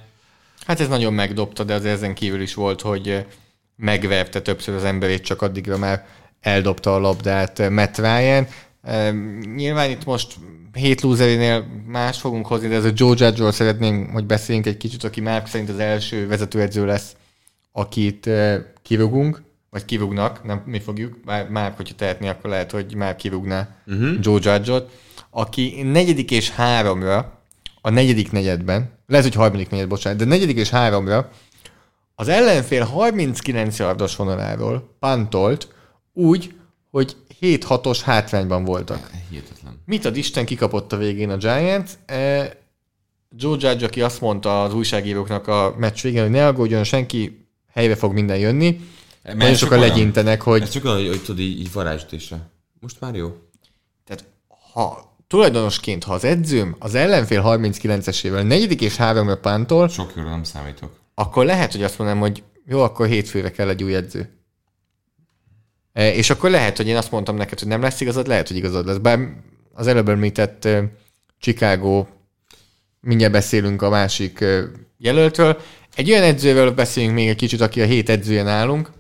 Hát ez nagyon megdobta, de az ezen kívül is volt, hogy megverte többször az emberét, csak addigra már eldobta a labdát Matt Ryan. Nyilván itt most hét loserinél más fogunk hozni, de ez a Joe Judge-ról szeretném, hogy beszéljünk egy kicsit, aki már szerint az első vezetőedző lesz, akit eh, kirúgunk, vagy kirúgnak, nem mi fogjuk, már, már hogyha tehetné, akkor lehet, hogy már kirúgná uh-huh. Joe Judge-ot, aki negyedik és háromra, a negyedik negyedben, lehet, hogy harmadik negyed, bocsánat, de negyedik és háromra az ellenfél 39 yardos vonaláról pantolt úgy, hogy 7-6-os hátrányban voltak. Hihetetlen. Mit ad Isten kikapott a végén a Giants? Eh, Joe Judge, aki azt mondta az újságíróknak a meccs végén, hogy ne aggódjon senki, helyre fog minden jönni. Mert Nagyon sokan olyan- legyintenek, hogy Ez csak olyan, hogy, tudod, így, így varázsütésre. Most már jó. Tehát ha tulajdonosként, ha az edzőm az ellenfél 39-esével negyedik és háromra pántol, Sok jóra nem számítok. akkor lehet, hogy azt mondom, hogy jó, akkor hétfőre kell egy új edző. És akkor lehet, hogy én azt mondtam neked, hogy nem lesz igazad, lehet, hogy igazad lesz. Bár az előbb említett Chicago, mindjárt beszélünk a másik jelöltről. Egy olyan edzőről beszélünk még egy kicsit, aki a hét edzője nálunk,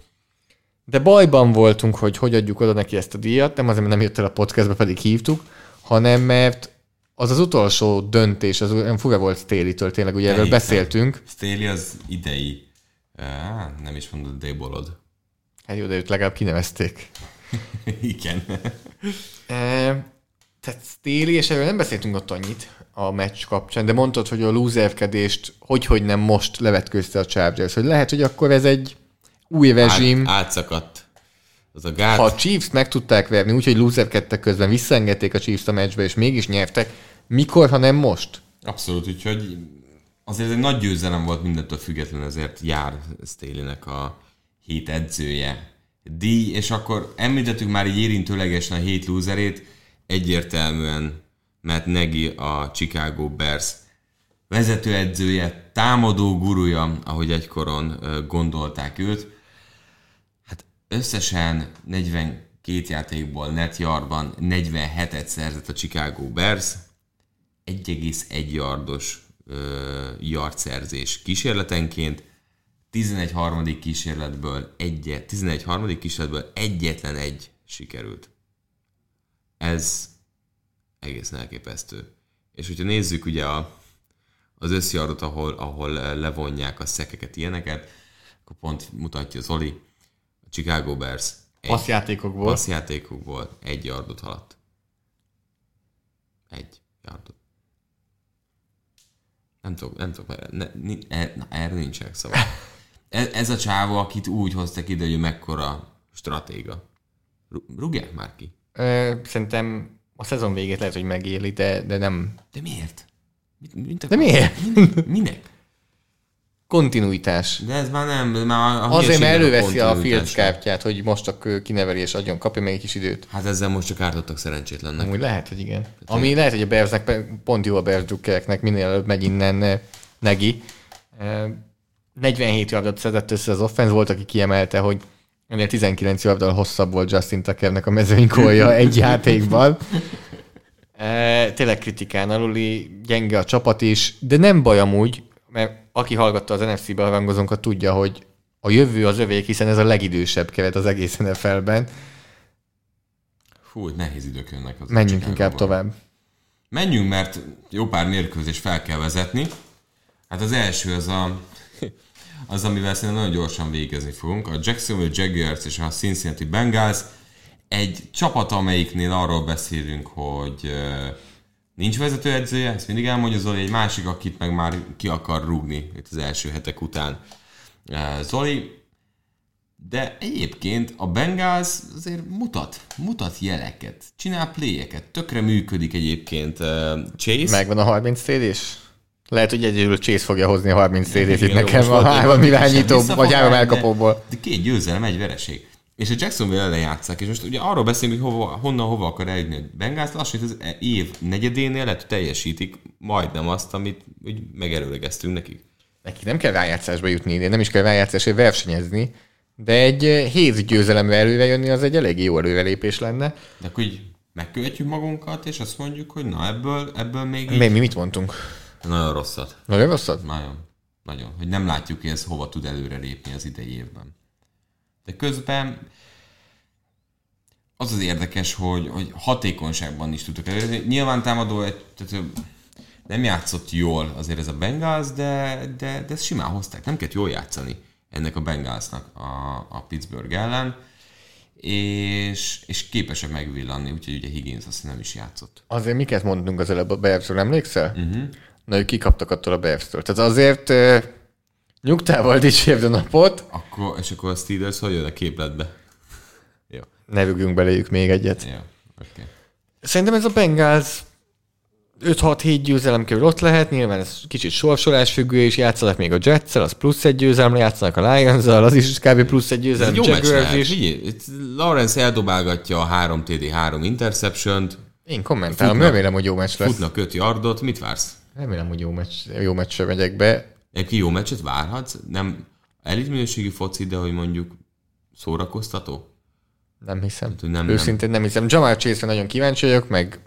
de bajban voltunk, hogy hogy adjuk oda neki ezt a díjat, nem azért, mert nem jött el a podcastbe, pedig hívtuk, hanem mert az az utolsó döntés, az olyan fura volt Staley-től, tényleg, ugye erről beszéltünk. Staley az idei. Á, nem is mondod, débolod. Hát jó, de őt legalább kinevezték. Igen. E, tehát Stéli, és erről nem beszéltünk ott annyit a meccs kapcsán, de mondtad, hogy a lúzerkedést hogy-hogy nem most levetkőzte a Chargers, hogy lehet, hogy akkor ez egy új rezsim. Át, átszakadt. Az a gát. Ha a Chiefs meg tudták verni, úgyhogy lúzerkedtek közben, visszaengedték a Chiefs a meccsbe, és mégis nyertek, mikor, ha nem most? Abszolút, úgyhogy azért egy nagy győzelem volt mindentől független, ezért jár Staley-nek a hét edzője díj, és akkor említettük már így érintőlegesen a hét lúzerét, egyértelműen Matt Nagy a Chicago Bears vezetőedzője, támadó gurúja, ahogy egykoron gondolták őt. Hát összesen 42 játékból net yardban 47-et szerzett a Chicago Bears, 1,1 yardos ö, yardszerzés kísérletenként, 11 harmadik kísérletből egyet, 11 harmadik kísérletből egyetlen egy sikerült. Ez egészen elképesztő. És hogyha nézzük ugye a, az összjardot, ahol, ahol levonják a szekeket, ilyeneket, akkor pont mutatja Zoli, a Chicago Bears egy Passzjátékokból. passzjátékokból egy yardot haladt. Egy yardot. Nem tudok, nem tudok, erre- ne, na, erre nincsenek szavak. Ez, ez a csávó, akit úgy hoztak ide, hogy mekkora stratéga. Rúgják már ki. Ö, Szerintem a szezon végét lehet, hogy megéli, de, de nem. De miért? Mit, mit De miért? Min- Minek? Kontinuitás. De ez már nem, már a Azért, mert előveszi a kontinuitása. Fields kártyát, hogy most akkor kineveli és adjon, kapja még egy kis időt. Hát ezzel most csak ártottak szerencsétlennek. Amúgy lehet, hogy igen. Ami lehet, hogy a Bearsnek pont jó a Bears minél előbb megy innen eh, Negi. Eh, 47 yardot szedett össze az offense, volt, aki kiemelte, hogy ennél 19 yarddal hosszabb volt Justin Tuckernek a mezőnykója egy játékban. Eh, Tényleg kritikán aluli, gyenge a csapat is, de nem baj amúgy, mert aki hallgatta az NFC-be rangozónkat tudja, hogy a jövő az övék, hiszen ez a legidősebb keret az egész NFL-ben. Fú, nehéz idők jönnek. Az Menjünk inkább tovább. Menjünk, mert jó pár mérkőzés fel kell vezetni. Hát az első az a, az, amivel szerintem nagyon gyorsan végezni fogunk. A Jacksonville Jaguars és a Cincinnati Bengals egy csapat, amelyiknél arról beszélünk, hogy nincs vezetőedzője, ezt mindig elmondja Zoli, egy másik, akit meg már ki akar rúgni itt az első hetek után. Zoli, de egyébként a Bengals azért mutat, mutat jeleket, csinál playeket, tökre működik egyébként Chase. Megvan a 30 cd Lehet, hogy egyedül Chase fogja hozni a 30 cd nekem a három irányító, vagy három elkapóból. De két győzelem, egy vereség. És a Jacksonville ellen játszák, és most ugye arról beszélünk, hogy hova, honnan hova akar eljutni a Bengals, lassan az év negyedénél lehet, teljesítik majdnem azt, amit úgy megerőlegeztünk nekik. Neki nem kell rájátszásba jutni idén, nem is kell rájátszásért versenyezni, de egy eh, héz győzelemre előre jönni, az egy elég jó előrelépés lenne. De akkor így megkövetjük magunkat, és azt mondjuk, hogy na ebből, ebből még így Mi, mi mit mondtunk? Nagyon rosszat. Nagyon rosszat? Nagyon. Nagyon. Hogy nem látjuk, hogy ez hova tud előre lépni az idei évben. De közben az az érdekes, hogy, hogy hatékonyságban is tudtak előre. Nyilván támadó, egy- tehát nem játszott jól azért ez a Bengals, de, de, de ezt simán hozták. Nem kellett jól játszani ennek a Bengalsnak a, a Pittsburgh ellen, és, és képesek megvillanni, úgyhogy ugye Higgins azt nem is játszott. Azért miket mondtunk az előbb a Bearsről, emlékszel? Uh-huh. Na, ők kikaptak attól a Bears-től. Tehát azért uh, nyugtával dicsérd a napot, Akkor, és akkor a Steelers hogy jön a képletbe? Jó, ne rúgjunk beléjük még egyet. jó, oké. Okay. Szerintem ez a Bengals 5-6-7 győzelem körül ott lehet, nyilván ez kicsit sorsolás függő, és játszanak még a jets az plusz egy győzelem, játszanak a lions az is kb. plusz egy Ez győzelem, egy jó meccs lehet. is. Figyelj, itt Lawrence eldobálgatja a 3 TD 3 interception-t, Én kommentálom, Futnak. remélem, hogy jó meccs lesz. futnak 5 yardot, mit vársz? Remélem, hogy jó meccs, jó meccsre megyek be. Egy jó meccset várhatsz? Nem elit minőségi foci, de hogy mondjuk szórakoztató? Nem hiszem. hogy nem- Őszintén nem hiszem. Jamal chase nagyon kíváncsi vagyok, meg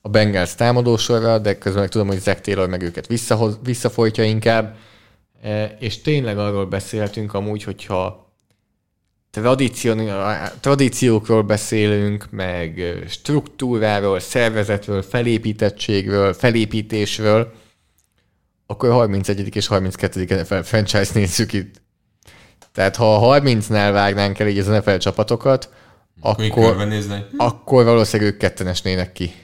a Bengals támadósorra, de közben meg tudom, hogy Zach Taylor meg őket visszahoz, visszafolytja inkább. E, és tényleg arról beszéltünk amúgy, hogyha tradíciókról beszélünk, meg struktúráról, szervezetről, felépítettségről, felépítésről, akkor a 31. és 32. NFL franchise nézzük itt. Tehát ha a 30-nál vágnánk el így az NFL csapatokat, Akkor, akkor, valószínűleg ők ketten esnének ki.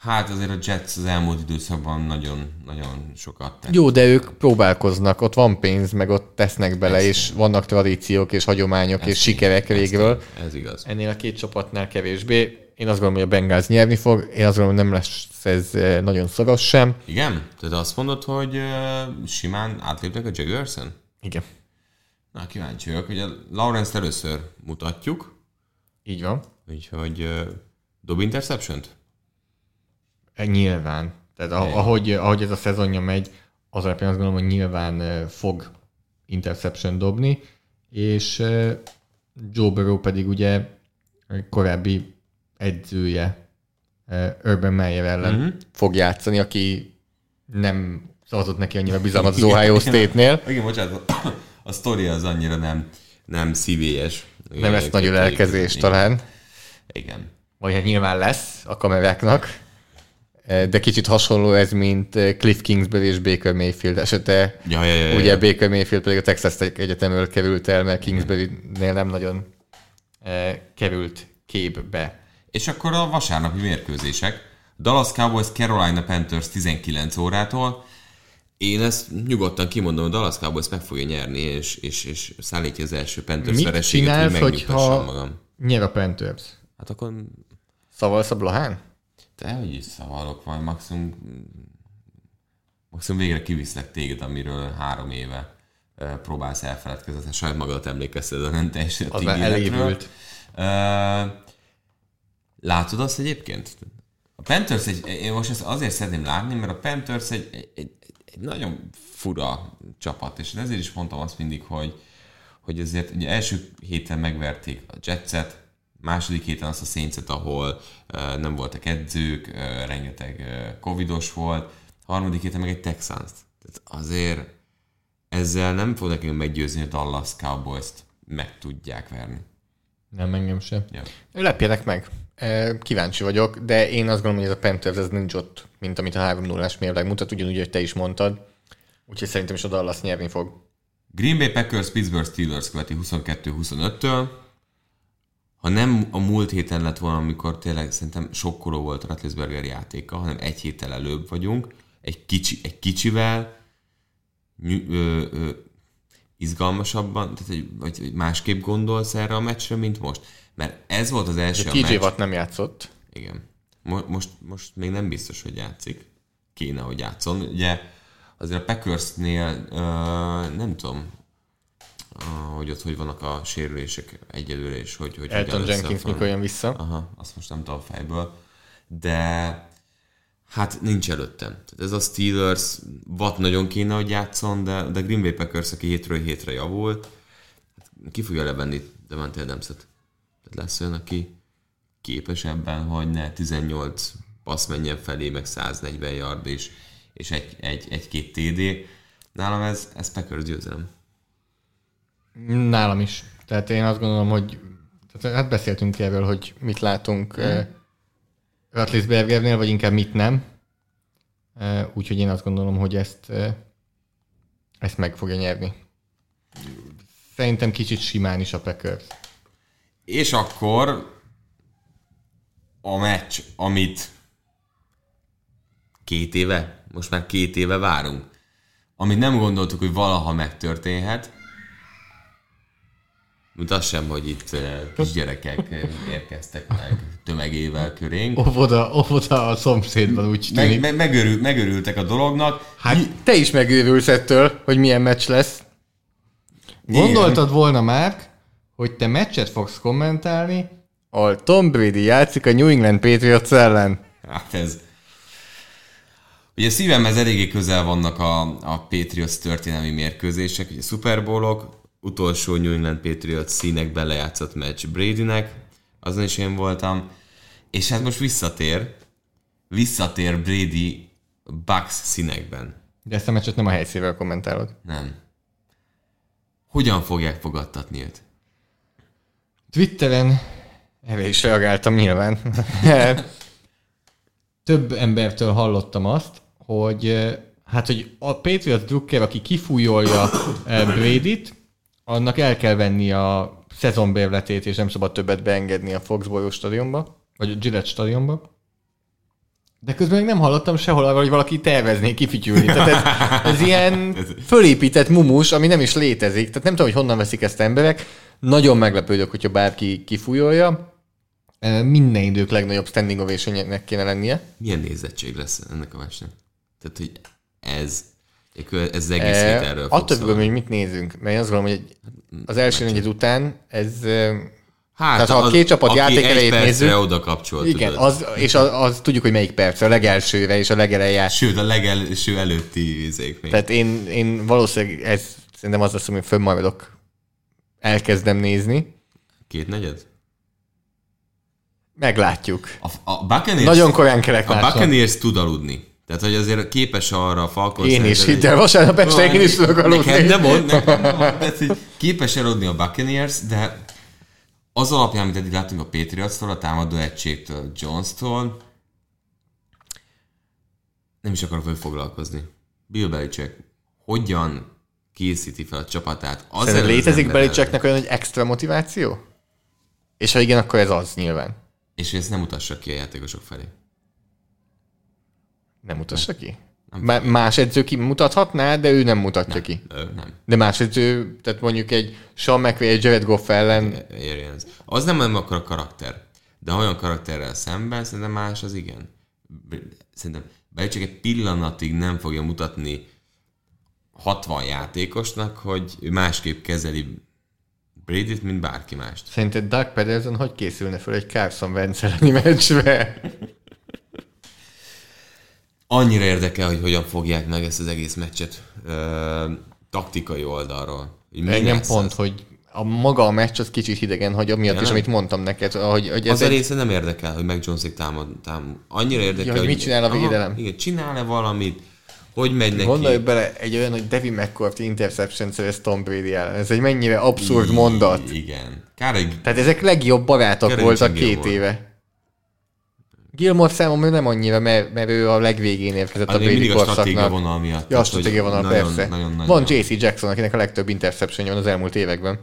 Hát azért a Jets az elmúlt időszakban nagyon, nagyon sokat tett. Jó, de ők próbálkoznak, ott van pénz, meg ott tesznek bele, és vannak tradíciók, és hagyományok, és sikerek végről. Ez igaz. Ennél a két csapatnál kevésbé. Én azt gondolom, hogy a Bengals nyerni fog, én azt gondolom, hogy nem lesz ez eh, nagyon szoros sem. Igen? Tehát azt mondod, hogy uh, simán átlépnek a Jaguars-en? Igen. Na, kíváncsi vagyok, hogy a Lawrence-t először mutatjuk, Így van. úgyhogy uh, dob interception-t? E, Nyilván. Tehát ah- ahogy, ahogy ez a szezonja megy, az alapján azt gondolom, hogy nyilván eh, fog interception dobni, és eh, Joe Burrow pedig ugye korábbi edzője Urban Meyer ellen Mhm. mm-hmm. fog játszani, aki nem szavazott neki annyira bizalmat az Ohio State-nél. Igen, bocsánat, a sztori az annyira nem, nem szívélyes. Nem lesz nagy ölelkezés talán, Igen. vagy hát nyilván lesz a kameráknak. De kicsit hasonló ez, mint Cliff Kingsbury és Baker Mayfield esete. Ja, ja, ja, ja. Ugye Baker Mayfield pedig a Texas Egyetemről került el, mert Kingsbury-nél nem nagyon került képbe. És akkor a vasárnapi mérkőzések. Dallas Cowboys Carolina Panthers 19 órától. Én ezt nyugodtan kimondom, hogy Dallas Cowboys meg fogja nyerni, és, és, és szállítja az első Panthers Mit vereséget, csinálsz, hogy megnyugtassam hogyha magam. nyer a Panthers? Hát akkor Szavalsz a Blahán? Te hogy is szavalok, majd maximum, maximum végre kiviszlek téged, amiről három éve próbálsz elfeledkezni, saját magadat emlékezted, de nem teljesített Az már elévült. Látod azt egyébként? A Panthers egy, én most ezt azért szeretném látni, mert a Panthers egy, egy, egy, egy nagyon fura csapat, és ezért is mondtam azt mindig, hogy, hogy azért ugye első héten megverték a Jetset, második héten azt a Saints-et, ahol uh, nem voltak edzők, uh, rengeteg uh, covidos volt, harmadik héten meg egy Texans. Tehát azért ezzel nem fog nekünk meggyőzni, hogy a Dallas Cowboys-t meg tudják verni. Nem, engem sem. Ja. Lepjenek meg. Kíváncsi vagyok, de én azt gondolom, hogy ez a Panthers ez nincs ott, mint amit a 3 0 mérleg mutat, ugyanúgy, hogy te is mondtad. Úgyhogy szerintem is a Dallas nyerni fog. Green Bay Packers Pittsburgh Steelers követi 22-25-től. Ha nem a múlt héten lett volna, amikor tényleg szerintem sokkoló volt Ratlisberger játéka, hanem egy héttel előbb vagyunk, egy, kicsi, egy kicsivel nyü, ö, ö, izgalmasabban, tehát egy, vagy vagy másképp gondolsz erre a meccsre, mint most? Mert ez volt az első De a TJ. Watt nem játszott. Igen. Mo- most, most még nem biztos, hogy játszik. Kéne, hogy játszon. Ugye azért a Packersnél uh, nem tudom, hogy ott hogy vannak a sérülések egyelőre, és hogy, hogy Elton Jenkins mikor jön vissza. Aha, azt most nem tudom fejből. De hát nincs előttem. Tehát ez a Steelers, Watt nagyon kéne, hogy játszon, de, de Green Bay Packers, aki hétről hétre javul, hát ki fogja levenni Devante Adams-et? Tehát lesz olyan, aki képes ebben, hogy ne 18 passz menjen felé, meg 140 yard és, és egy, egy, egy-két TD. Nálam ez, ez Packers győzelem. Nálam is. Tehát én azt gondolom, hogy tehát hát beszéltünk erről, hogy mit látunk mm. Ratlisbergernél, vagy inkább mit nem. Eh, Úgyhogy én azt gondolom, hogy ezt, eh, ezt meg fogja nyerni. Szerintem kicsit simán is a Packers. És akkor a meccs, amit két éve, most már két éve várunk, amit nem gondoltuk, hogy valaha megtörténhet, mint az sem, hogy itt kisgyerekek érkeztek meg tömegével körénk. Óvoda, óvoda a szomszédban úgy Meg, tűnik. meg, megörül, megörültek a dolognak. Hát te is megőrülsz ettől, hogy milyen meccs lesz. Gondoltad volna már, hogy te meccset fogsz kommentálni, ahol Tom Brady játszik a New England Patriots ellen. Hát ez... Ugye szívemhez eléggé közel vannak a, a Patriots történelmi mérkőzések, ugye Super Bowlok, utolsó New England Patriots színekben lejátszott meccs Bradynek, azon is én voltam, és hát most visszatér, visszatér Brady Bucks színekben. De ezt a meccset nem a helyszível kommentálod. Nem. Hogyan fogják fogadtatni őt? Twitteren erre is reagáltam nyilván. Több embertől hallottam azt, hogy eh, hát, hogy a Patriots drukker, aki kifújolja eh, Brady-t, annak el kell venni a szezonbérletét, és nem szabad többet beengedni a Foxborough stadionba, vagy a Gillette stadionba. De közben még nem hallottam sehol arról, hogy valaki tervezné kifityülni. Tehát ez, ez ilyen fölépített mumus, ami nem is létezik. Tehát nem tudom, hogy honnan veszik ezt emberek. Nagyon meglepődök, hogyha bárki kifújolja. Eh, Minden idők legnagyobb standing ovation kéne lennie. Milyen nézettség lesz ennek a meccsnek? Tehát, hogy ez, ez az egész Eh, hét erről Attól függően, hogy mit nézünk. Mert én azt gondolom, hogy az első negyed után ez... Hát, Tehát, ha a két csapat egy percre nézzük- oda kapcsolt, Igen, tudod. az, és az, az, tudjuk, hogy melyik perc, a legelsőre és a legeleje. Sőt, a legelső előtti izék még. Tehát én, én valószínűleg ez szerintem az lesz, hogy fönnmaradok, elkezdem nézni. Két negyed? Meglátjuk. A, a Buccaneers, Nagyon korán kelek a. Buccaneers tud aludni. Tehát, hogy azért képes arra a Falcons... Én is, el, vasárnap este én is tudok aludni. Neked nem mond, nekem nem mond. Tehát, hogy képes eladni a Buccaneers, de az alapján, amit eddig láttunk a Patriots-tól, a támadó egységtől, Jones-tól, nem is akarok vele foglalkozni. Bill Belichick hogyan készíti fel a csapatát? Az Szerinted létezik Belichicknek olyan egy extra motiváció? És ha igen, akkor ez az nyilván. És ezt nem utassa ki a játékosok felé. Nem mutassa ki? Má- más edző kimutathatná, de ő nem mutatja Nem, ki. Ő, nem. De más edző, tehát mondjuk egy Sean McVay, egy Jared Goff ellen, Arians. Az nem nem akar a karakter. De olyan karakterrel szemben szerintem más az igen. Szerintem Belichick egy pillanatig nem fogja mutatni 60 játékosnak, hogy másképp kezeli Brady-t, mint bárki mást. szerinted Doug Pedersen hogy készülne fel egy Carson Wentz elleni meccsre? Annyira érdekel, hogy hogyan fogják meg ezt az egész meccset ö, taktikai oldalról. Hogy Engem pont, az. hogy a maga a meccs az kicsit hidegen hagy, amiatt Ja, is, amit mondtam neked, hogy, hogy ez Az a egy, része nem érdekel, hogy meg Jonesék támad, támad. Annyira érdekel, hogy mit csinál a védelem. igen, csinál-e valamit, hogy megy neki. Gondolj bele egy olyan, hogy Devin McCourty interception szerez Tom Brady ellen. Ez egy mennyire abszurd mondat. Igen. Kár, hogy Tehát ezek legjobb barátok voltak két Gilmore. éve. Gilmore számomra nem annyira, mert, mert ő a legvégén érkezett a még Brady mindig a stratégia korszaknak. vonal miatt. Ja, a stratégia vonal, nagyon, persze. Nagyon, nagyon, Van JC Jackson, akinek a legtöbb interception van az elmúlt években.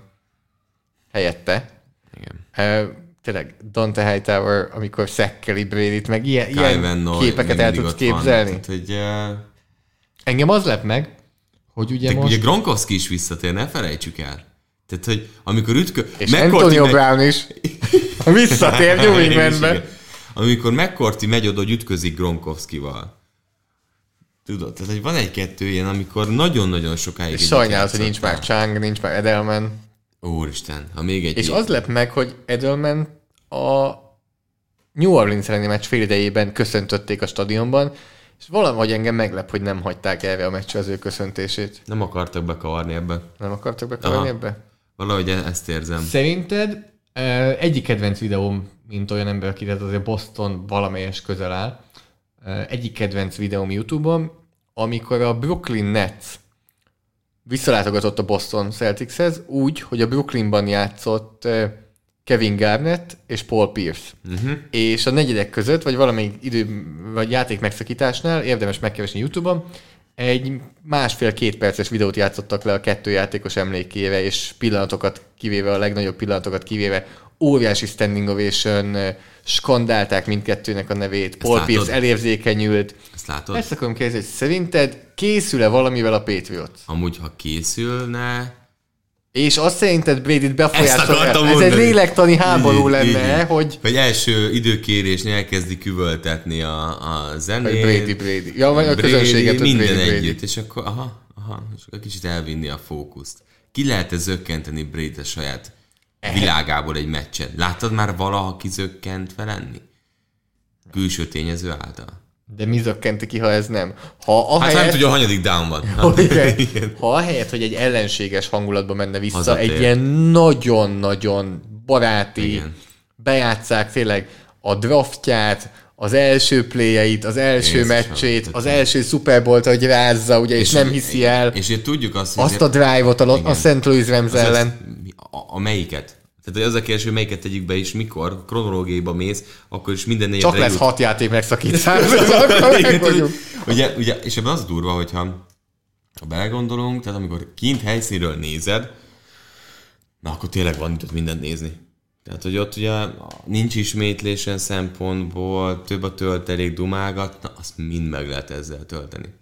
Helyette. Igen. Uh, tényleg Dante Hightower, amikor szekkeli Brady-t, meg ilyen, Kyle ilyen Noy képeket el tudsz ott van. képzelni. Tehát, hogy, uh, Engem az lep meg, hogy ugye de most... ugye Gronkowski is visszatér, ne felejtsük el. Tehát, hogy amikor ütkö... És McCourty Antonio megy- Brown is visszatér New Englandbe. Amikor McCourty megy oda, hogy ütközik Gronkowskival. Tudod, tehát hogy van egy-kettő ilyen, amikor nagyon-nagyon sokáig És sajnálat, hogy nincs már. Chang, nincs már Edelman. Úristen, ha még egy... És az lep meg, hogy Edelman a New Orleans elleni meccs fél idejében köszöntötték a stadionban, és valahogy engem meglep, hogy nem hagyták erre a meccsre az ő köszöntését. Nem akartak bekavarni ebbe. Nem akartak bekalni Aha. ebbe? Valahogy e- ezt érzem. Szerinted egyik kedvenc videóm, mint olyan ember, aki tehát azért Boston valamelyes közel áll, egyik kedvenc videóm YouTube-on, amikor a Brooklyn Nets visszalátogatott a Boston Celticshez úgy, hogy a Brooklynban játszott Kevin Garnett és Paul Pierce. Uh-huh. És a negyedek között, vagy valamelyik idő, vagy játék megszakításnál, érdemes megkeresni YouTube-on, egy másfél-két perces videót játszottak le a kettő játékos emlékére, és pillanatokat kivéve, a legnagyobb pillanatokat kivéve, óriási standing ovation, skandálták mindkettőnek a nevét, Paul látod? Pierce elérzékenyült. Ezt látod? Ezt akarom kérdezni, hogy szerinted készül-e valamivel a Patriots? Amúgy, ha készülne... És azt szerinted Brady-t Ezt befolyásolja? Ez egy lélektani háború Így, lenne, így. hogy Hogy első időkérésnél elkezdi küvöltetni a, a zenét. Brady, Brady. Ja, vagy a Brady, közönséget, Minden Brady, Brady. együtt, és akkor aha, aha, és akkor kicsit elvinni a fókuszt. Ki lehet-e zökkenteni Brady a saját világából egy meccsen? Láttad már valaha kizökkentve lenni? Külső tényező által? De mi zökkenti ki, ha ez nem? Ha Hát ahelyett, nem tudja, hanyadik down van. hogy igen, ha ahelyett, hogy egy ellenséges hangulatba menne vissza, Hazatér. egy ilyen nagyon-nagyon baráti, Igen. bejátszák tényleg a draftját, az első playeit, az első Jézusom, meccsét, tehát- az első Super Bowl-t, hogy rázza, ugye, és, és nem hiszi el És ugye tudjuk azt, hogy azt a drive-ot a, a St. Louis Rams ellen. A, a melyiket? Tehát hogy az a kérdés, hogy melyiket tegyük be, és mikor, kronológiaiba mész, akkor is minden negyedre Csak lesz jut. hat játék megszakítás, ugye, ugye, és ebben az durva, hogyha ha belegondolunk, tehát amikor kint helyszínről nézed, na akkor tényleg van itt mindent nézni. Tehát, hogy ott ugye nincs ismétlésen szempontból, több a töltelék, dumágat, na azt mind meg lehet ezzel tölteni.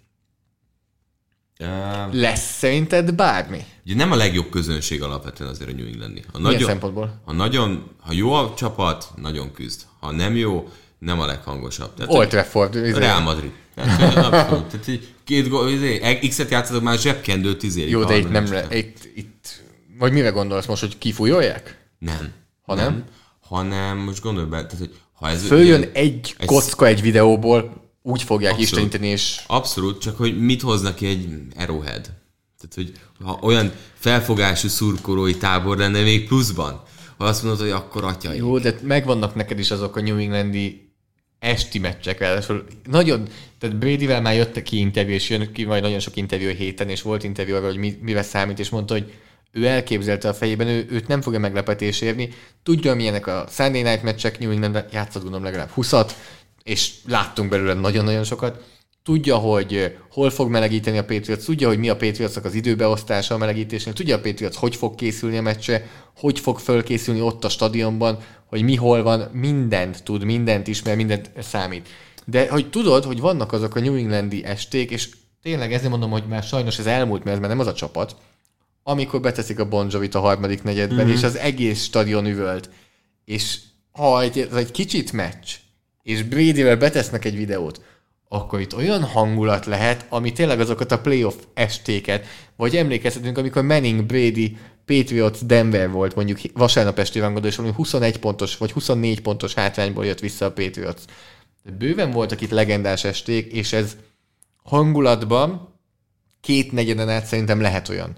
Uh, Lesz szerinted bármi? ugye nem a legjobb közönség alapvetően azért a New Englandi. Ha Milyen nagyon, szempontból? ha nagyon, ha jó a csapat, nagyon küzd. Ha nem jó, nem a leghangosabb. Tehát, Old Trafford. izé. Real Madrid. Tehát, abszolút. Tehát, így két gól, izé, X-et játszatok már zsebkendő tizérig. Jó, de itt nem, le, itt, itt, vagy mire gondolsz most, hogy kifújolják? Nem. Ha nem? Hanem, most gondolj be, tehát, hogy ha ez... Följön ilyen- egy ez- kocka egy videóból, úgy fogják Abszolút. isteníteni, és Abszolút, csak hogy mit hoznak egy Arrowhead. Tehát, hogy ha olyan felfogású szurkolói tábor lenne még pluszban, ha azt mondod, hogy akkor atya. jó, de megvannak neked is azok a New Englandi esti meccsek, ráadásul nagyon, tehát Bradyvel már jöttek ki interjú, és jön ki majd nagyon sok interjú a héten, és volt interjú arra, hogy mi, mire számít, és mondta, hogy ő elképzelte a fejében, ő, őt nem fogja meglepetés érni. Tudja, milyenek a Sunday Night meccsek, New England játszott gondolom legalább 20 és láttunk belőle nagyon-nagyon sokat. tudja, hogy hol fog melegíteni a Patriots, tudja, hogy mi a Patriotsnak az időbeosztása a melegítésnél, tudja a Patriots, hogy fog készülni a meccse, hogy fog fölkészülni ott a stadionban, hogy mi hol van, mindent tud, mindent ismer, mindent számít. De hogy tudod, hogy vannak azok a New Englandi esték, és tényleg ezért mondom, hogy már sajnos ez elmúlt, mert ez már nem az a csapat, amikor beteszik a Bon Jovi-t a harmadik negyedben, mm-hmm. és az egész stadion üvölt. És ha egy, egy kicsit meccs, és Brady-vel betesznek egy videót, akkor itt olyan hangulat lehet, ami tényleg azokat a playoff estéket, vagy emlékezhetünk, amikor Manning, Brady, Patriots, Denver volt mondjuk vasárnap esti rangadó, és valami 21 pontos, vagy 24 pontos hátrányból jött vissza a Patriots. De bőven voltak itt legendás esték, és ez hangulatban két negyeden át szerintem lehet olyan.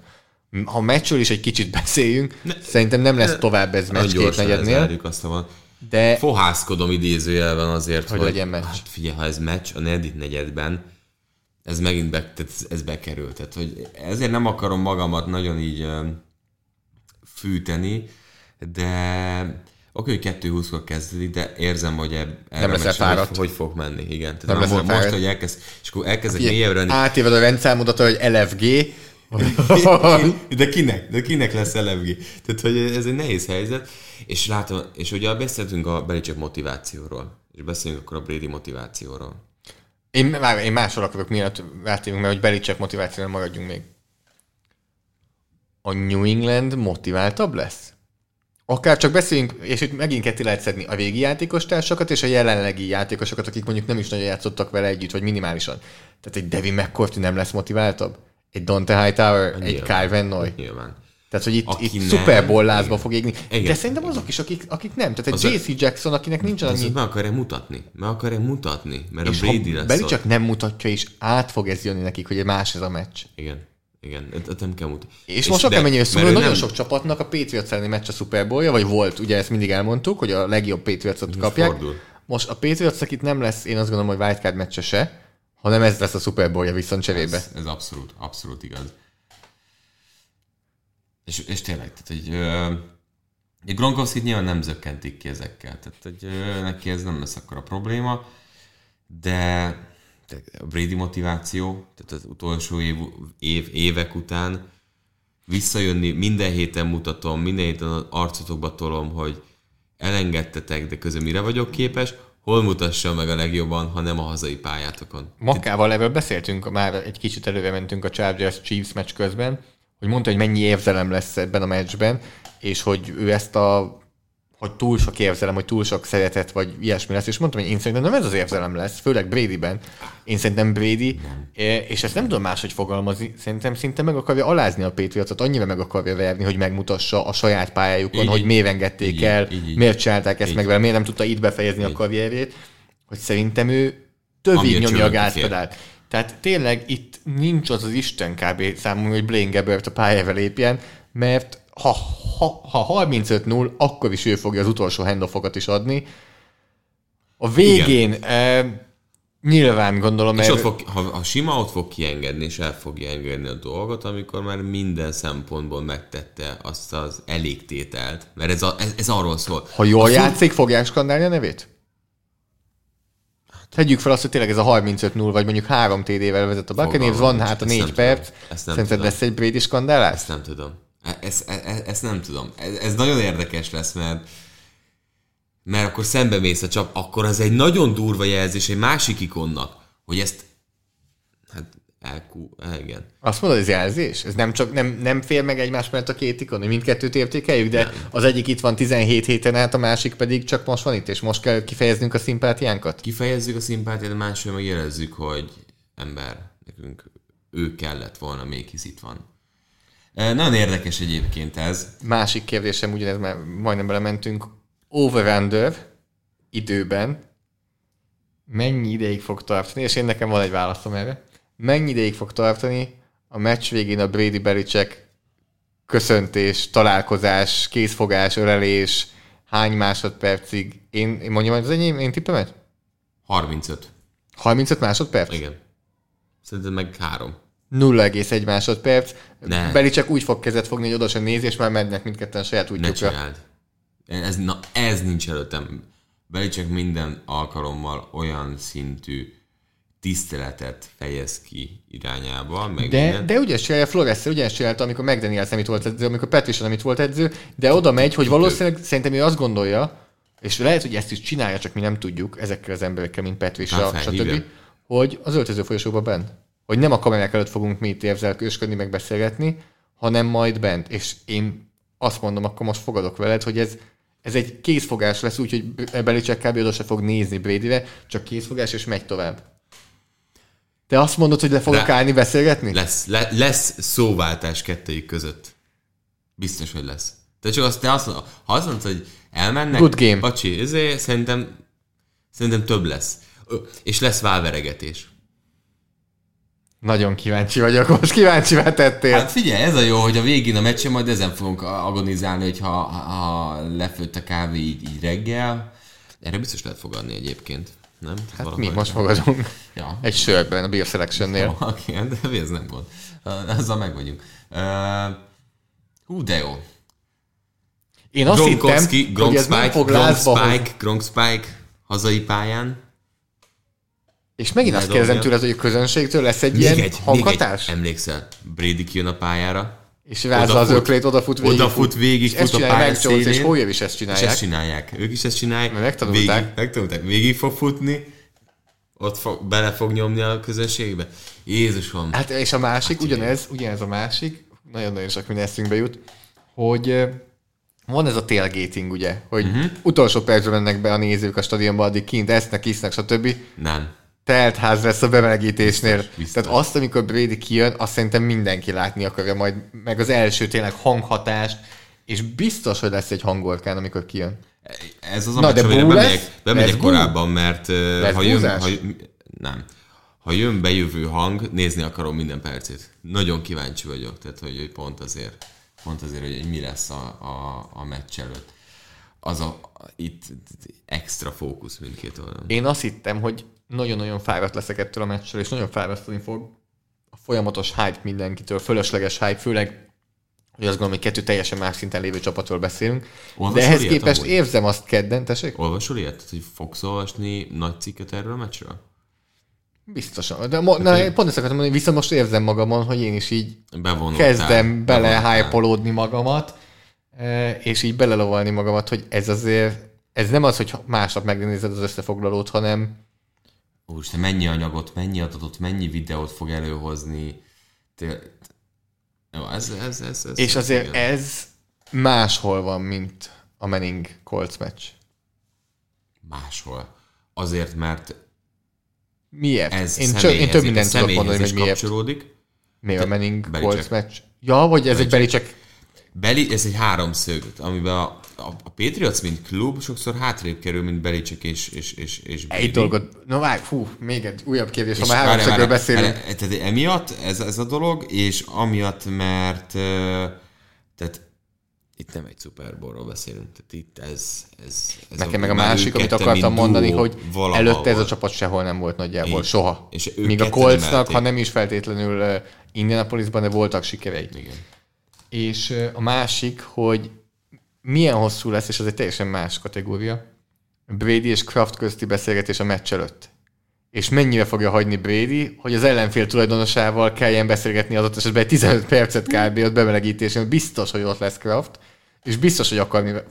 Ha meccsről is egy kicsit beszéljünk, ne, szerintem nem lesz tovább ez meccs két negyednél. Azt a de... Fohászkodom idézőjelben azért, hogy, hogy legyen meccs. Hát figyelj, ha ez meccs a negyedik negyedben, ez megint be, tehát ez bekerült. Tehát, hogy ezért nem akarom magamat nagyon így fűteni, de oké, hogy 2-20-kor kezdődik, de érzem, hogy ebb, nem lesz fáradt. Hogy, hogy, fog menni, igen. Tehát nem, nem most, most, hogy elkezd, és akkor elkezdek mélyebbre. Átéved a rendszámodat, hogy LFG, de kinek? De kinek lesz LFG? Tehát, hogy ez egy nehéz helyzet. És látom, és ugye beszéltünk a Belichick motivációról, és beszélünk akkor a Brady motivációról. Én, én máshol akarok, miatt rátérünk, mert hogy Belichick motivációról maradjunk még. A New England motiváltabb lesz? Akár csak beszéljünk, és itt megint ketté lehet szedni a régi játékos társakat és a jelenlegi játékosokat, akik mondjuk nem is nagyon játszottak vele együtt, vagy minimálisan. Tehát egy Devin McCourty nem lesz motiváltabb? Egy Dante Hightower, nyilván, egy Kyle Van Noy? Nyilván. Tehát, hogy itt, itt nem, Super Bowl lázba fog égni. Igen. De szerintem azok is, akik, akik nem. Tehát egy JC Jackson, akinek nincs annyi... Meg akarja mutatni. Meg akarja mutatni. Mert és a Brady lesz Beli csak nem mutatja, és át fog ez jönni nekik, hogy más ez a meccs. Igen. Igen, ezt nem kell mutatni. És, és most akármennyire szó, hogy nagyon nem... sok csapatnak a Patriots elleni meccs a Super Bowl-ja, vagy volt, ugye ezt mindig elmondtuk, hogy a legjobb Patriots-ot kapják. Fordul. Most a Patriots itt nem lesz, én azt gondolom, hogy wildcard meccse se, hanem ez lesz a Super Bowl-ja viszont cserébe. Ez, ez abszolút, abszolút igaz. És, és tényleg, tehát egy, egy Gronkowski nyilván nem zökkentik ki ezekkel, tehát egy, neki ez nem lesz akkor a probléma, de a Brady motiváció, tehát az utolsó év, év, évek után visszajönni, minden héten mutatom, minden héten az arcotokba tolom, hogy elengedtetek, de közben mire vagyok képes, hol mutassa meg a legjobban, ha nem a hazai pályátokon. Makával ebből beszéltünk, már egy kicsit előre mentünk a Chargers Chiefs meccs közben, hogy mondta, hogy mennyi érzelem lesz ebben a meccsben, és hogy ő ezt a hogy túl sok érzelem, hogy túl sok szeretet, vagy ilyesmi lesz, és mondtam, hogy én szerintem nem ez az érzelem lesz, főleg Bradyben. Én szerintem Brady, és ezt nem tudom máshogy fogalmazni, szerintem szinte meg akarja alázni a Patriotot, annyira meg akarja verni, hogy megmutassa a saját pályájukon, így, hogy miért engedték így, el, így, így, miért csinálták ezt így. meg vele, miért nem tudta itt befejezni így. a karrierjét, hogy szerintem ő tövig nyomja a gázpedált. Tehát tényleg itt nincs az az Isten kb. számomra, hogy Blaine Gabbert a pályára lépjen, mert ha, ha, ha 35-0, akkor is ő fogja az utolsó handoffokat is adni. A végén eh, nyilván gondolom... És ott fog, ha, ha sima ott fog kiengedni, és el fogja engedni a dolgot, amikor már minden szempontból megtette azt az elégtételt. Mert ez, a, ez, ez arról szól. Ha jól a játszik, fogják skandálni a nevét? Tegyük fel azt, hogy tényleg ez a 35-0, vagy mondjuk 3 TD-vel vezet a Buccaneers, van hát a 4 perc. Szerinted lesz egy Brady skandálás? Ezt nem tudom. Ezt, ezt, ezt nem tudom. Ez, ez nagyon érdekes lesz, mert mert akkor szembe mész a csap, akkor az egy nagyon durva jelzés egy másik ikonnak, hogy ezt hát elkú, igen. Azt mondod, ez jelzés? Ez nem csak nem, nem fér meg egymás mellett a két ikon, hogy mindkettőt értékeljük, de nem. az egyik itt van 17 héten át, a másik pedig csak most van itt, és most kell kifejeznünk a szimpátiánkat? Kifejezzük a szimpátiát, de másról meg érezzük, hogy ember, nekünk ő kellett volna még, hisz itt van. Nagyon érdekes egyébként ez. Másik kérdésem, ugyanez már majdnem belementünk. Over-under időben mennyi ideig fog tartani, és én nekem van egy válaszom erre. Mennyi ideig fog tartani a meccs végén a Brady Belichick köszöntés, találkozás, kézfogás, ölelés, hány másodpercig? Én, én mondjam az enyém, én tippemet? 35. 35 másodperc? Igen. Szerintem meg három. 0,1 másodperc. Ne. Beli csak úgy fog kezet fogni, hogy oda sem néz, és már mennek mindketten saját útjukra. Ne csináld. Ez, na, ez nincs előttem. Beli csak minden alkalommal olyan szintű tiszteletet fejez ki irányába, meg De, minden. de ugyanis csinálja Flores, ugyanis csinálta, amikor McDaniels nem itt volt edző, amikor Patricia nem volt edző, de oda megy, hogy valószínűleg szerintem ő azt gondolja, és lehet, hogy ezt is csinálja, csak mi nem tudjuk ezekkel az emberekkel, mint felhívja. stb., hogy az öltöző folyosóban bent. Hogy nem a kamerák előtt fogunk mi itt érzelkősködni, meg beszélgetni, hanem majd bent. És én azt mondom, akkor most fogadok veled, hogy ez, ez egy kézfogás lesz, úgyhogy Belicek kb. oda se fog nézni Bradyre, csak kézfogás, és megy tovább. Te azt mondod, hogy le fogok De- állni beszélgetni? Lesz, le, lesz szóváltás kettőjük között. Biztos, hogy lesz. Te csak azt, te azt mondod, ha azt mondod, hogy elmennek, Good game. Bacsi, ezért szerintem, szerintem több lesz. És lesz válveregetés. Nagyon kíváncsi vagyok, most kíváncsivá tettél. Hát figyelj, ez a jó, hogy a végén a meccsen majd ezen fogunk agonizálni, hogy ha, ha lefőtt a kávé így, így reggel. Erre biztos lehet fogadni egyébként. Nem? hát Valahogy. mi most fogadunk? Ja. Egy sörben a Beer Selectionnél. Oké, de ez nem gond. Azzal meg vagyunk. Uh, hú, de jó. Én azt hittem, hogy ez nem Spike, fog Gronk. Spike, Gronk Spike, hazai pályán. És megint azt kérdezem tőled, hogy a közönségtől lesz egy Még ilyen egy, még egy, emlékszel, Brady kijön a pályára, És rázza az Odafut. öklét, odafut végig. Odafut végig, és ezt fut a pálya Jones, és szélén. Hoyer is ezt és csinálják. ezt csinálják. Ők is ezt csinálják. Mert megtanulták. Végig, megtanulták. Végig fog futni, ott fog, bele fog nyomni a közönségbe. Jézusom. Hát és a másik, ugyanez, ugyanez a másik, nagyon-nagyon sok minden eszünkbe jut, hogy van ez a tailgating, ugye, hogy uh-huh. utolsó percben mennek be a nézők a stadionba, addig kint esznek, isznek, stb. Nem. Telt ház lesz a bemelegítésnél. Biztos, biztos. Tehát azt, amikor Brady kijön, azt szerintem mindenki látni akarja majd, meg az első tényleg hanghatást, és biztos, hogy lesz egy hangorkán, amikor kijön. Ez az a Na, meccs, de bemegyek, bemegyek korábban, mert Lesz ha jön, ha, nem. Ha jön bejövő hang, nézni akarom minden percét. Nagyon kíváncsi vagyok, tehát hogy, hogy pont azért, pont azért, hogy, hogy mi lesz a, a, a meccs előtt. Az a, itt extra fókusz mindkét oldalon. Én azt hittem, hogy nagyon-nagyon fáradt leszek ettől a meccsről, és nagyon fárasztani fog a folyamatos hype mindenkitől, fölösleges hype, főleg, hogy azt gondolom, hogy kettő teljesen más szinten lévő csapatról beszélünk. Olvasol De ehhez ilyet képest amúgy? érzem azt kedden, tessék? Olvasol ilyet? Hogy fogsz olvasni nagy cikket erről a meccsről? Biztosan. De mo- na, én pont ezt akartam mondani, viszont most érzem magamon, hogy én is így Bevonultál. kezdem bele Bevonultál. hype magamat, eh, és így belelovalni magamat, hogy ez azért, ez nem az, hogy másnap megnézed az összefoglalót, hanem Úristen, mennyi anyagot, mennyi adatot, mennyi videót fog előhozni. Té- Jó, ez, ez, ez, ez És azért igen. ez máshol van, mint a Manning Colts meccs. máshol. Azért, mert Miért? ez én, személyhez, én több mindent tudok mondani, hogy miért. kapcsolódik. Miért a Manning. Colts meccs? Ja, vagy ez egy Belicek. Beli, ez egy háromszög, amiben a, a, a Patriots, mint klub, sokszor hátrébb kerül, mint Belicek és, és, és, és Brady. Egy dolgot. Na várj, fú, még egy újabb kérdés, ha már háromszögről beszélünk. Tehát emiatt ez, ez a dolog, és amiatt, mert tehát itt nem egy Super Bowlról beszélünk, tehát itt ez... ez, ez Nekem meg a másik, amit akartam mondani, hogy valahol előtte ez a csapat sehol nem volt nagyjából, Így. soha. És Míg a Coltsnak, ha nem is feltétlenül uh, Indianapolisban, de voltak sikerei. Igen. És a másik, hogy milyen hosszú lesz, és az egy teljesen más kategória, Brady és Kraft közti beszélgetés a meccs előtt. És mennyire fogja hagyni Brady, hogy az ellenfél tulajdonosával kelljen beszélgetni az ott esetben egy 15 percet kb. ott bemelegítésen. Biztos, hogy ott lesz Kraft, és biztos, hogy akar,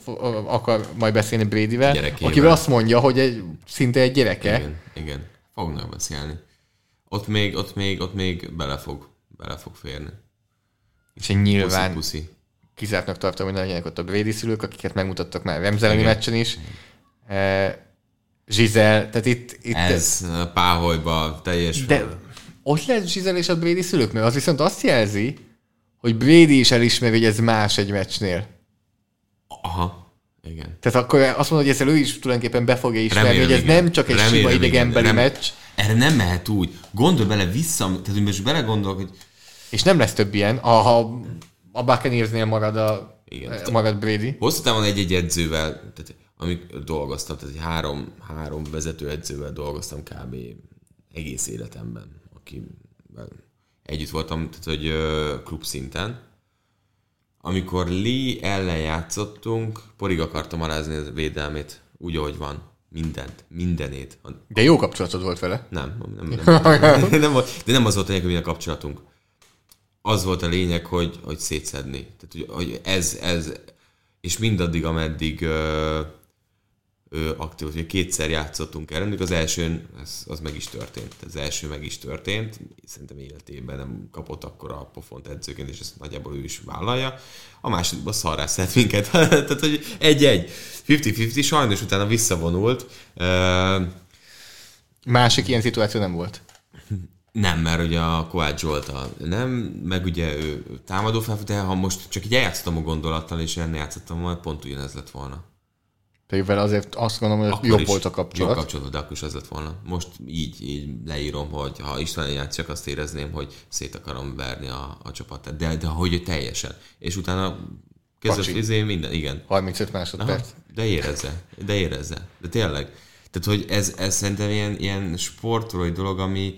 akar majd beszélni Bradyvel, Gyerekével. akivel azt mondja, hogy egy, szinte egy gyereke. Igen, igen. Fognak beszélni. Ott még, ott még, ott még bele fog, bele fog férni. Én nyilván Puszi, puszi. kizártnak tartom, hogy ne legyenek ott a Brady szülők, akiket megmutattak már Remzeleni Igen. meccsen is. Eh, Zsizel, tehát itt, itt Ez a páholyba teljes... De ott lehet Zsizel és a Brady szülők, mert az viszont azt jelzi, hogy Brady is elismeri, hogy ez más egy meccsnél. Aha, igen. Tehát akkor azt mondod, hogy ezzel ő is tulajdonképpen be fogja ismerni, Remélem, hogy ez igen. nem csak egy Remélem, sima idegenbeli meccs, Erre nem mehet úgy. Gondolj bele vissza, tehát hogy most belegondolok, hogy és nem lesz több ilyen, ha, ha a Buccaneersnél marad, a, Igen. marad Brady. hosszú távon egy-egy edzővel, tehát amik dolgoztam, tehát egy három, három vezető edzővel dolgoztam kb. egész életemben, akivel együtt voltam, tehát hogy klub szinten. Amikor Lee ellen játszottunk, porig akartam alázni a védelmét, úgy, ahogy van. Mindent. Mindenét. De jó kapcsolatod volt vele. Nem, nem, nem, nem, nem volt, de nem az volt a lényeg, hogy milyen kapcsolatunk. Az volt a lényeg, hogy, hogy szétszedni. Tehát, hogy, hogy ez, ez, és mindaddig, ameddig ö, ö, aktív, hogy kétszer játszottunk el, az első, ez, az meg is történt. Az első meg is történt. Szerintem életében nem kapott akkor a pofont edzőként, és ezt nagyjából ő is vállalja. A másodikban szarrá szed minket. Tehát, hogy egy-egy. 50-50, sajnos utána visszavonult. Ö, Másik ilyen szituáció nem volt. Nem, mert ugye a Kovács Zsolt a nem, meg ugye ő támadó felfut, ha most csak így eljátszottam a gondolattal, és ennél játszottam volna, pont ugyanez lett volna. Pedig vele azért azt gondolom, hogy Akkor jobb volt a kapcsolat. Jobb kapcsolat, de akkor is ez lett volna. Most így, így leírom, hogy ha István játszak, azt érezném, hogy szét akarom verni a, a csapatát. De, de hogy teljesen. És utána kezdett izé, minden, igen. 35 Aha, másodperc. de érezze, de érezze. De tényleg. Tehát, hogy ez, ez szerintem ilyen, ilyen sportolói dolog, ami,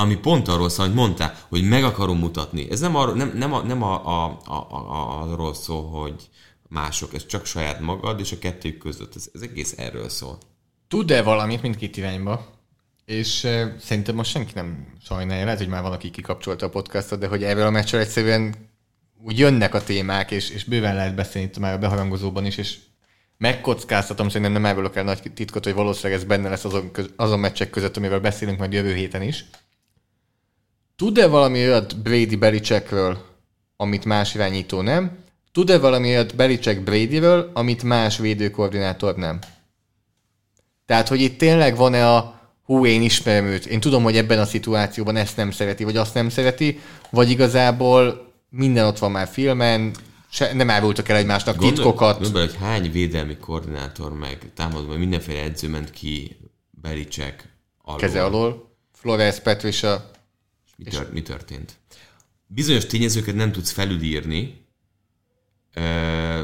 ami pont arról szól, hogy mondtál, hogy meg akarom mutatni. Ez nem, arról, nem, nem, a, nem a, a, a, a, arról szól, hogy mások, ez csak saját magad, és a kettők között. Ez, ez egész erről szól. Tud-e valamit mindkét irányba? És uh, szerintem most senki nem sajnálja, lehet, hogy már van, aki kikapcsolta a podcastot, de hogy erről a meccsről egyszerűen úgy jönnek a témák, és, és bőven lehet beszélni itt már a beharangozóban is, és megkockáztatom, szerintem nem árulok el nagy titkot, hogy valószínűleg ez benne lesz azon, köz, azon meccsek között, amivel beszélünk majd jövő héten is. Tud-e valami olyat Brady Belichickről, amit más irányító nem? Tud-e valami olyat Belichick Bradyről, amit más védőkoordinátor nem? Tehát, hogy itt tényleg van-e a hú, én ismerem őt, én tudom, hogy ebben a szituációban ezt nem szereti, vagy azt nem szereti, vagy igazából minden ott van már filmen, se, nem árultak el egymásnak titkokat. Gondolj, hogy hány védelmi koordinátor meg támadó, meg mindenféle edző ment ki Belicek alól. Keze alól. Flores Petrisa. Mi, tör, mi történt? Bizonyos tényezőket nem tudsz felülírni,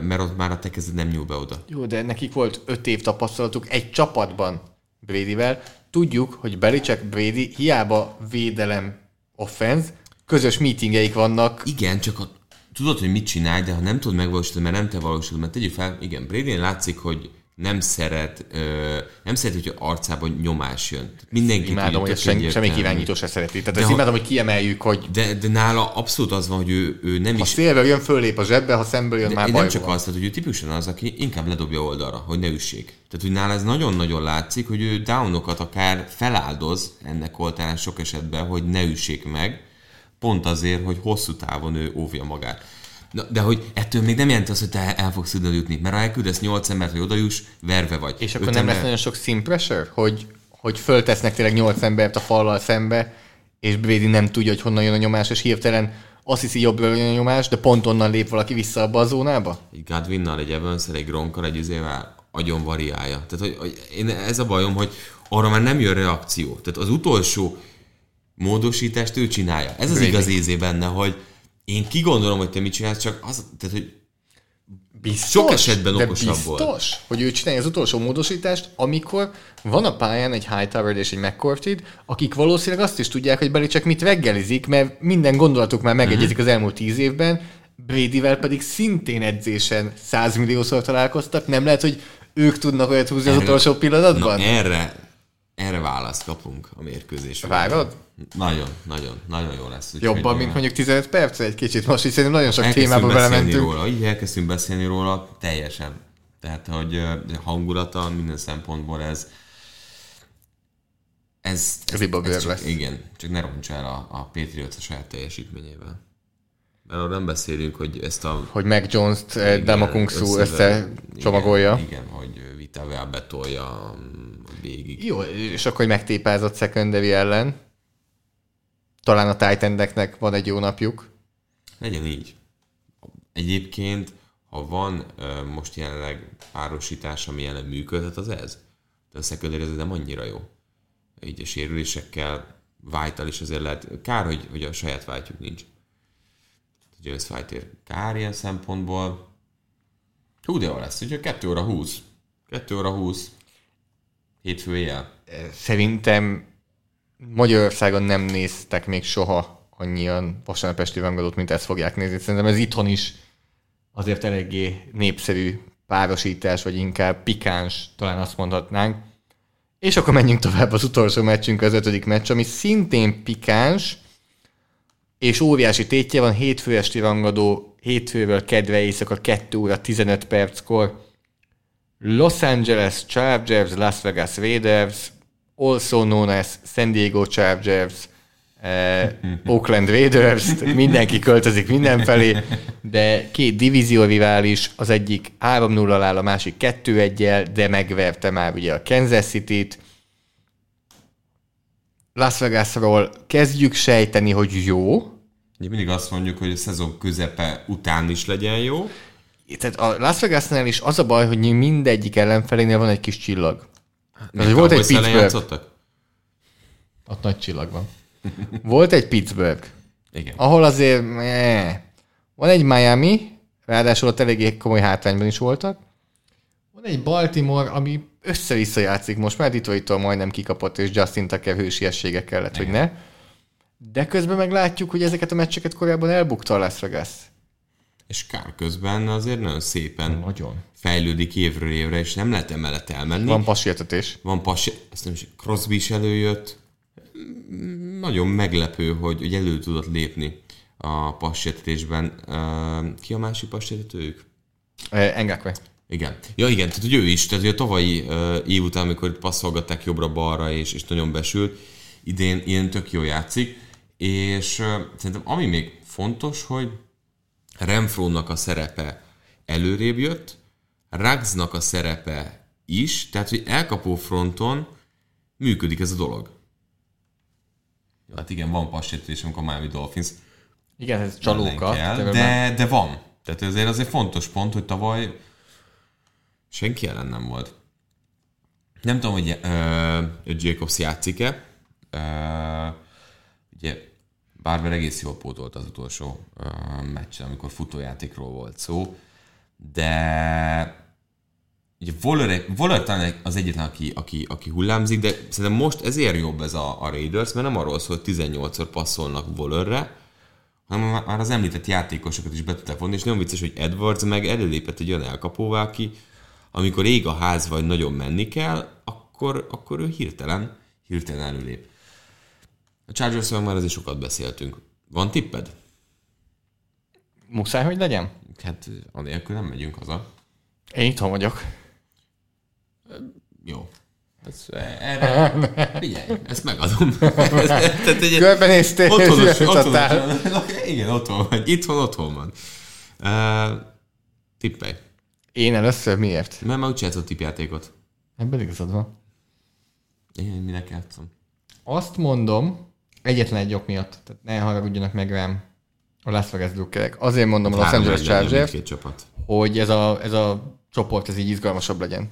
mert ott már a te kezed nem nyúl be oda. Jó, de nekik volt öt év tapasztalatuk egy csapatban Bradyvel. Tudjuk, hogy Belichick Brady hiába védelem offense, közös meetingeik vannak. Igen, csak a, tudod, hogy mit csinálj, de ha nem tudod megvalósítani, mert nem te valósítod, mert tegyük fel, igen, Brady látszik, hogy nem szeret, ö, nem szeret, hogy arcában nyomás jön. Mindenki Imádom, hogy tök semmi, irányító se szereti. Tehát De ezt ha- imádom, hogy kiemeljük, hogy De, de nála abszolút az van, hogy ő, ő nem ha is szélvel jön, fölép a zsebbe, ha szemből jön, De már nem csak van. azt, tehát, hogy ő tipikusan az, aki inkább ledobja oldalra, hogy ne üssék. Tehát, hogy nála ez nagyon-nagyon látszik, hogy ő downokat akár feláldoz ennek oltárán sok esetben, hogy ne üssék meg, pont azért, hogy hosszú távon ő óvja magát. Na, de hogy ettől még nem jelenti azt, hogy te el fogsz tudni jutni, mert ha elküldesz 8 embert, hogy odajuss, verve vagy. És akkor nem ember- lesz nagyon sok sim pressure, hogy, hogy föltesznek tényleg nyolc embert a fallal szembe, és Brady nem tudja, hogy honnan jön a nyomás, és hirtelen azt hiszi jobbra jön a nyomás, de pont onnan lép valaki vissza abba a zónába? egy Godwinnal, egy evans egy Gronkkal, egy izével agyon variálja. Tehát, hogy, hogy én, ez a bajom, hogy arra már nem jön reakció. Tehát az utolsó módosítást ő csinálja. Ez az Brady. igaz ízé benne, hogy én kigondolom, hogy te mit csinálsz, csak az, tehát, hogy Biztos, Sok esetben okosabb volt. biztos, hogy ő csinálja az utolsó módosítást, amikor van a pályán egy Hightower és egy McCourty, akik valószínűleg azt is tudják, hogy Belichick mit reggelizik, mert minden gondolatuk már megegyezik az elmúlt tíz évben, Bradyvel pedig szintén edzésen százmilliószor találkoztak, nem lehet, hogy ők tudnak olyat húzni az utolsó pillanatban? na, erre, erre választ kapunk a mérkőzés. Várod? Nagyon, nagyon, nagyon jó lesz. úgyhogy, Jobban, mint mondjuk 15 perc egy kicsit. Most is szerintem nagyon sok elkezdtünk témába belementünk. róla, így elkezdtünk beszélni róla, teljesen. Tehát, hogy hangulata minden szempontból ez ez, Ez ez csak, lesz. Igen, csak ne roncs el a, a Patriots a saját teljesítményével. Mert arról nem beszélünk, hogy ezt a Hogy Mac Jones-t eh, Dama Kung Su össze- összecsomagolja. Igen, igen, hogy Vitavel betolja mm, végig. Jó, és akkor hogy megtépázott secondary ellen. Talán a titan van egy jó napjuk. Legyen így. Egyébként, ha van most jelenleg párosítás, ami jelen működhet, az ez. De a secondary ez nem annyira jó. Így a sérülésekkel, white is azért lehet. Kár, hogy, hogy a saját white nincs. James white kár ilyen szempontból. Hú, de jó lesz, úgyhogy 2 óra 20. 2 óra 20. Hétfő éjjel. Szerintem Magyarországon nem néztek még soha annyian vasárnap esti rangadót, mint ezt fogják nézni. Szerintem ez itthon is azért eléggé népszerű párosítás, vagy inkább pikáns, talán azt mondhatnánk. És akkor menjünk tovább az utolsó meccsünk, az ötödik meccs, ami szintén pikáns, és óriási tétje van, hétfő esti rangadó, hétfőről kedve éjszaka 2 óra 15 perckor. Los Angeles Chargers, Las Vegas Raiders, also known as San Diego Chargers, eh, Oakland Raiders, mindenki költözik mindenfelé, de két divízió rivális, az egyik 3-0 áll, a másik 2-1-el, de megverte már ugye a Kansas City-t. Las Vegasról kezdjük sejteni, hogy jó, Ugye mindig azt mondjuk, hogy a szezon közepe után is legyen jó. Tehát a Las Vegasnál is az a baj, hogy mindegyik ellenfelénél van egy kis csillag. Még volt egy Pittsburgh. Ott nagy csillag van. Volt egy Pittsburgh, Igen. ahol azért eh, van egy Miami, ráadásul ott eléggé komoly hátrányban is voltak. Van egy Baltimore, ami össze-vissza játszik most, már Detroit-tól majdnem kikapott, és Justin Tucker hősiessége kellett, hogy ne. De közben meg látjuk, hogy ezeket a meccseket korábban elbukta a Las Vegas. És kár közben azért nagyon szépen Nagyon. fejlődik évről évre, és nem lehet emellett elmenni. Van passértetés. Van passi, ezt nem is, Crosby is előjött. Nagyon meglepő, hogy, hogy elő tudott lépni a passértetésben. Ki a másik passértetőjük? Engakwe. Igen. Ja igen, tehát hogy ő is, tehát hogy a tavalyi uh, év után, amikor itt passzolgatták jobbra-balra, és, és nagyon besült, idén ilyen tök jól játszik, és uh, szerintem ami még fontos, hogy Renfrónak a szerepe előrébb jött, Ruggsnak a szerepe is, tehát hogy elkapó fronton működik ez a dolog. Jó, hát igen, van passértés, amikor a Miami Dolphins Igen, ez csalóka. kell, de, de, van. Tehát ezért azért fontos pont, hogy tavaly senki ellen nem volt. Nem tudom, hogy uh, Jacobs játszik-e. Uh, ugye Barber egész jól pótolt az utolsó meccsen, amikor futójátékról volt szó, de ugye Waller, talán az egyetlen, aki, aki, aki hullámzik, de szerintem most ezért jobb ez a, a Raiders, mert nem arról szól, hogy 18-szor passzolnak Wallerre, hanem már az említett játékosokat is be tudták vonni, és nagyon vicces, hogy Edwards meg előlépett egy olyan elkapóvá, aki amikor ég a ház, vagy nagyon menni kell, akkor, akkor ő hirtelen, hirtelen előlép. A chargers már azért sokat beszéltünk. Van tipped? Muszáj, hogy legyen? Hát anélkül nem megyünk haza. Én itthon vagyok. Jó. Ez, erre, figyelj, ezt megadom. Tehát egy, Körbenéztél, otthonos, otthonos, igen, otthon vagy. Itthon, otthon van. Uh, tippelj. Én először miért? Mert már úgy játszott tippjátékot. Ebben igazad van. Én minek játszom? Azt mondom, egyetlen egy ok miatt, tehát ne haragudjanak meg rám a Las Vegas drukkerek. Azért mondom a Los Angeles Chargers, hogy ez a, ez a csoport ez így izgalmasabb legyen.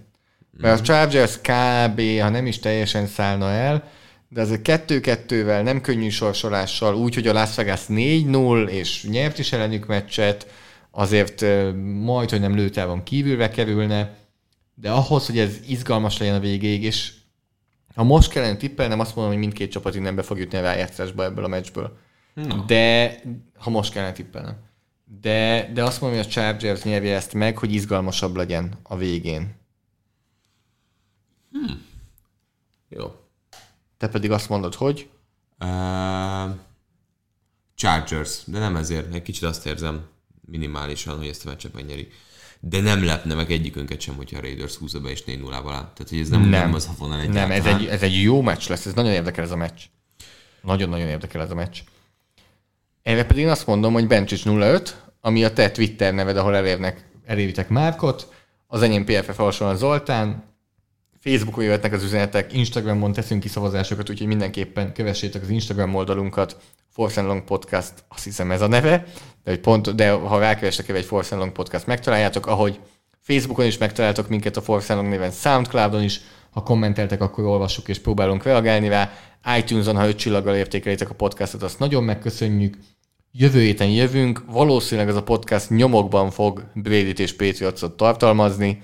Mert a Chargers kb. ha nem is teljesen szállna el, de azért kettő-kettővel, nem könnyű sorsolással, úgy, hogy a Las Vegas 4-0, és nyert is ellenük meccset, azért majd, hogy nem lőtávon kívülre kerülne, de ahhoz, hogy ez izgalmas legyen a végéig, és ha most kellene tippelnem, azt mondom, hogy mindkét csapat innen be fog jutni a rájátszásba ebből a meccsből. Na. De, ha most kellene tippelnem. De, de azt mondom, hogy a Chargers nyerje ezt meg, hogy izgalmasabb legyen a végén. Jó. Te pedig azt mondod, hogy Uh, Chargers, de nem ezért. Egy kicsit azt érzem minimálisan, hogy ezt a meccset megnyeri. De nem lepne meg egyikünket sem, hogyha a Raiders húzza be és 4 0 áll. Tehát, hogy ez nem, nem. nem az a vonal egy nem, ez egy, ez egy jó meccs lesz, ez nagyon érdekel ez a meccs. Nagyon-nagyon érdekel ez a meccs. Erre pedig én azt mondom, hogy Bencsics 05, ami a te Twitter neved, ahol elérnek, eléritek Márkot, az enyém PFF alsóan Zoltán, Facebookon jöhetnek az üzenetek, Instagramon teszünk ki szavazásokat, úgyhogy mindenképpen kövessétek az Instagram oldalunkat, Force and Long Podcast, azt hiszem ez a neve, de, hogy pont, de ha rákerestek egy Force and Long Podcast, megtaláljátok, ahogy Facebookon is megtaláltok minket a Force and Long néven, Soundcloudon is, ha kommenteltek, akkor olvassuk és próbálunk reagálni rá. iTunes-on, ha öt csillaggal értékelitek a podcastot, azt nagyon megköszönjük. Jövő héten jövünk, valószínűleg ez a podcast nyomokban fog Brady-t és Patriotsot tartalmazni,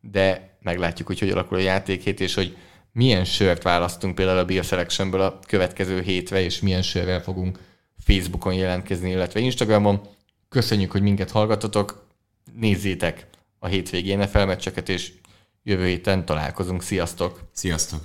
de meglátjuk, hogy hogy alakul a játékhét, és hogy milyen sört választunk például a Beer a következő hétre, és milyen sörrel fogunk Facebookon jelentkezni, illetve Instagramon. Köszönjük, hogy minket hallgatotok, nézzétek a hétvégi NFL meccseket, és jövő héten találkozunk. Sziasztok! Sziasztok!